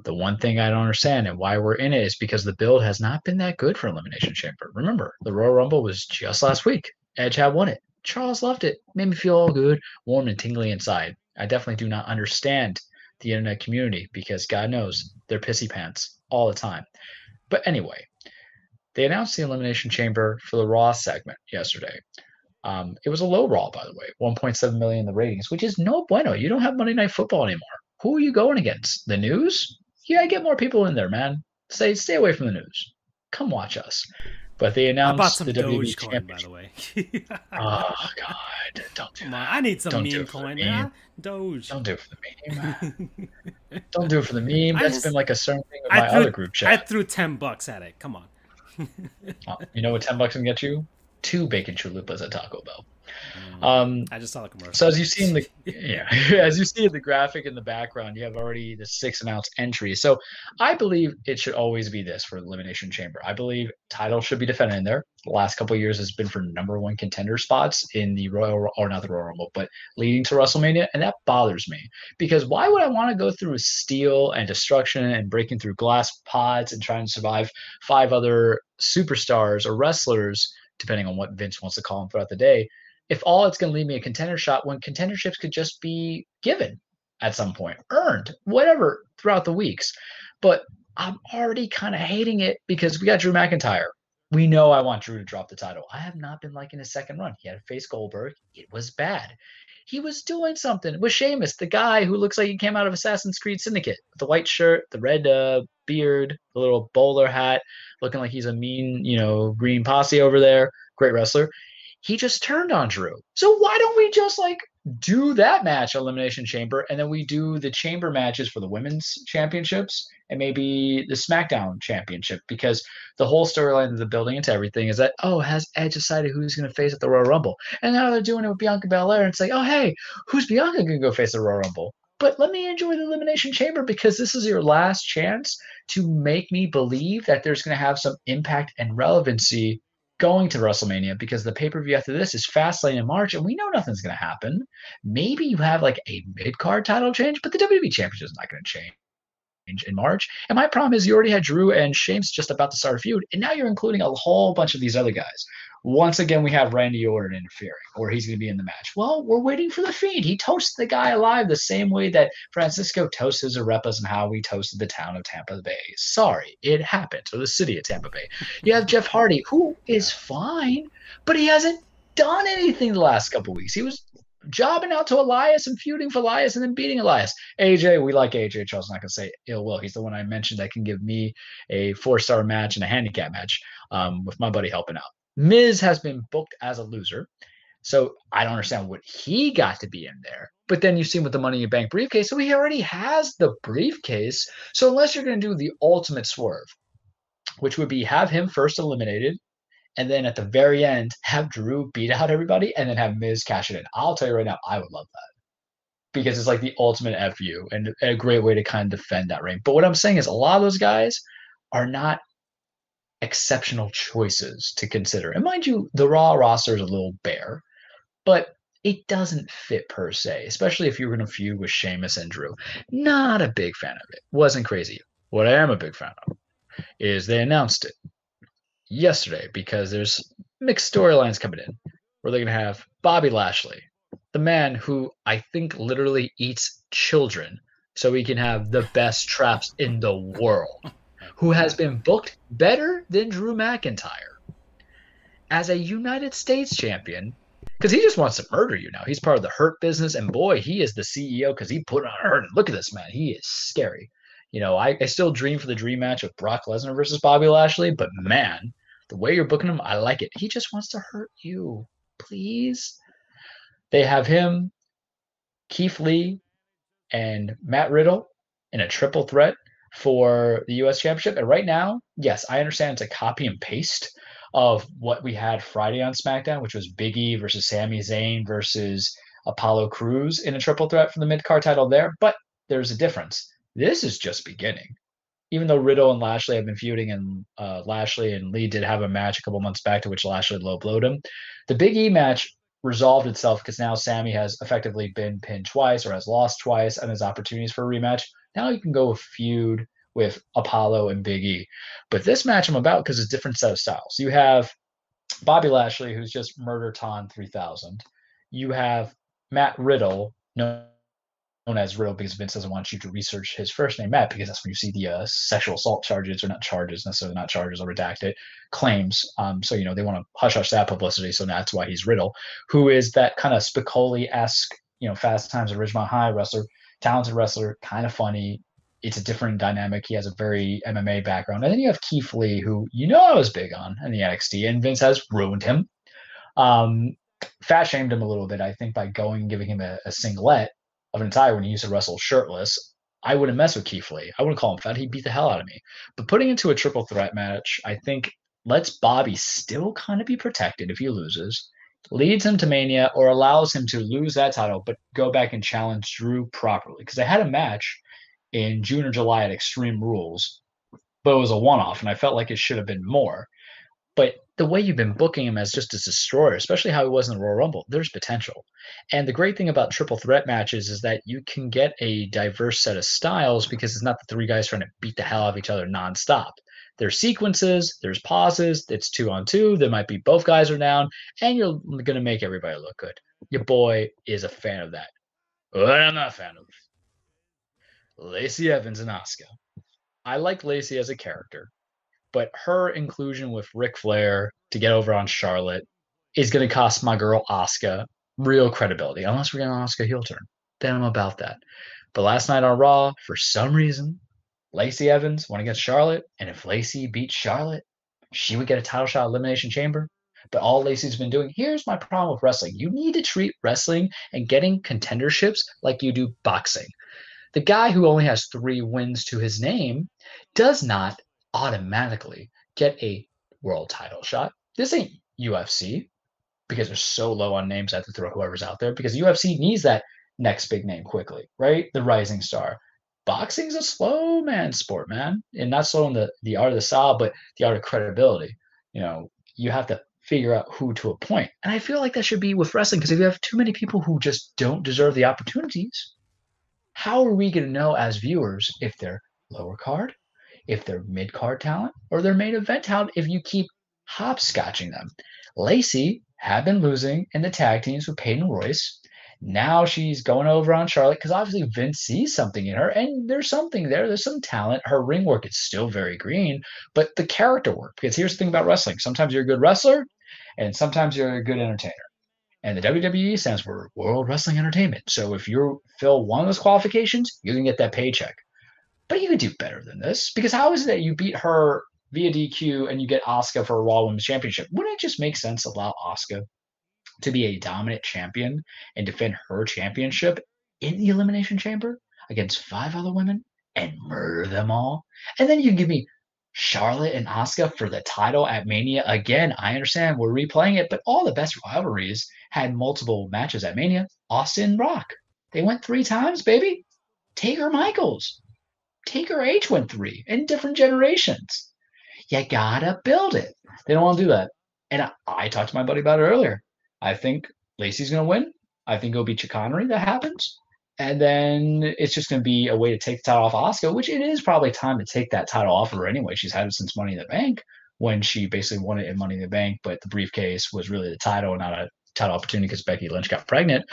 The one thing I don't understand and why we're in it is because the build has not been that good for Elimination Chamber. Remember, the Royal Rumble was just last week. Edge had won it. Charles loved it. Made me feel all good, warm, and tingly inside. I definitely do not understand the internet community because God knows they're pissy pants all the time. But anyway, they announced the Elimination Chamber for the Raw segment yesterday. Um, it was a low Raw, by the way, 1.7 million in the ratings, which is no bueno. You don't have Monday Night Football anymore. Who are you going against? The news? Yeah, get more people in there, man. Stay stay away from the news. Come watch us. But they announced the WWE coin, by the way. *laughs* oh *laughs* God! Don't do that. I need some don't meme coin, man. Doge. Don't do it for the meme. *laughs* don't do it for the meme. That's just, been like a certain thing with I my threw, other group chat. I threw ten bucks at it. Come on. oh, you know what ten bucks can get you? Two bacon chalupas at Taco Bell. Mm. Um, I just saw the commercial. So as you see in the *laughs* yeah, *laughs* as you see in the graphic in the background, you have already the six announced entries. So I believe it should always be this for Elimination Chamber. I believe title should be defended in there. The last couple years has been for number one contender spots in the Royal or not the Royal Rumble, but leading to WrestleMania, and that bothers me because why would I want to go through steel and destruction and breaking through glass pods and trying to survive five other superstars or wrestlers, depending on what Vince wants to call them throughout the day? If all it's going to leave me a contender shot when contenderships could just be given at some point, earned, whatever throughout the weeks. But I'm already kind of hating it because we got Drew McIntyre. We know I want Drew to drop the title. I have not been liking his second run. He had to face Goldberg. It was bad. He was doing something with Sheamus, the guy who looks like he came out of Assassin's Creed Syndicate. The white shirt, the red uh, beard, the little bowler hat, looking like he's a mean, you know, green posse over there. Great wrestler he just turned on Drew. So why don't we just like do that match elimination chamber and then we do the chamber matches for the women's championships and maybe the SmackDown championship? Because the whole storyline of the building into everything is that oh has Edge decided who's going to face at the Royal Rumble? And now they're doing it with Bianca Belair and like oh hey who's Bianca going to go face at the Royal Rumble? But let me enjoy the elimination chamber because this is your last chance to make me believe that there's going to have some impact and relevancy going to WrestleMania because the pay per view after this is Fastlane in March, and we know nothing's going to happen. Maybe you have like a mid card title change, but the WWE Championship is not going to change in March. And my problem is you already had Drew and Sheamus just about to start a feud, and now you're including a whole bunch of these other guys. Once again, we have Randy Orton interfering, or he's going to be in the match. Well, we're waiting for the feed. He toasts the guy alive the same way that Francisco toasts toasted Arepas and how we toasted the town of Tampa Bay. Sorry, it happened, or the city of Tampa Bay. You have Jeff Hardy, who is fine, but he hasn't done anything the last couple weeks. He was jobbing out to Elias and feuding for Elias and then beating Elias. AJ, we like AJ. Charles not gonna say ill will. He's the one I mentioned that can give me a four star match and a handicap match um, with my buddy helping out. Miz has been booked as a loser. So I don't understand what he got to be in there. But then you see him with the Money in Bank briefcase. So he already has the briefcase. So unless you're going to do the ultimate swerve, which would be have him first eliminated, and then at the very end have Drew beat out everybody, and then have Miz cash it in. I'll tell you right now, I would love that because it's like the ultimate fu and a great way to kind of defend that reign. But what I'm saying is, a lot of those guys are not exceptional choices to consider. And mind you, the Raw roster is a little bare, but it doesn't fit per se, especially if you're going to feud with Sheamus and Drew. Not a big fan of it. Wasn't crazy. What I am a big fan of is they announced it yesterday because there's mixed storylines coming in where they're going to have Bobby Lashley, the man who I think literally eats children so he can have the best traps in the world, who has been booked better than Drew McIntyre as a United States champion because he just wants to murder you now. He's part of the Hurt business, and boy, he is the CEO because he put on Hurt. Look at this man; he is scary. You know, I, I still dream for the dream match of Brock Lesnar versus Bobby Lashley, but man, the way you're booking him, I like it. He just wants to hurt you, please. They have him, Keith Lee, and Matt Riddle in a triple threat for the U.S. Championship. And right now, yes, I understand it's a copy and paste of what we had Friday on SmackDown, which was Big E versus Sami Zayn versus Apollo Crews in a triple threat for the mid card title there. But there's a difference. This is just beginning. Even though Riddle and Lashley have been feuding, and uh, Lashley and Lee did have a match a couple months back to which Lashley low blowed him, the Big E match resolved itself because now Sami has effectively been pinned twice or has lost twice and has opportunities for a rematch. Now you can go feud with Apollo and Big E. But this match I'm about because it's a different set of styles. You have Bobby Lashley, who's just murder Ton 3000. You have Matt Riddle, known as Riddle because Vince doesn't want you to research his first name, Matt, because that's when you see the uh, sexual assault charges, or not charges, necessarily not charges, or redacted claims. Um, so, you know, they want to hush hush that publicity. So that's why he's Riddle, who is that kind of Spicoli esque, you know, Fast Times at Ridgemont High wrestler, talented wrestler, kind of funny, it's a different dynamic. He has a very MMA background. And then you have Keith Lee, who you know I was big on in the NXT, and Vince has ruined him. Um, fat shamed him a little bit, I think, by going and giving him a, a singlet of an entire when he used to wrestle shirtless. I wouldn't mess with Keith Lee. I wouldn't call him fat. He'd beat the hell out of me. But putting into a triple threat match, I think lets Bobby still kind of be protected if he loses, leads him to Mania, or allows him to lose that title, but go back and challenge Drew properly. Because they had a match in June or July at Extreme Rules, but it was a one off, and I felt like it should have been more. But the way you've been booking him as just a destroyer, especially how he was in the Royal Rumble, there's potential. And the great thing about triple threat matches is that you can get a diverse set of styles because it's not the three guys trying to beat the hell out of each other nonstop. There's sequences, there's pauses, it's two on two, there might be both guys are down, and you're going to make everybody look good. Your boy is a fan of that. I'm not a fan of Lacey Evans and Asuka. I like Lacey as a character, but her inclusion with Ric Flair to get over on Charlotte is going to cost my girl Asuka real credibility. Unless we're getting Asuka heel turn, then I'm about that. But last night on Raw, for some reason, Lacey Evans went against Charlotte, and if Lacey beat Charlotte, she would get a title shot elimination chamber. But all Lacey's been doing, here's my problem with wrestling. You need to treat wrestling and getting contenderships like you do boxing. The guy who only has three wins to his name does not automatically get a world title shot. This ain't UFC because they're so low on names. I have to throw whoever's out there because UFC needs that next big name quickly, right? The rising star. Boxing's a slow man sport, man, and not slow in the the art of the style, but the art of credibility. You know, you have to figure out who to appoint, and I feel like that should be with wrestling because if you have too many people who just don't deserve the opportunities, how are we going to know as viewers if they're lower card, if they're mid card talent, or they're main event talent if you keep hopscotching them? Lacey had been losing in the tag teams with Peyton Royce. Now she's going over on Charlotte because obviously Vince sees something in her, and there's something there. There's some talent. Her ring work is still very green, but the character work. Because here's the thing about wrestling: sometimes you're a good wrestler, and sometimes you're a good entertainer. And the WWE stands for World Wrestling Entertainment. So if you fill one of those qualifications, you can get that paycheck. But you could do better than this because how is it that you beat her via DQ and you get Asuka for a Raw Women's Championship? Wouldn't it just make sense to allow Asuka to be a dominant champion and defend her championship in the Elimination Chamber against five other women and murder them all? And then you give me Charlotte and Asuka for the title at Mania. Again, I understand we're replaying it, but all the best rivalries had multiple matches at Mania. Austin Rock. They went three times, baby. Taker Michaels. Taker H went three in different generations. You gotta build it. They don't want to do that. And I, I talked to my buddy about it earlier. I think Lacey's gonna win. I think it'll be chicanery that happens. And then it's just going to be a way to take the title off Asuka, which it is probably time to take that title off of her anyway. She's had it since Money in the Bank when she basically won it in Money in the Bank, but the briefcase was really the title not a title opportunity because Becky Lynch got pregnant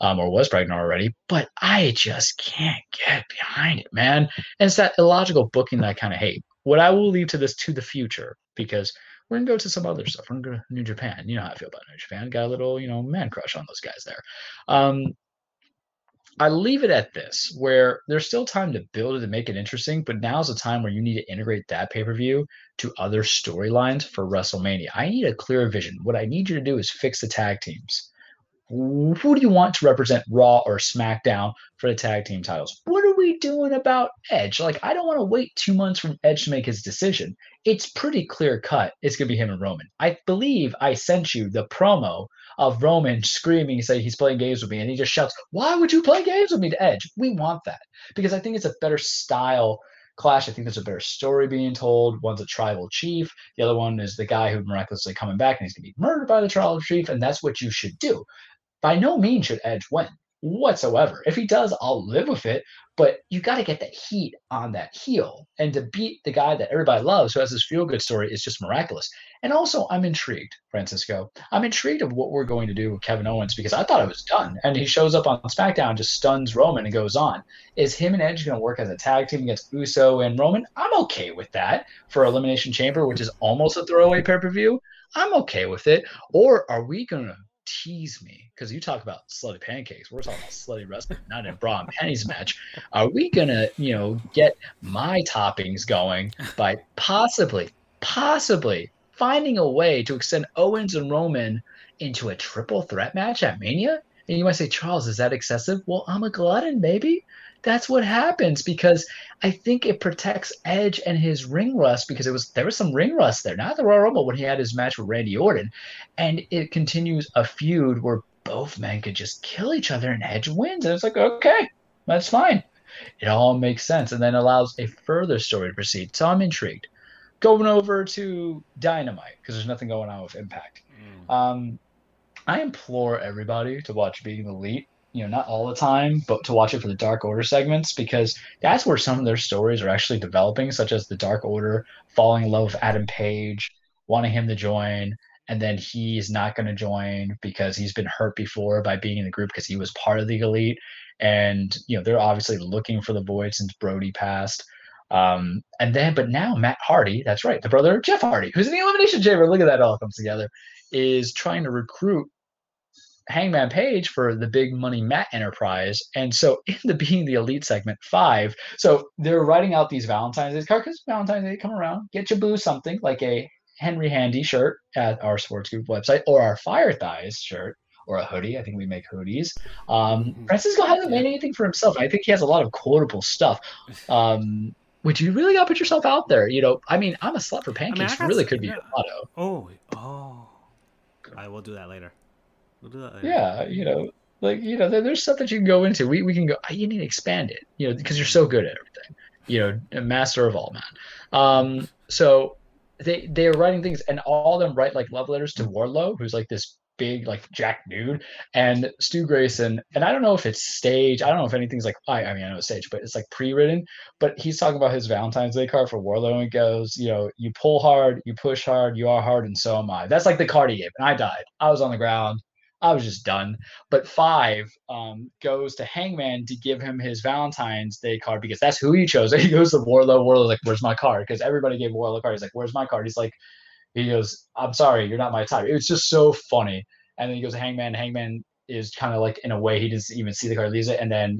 um, or was pregnant already. But I just can't get behind it, man. And it's that illogical booking that I kind of hate. What I will leave to this to the future because we're gonna go to some other stuff. We're gonna go New Japan. You know how I feel about New Japan. Got a little, you know, man crush on those guys there. Um, I leave it at this, where there's still time to build it and make it interesting, but now's the time where you need to integrate that pay per view to other storylines for WrestleMania. I need a clear vision. What I need you to do is fix the tag teams. Who do you want to represent Raw or SmackDown for the tag team titles? What are we doing about Edge? Like, I don't want to wait two months from Edge to make his decision. It's pretty clear cut. It's going to be him and Roman. I believe I sent you the promo of Roman screaming, say he's playing games with me, and he just shouts, "Why would you play games with me?" To Edge, we want that because I think it's a better style clash. I think there's a better story being told. One's a tribal chief, the other one is the guy who miraculously coming back and he's gonna be murdered by the tribal chief, and that's what you should do. By no means should Edge win whatsoever. If he does, I'll live with it. But you got to get that heat on that heel. And to beat the guy that everybody loves, who has this feel good story, is just miraculous. And also, I'm intrigued, Francisco. I'm intrigued of what we're going to do with Kevin Owens because I thought it was done. And he shows up on SmackDown, just stuns Roman and goes on. Is him and Edge going to work as a tag team against Uso and Roman? I'm okay with that for Elimination Chamber, which is almost a throwaway pay per view. I'm okay with it. Or are we going to tease me because you talk about slutty pancakes. We're talking about slutty wrestling, not a bra and *laughs* panties match. Are we gonna, you know, get my toppings going by possibly, possibly finding a way to extend Owens and Roman into a triple threat match at Mania? And you might say, Charles, is that excessive? Well, I'm a glutton, baby that's what happens because I think it protects Edge and his ring rust because it was there was some ring rust there. Not the Royal Rumble when he had his match with Randy Orton, and it continues a feud where both men could just kill each other and Edge wins, and it's like okay, that's fine. It all makes sense, and then allows a further story to proceed. So I'm intrigued. Going over to Dynamite because there's nothing going on with Impact. Mm. Um, I implore everybody to watch Being Elite you know, not all the time, but to watch it for the Dark Order segments because that's where some of their stories are actually developing, such as the Dark Order falling in love with Adam Page, wanting him to join, and then he's not going to join because he's been hurt before by being in the group because he was part of the elite. And, you know, they're obviously looking for the void since Brodie passed. Um, and then, but now Matt Hardy, that's right, the brother of Jeff Hardy, who's in the Elimination Chamber, look at that all comes together, is trying to recruit Hangman Page for the big money Matt Enterprise. And so *laughs* in the being the elite segment five, so they're writing out these Valentine's Day cards because Valentine's Day come around. Get your boo something like a Henry Handy shirt at our sports group website or our Fire Thighs shirt or a hoodie. I think we make hoodies. Um, mm-hmm. Francisco hasn't made anything for himself. I think he has a lot of quotable stuff. *laughs* Um, which you really got to put yourself out there. You know, I mean, I'm a slut for pancakes. I mean, really could be yeah. a motto. Oh, oh, I will do that later. Yeah, you know, like you know, there's stuff that you can go into. We we can go. You need to expand it, you know, because you're so good at everything. You know, master of all, man. Um, so they they are writing things, and all of them write like love letters to Wardlow, who's like this big like jack dude and stu grayson and i don't know if it's stage i don't know if anything's like i, I mean i know it's stage but it's like pre-written but he's talking about his valentine's day card for Wardlow and goes you know you pull hard you push hard you are hard and so am i that's like the card he gave and i died i was on the ground I was just done. But five um, goes to Hangman to give him his Valentine's Day card because that's who he chose. *laughs* He goes to Wardlow. Wardlow's like, "Where's my card?" Because everybody gave Wardlow a card. He's like, "Where's my card?" He's like, he goes, "I'm sorry, you're not my type." It was just so funny. And then he goes to Hangman. Hangman is kind of like in a way he doesn't even see the card, leaves it, and then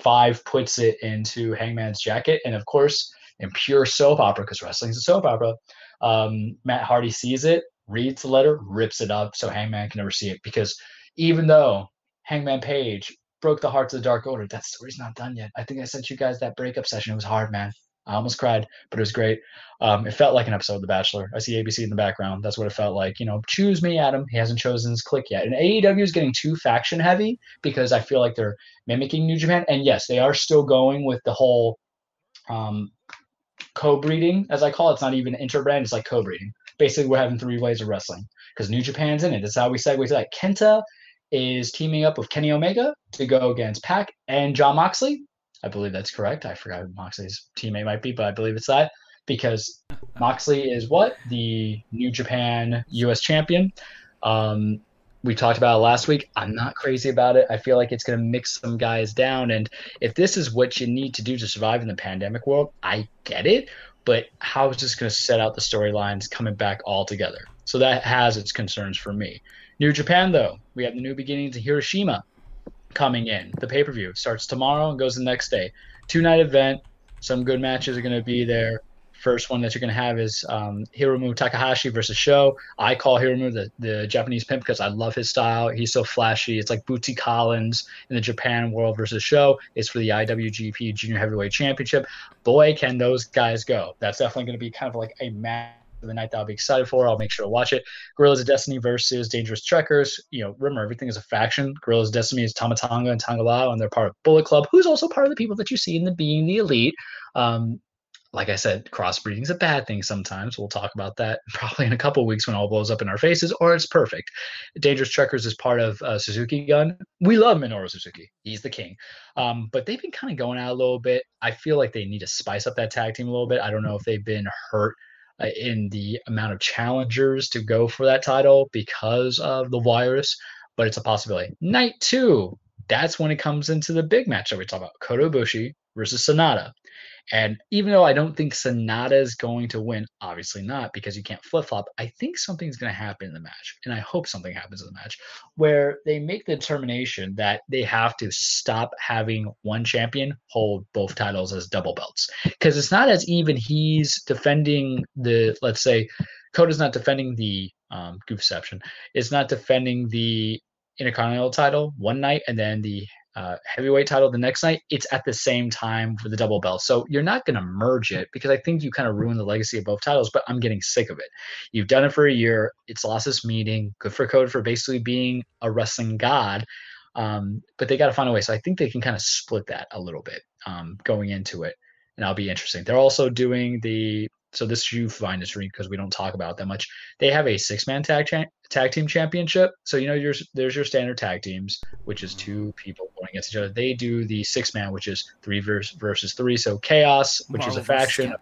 five puts it into Hangman's jacket. And of course, in pure soap opera, because wrestling's a soap opera, um, Matt Hardy sees it reads the letter, rips it up so Hangman can never see it. Because even though Hangman Page broke the hearts of the Dark Order, that story's not done yet. I think I sent you guys that breakup session. It was hard, man. I almost cried, but it was great. Um, it felt like an episode of The Bachelor. I see ABC in the background. That's what it felt like. You know, choose me, Adam. He hasn't chosen his clique yet. And AEW is getting too faction heavy because I feel like they're mimicking New Japan. And yes, they are still going with the whole um, co-breeding, as I call it. It's not even interbrand. It's like co-breeding. Basically, we're having three ways of wrestling because New Japan's in it. That's how we segue to that. Kenta is teaming up with Kenny Omega to go against Pac and Jon Moxley. I believe that's correct. I forgot who Moxley's teammate might be, but I believe it's that because *laughs* Moxley is what the New Japan U.S. champion. Um, we talked about it last week. I'm not crazy about it. I feel like it's going to mix some guys down. And if this is what you need to do to survive in the pandemic world, I get it. But how is this going to set out the storylines coming back all together? So that has its concerns for me. New Japan, though, we have the new beginnings in Hiroshima coming in. The pay per view starts tomorrow and goes the next day. Two night event. Some good matches are going to be there. First one that you're going to have is um, Hiromu Takahashi versus Show. I call Hiromu the, the Japanese pimp because I love his style. He's so flashy. It's like Bootsy Collins in the Japan world versus Show. It's for the IWGP Junior Heavyweight Championship. Boy, can those guys go. That's definitely going to be kind of like a match of the night that I'll be excited for. I'll make sure to watch it. Guerrillas of Destiny versus Dangerous Tekkers. You know, remember everything is a faction. Guerrillas of Destiny is Tama Tonga and Tanga and they're part of Bullet Club, who's also part of the people that you see in the Being the Elite. Um, like I said, crossbreeding is a bad thing sometimes. We'll talk about that *laughs* probably in a couple weeks when all blows up in our faces, or it's perfect. Dangerous Tekkers is part of uh, Suzuki Gun. We love Minoru Suzuki. He's the king. Um, but they've been kind of going out a little bit. I feel like they need to spice up that tag team a little bit. I don't know if they've been hurt uh, in the amount of challengers to go for that title because of the virus, but it's a possibility. Night two, that's when it comes into the big match that we talk about Kota versus Sanada. And even though I don't think Sanada is going to win, obviously not because you can't flip flop, I think something's going to happen in the match. And I hope something happens in the match where they make the determination that they have to stop having one champion hold both titles as double belts. Because it's not as even he's defending the, let's say, Kota's not defending the um, Goofception, it's not defending the Intercontinental title one night and then the uh, heavyweight title the next night, it's at the same time for the double belt. So you're not going to merge it because I think you kind of ruin the legacy of both titles, but I'm getting sick of it. You've done it for a year. It's lost this meeting. Good for Code for basically being a wrestling god. Um, but they got to find a way. So I think they can kind of split that a little bit um, going into it. And that'll be interesting. They're also doing the so this you find this because we don't talk about that much. They have a six man tag cha- tag team championship. So you know there's there's your standard tag teams, which is two people going against each other. They do the six man, which is three versus versus three. So chaos, which Marvel is a faction.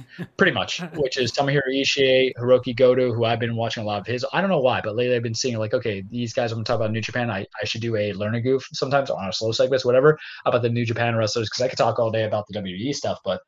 *laughs* pretty much, which is Tomohiro Ishii, Hiroki Goto, who I've been watching a lot of his. I don't know why, but lately I've been seeing like, okay, these guys. I'm gonna talk about New Japan. I, I should do a learn a goof sometimes on a slow segments, whatever, about the New Japan wrestlers because I could talk all day about the WWE stuff, but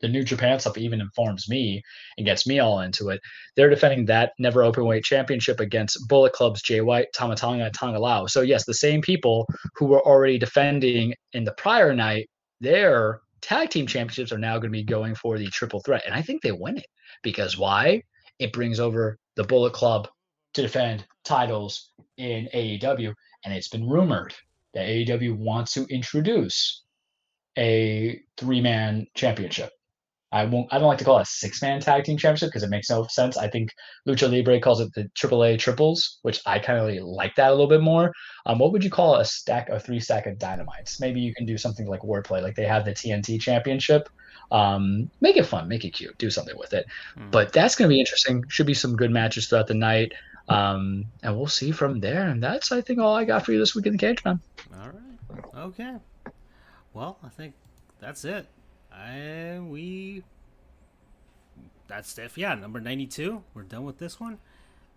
the New Japan stuff even informs me and gets me all into it. They're defending that never open weight championship against Bullet Club's Jay White, Tama Tonga, and Tanga Loa. So yes, the same people who were already defending in the prior night, their tag team championships are now going to be going for the triple threat. And I think they win it because why? It brings over the Bullet Club to defend titles in AEW. And it's been rumored that AEW wants to introduce a three man championship. I won't. I don't like to call it a six man tag team championship because it makes no sense. I think Lucha Libre calls it the AAA triples, which I kind of really like that a little bit more. Um, what would you call a stack, a three stack of dynamites? Maybe you can do something like wordplay, like they have the TNT championship. Um, make it fun, make it cute, do something with it. Mm. But that's going to be interesting. Should be some good matches throughout the night. Um, and we'll see from there. And that's, I think, all I got for you this week in the cage, man. All right. Okay. Well, I think that's it. I we that's Steph. Yeah, number ninety-two. We're done with this one.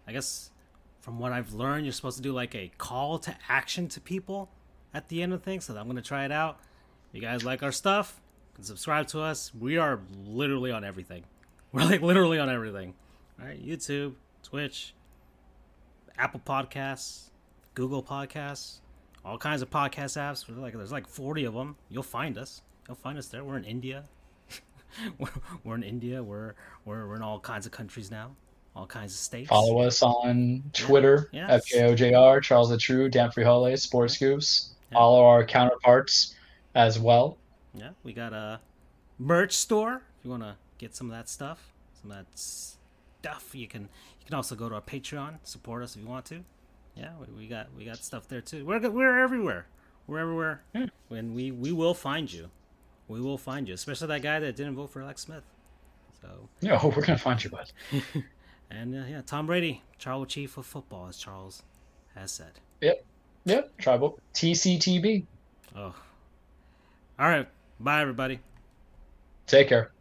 I guess from what I've learned, you're supposed to do like a call to action to people at the end of things. So I'm gonna try it out. If you guys like our stuff, can subscribe to us. We are literally on everything. *laughs* We're like literally on everything. All right, YouTube, Twitch, Apple Podcasts, Google Podcasts, all kinds of podcast apps. Like there's like 40 of them. You'll find us. You'll find us there. We're in India. we're, *laughs* we're in India. We're, we're we're in all kinds of countries now, all kinds of states. Follow us on Twitter, yeah. FJOJR, Charles the True, Dan Frijole, Sports Goofs, yeah. all our counterparts as well. Yeah, we got a merch store. If you want to get some of that stuff, some of that stuff, you can you can also go to our Patreon, support us if you want to. Yeah, we, we got we got stuff there too. We're we're everywhere. We're everywhere. Yeah. And we we will find you. We will find you, especially that guy that didn't vote for Alex Smith. So *laughs* yeah, we're gonna find you, bud. and uh, yeah, Tom Brady, tribal chief of football, as Charles has said. Yep. Yep. Tribal TCTB. Oh. All right. Bye, everybody. Take care.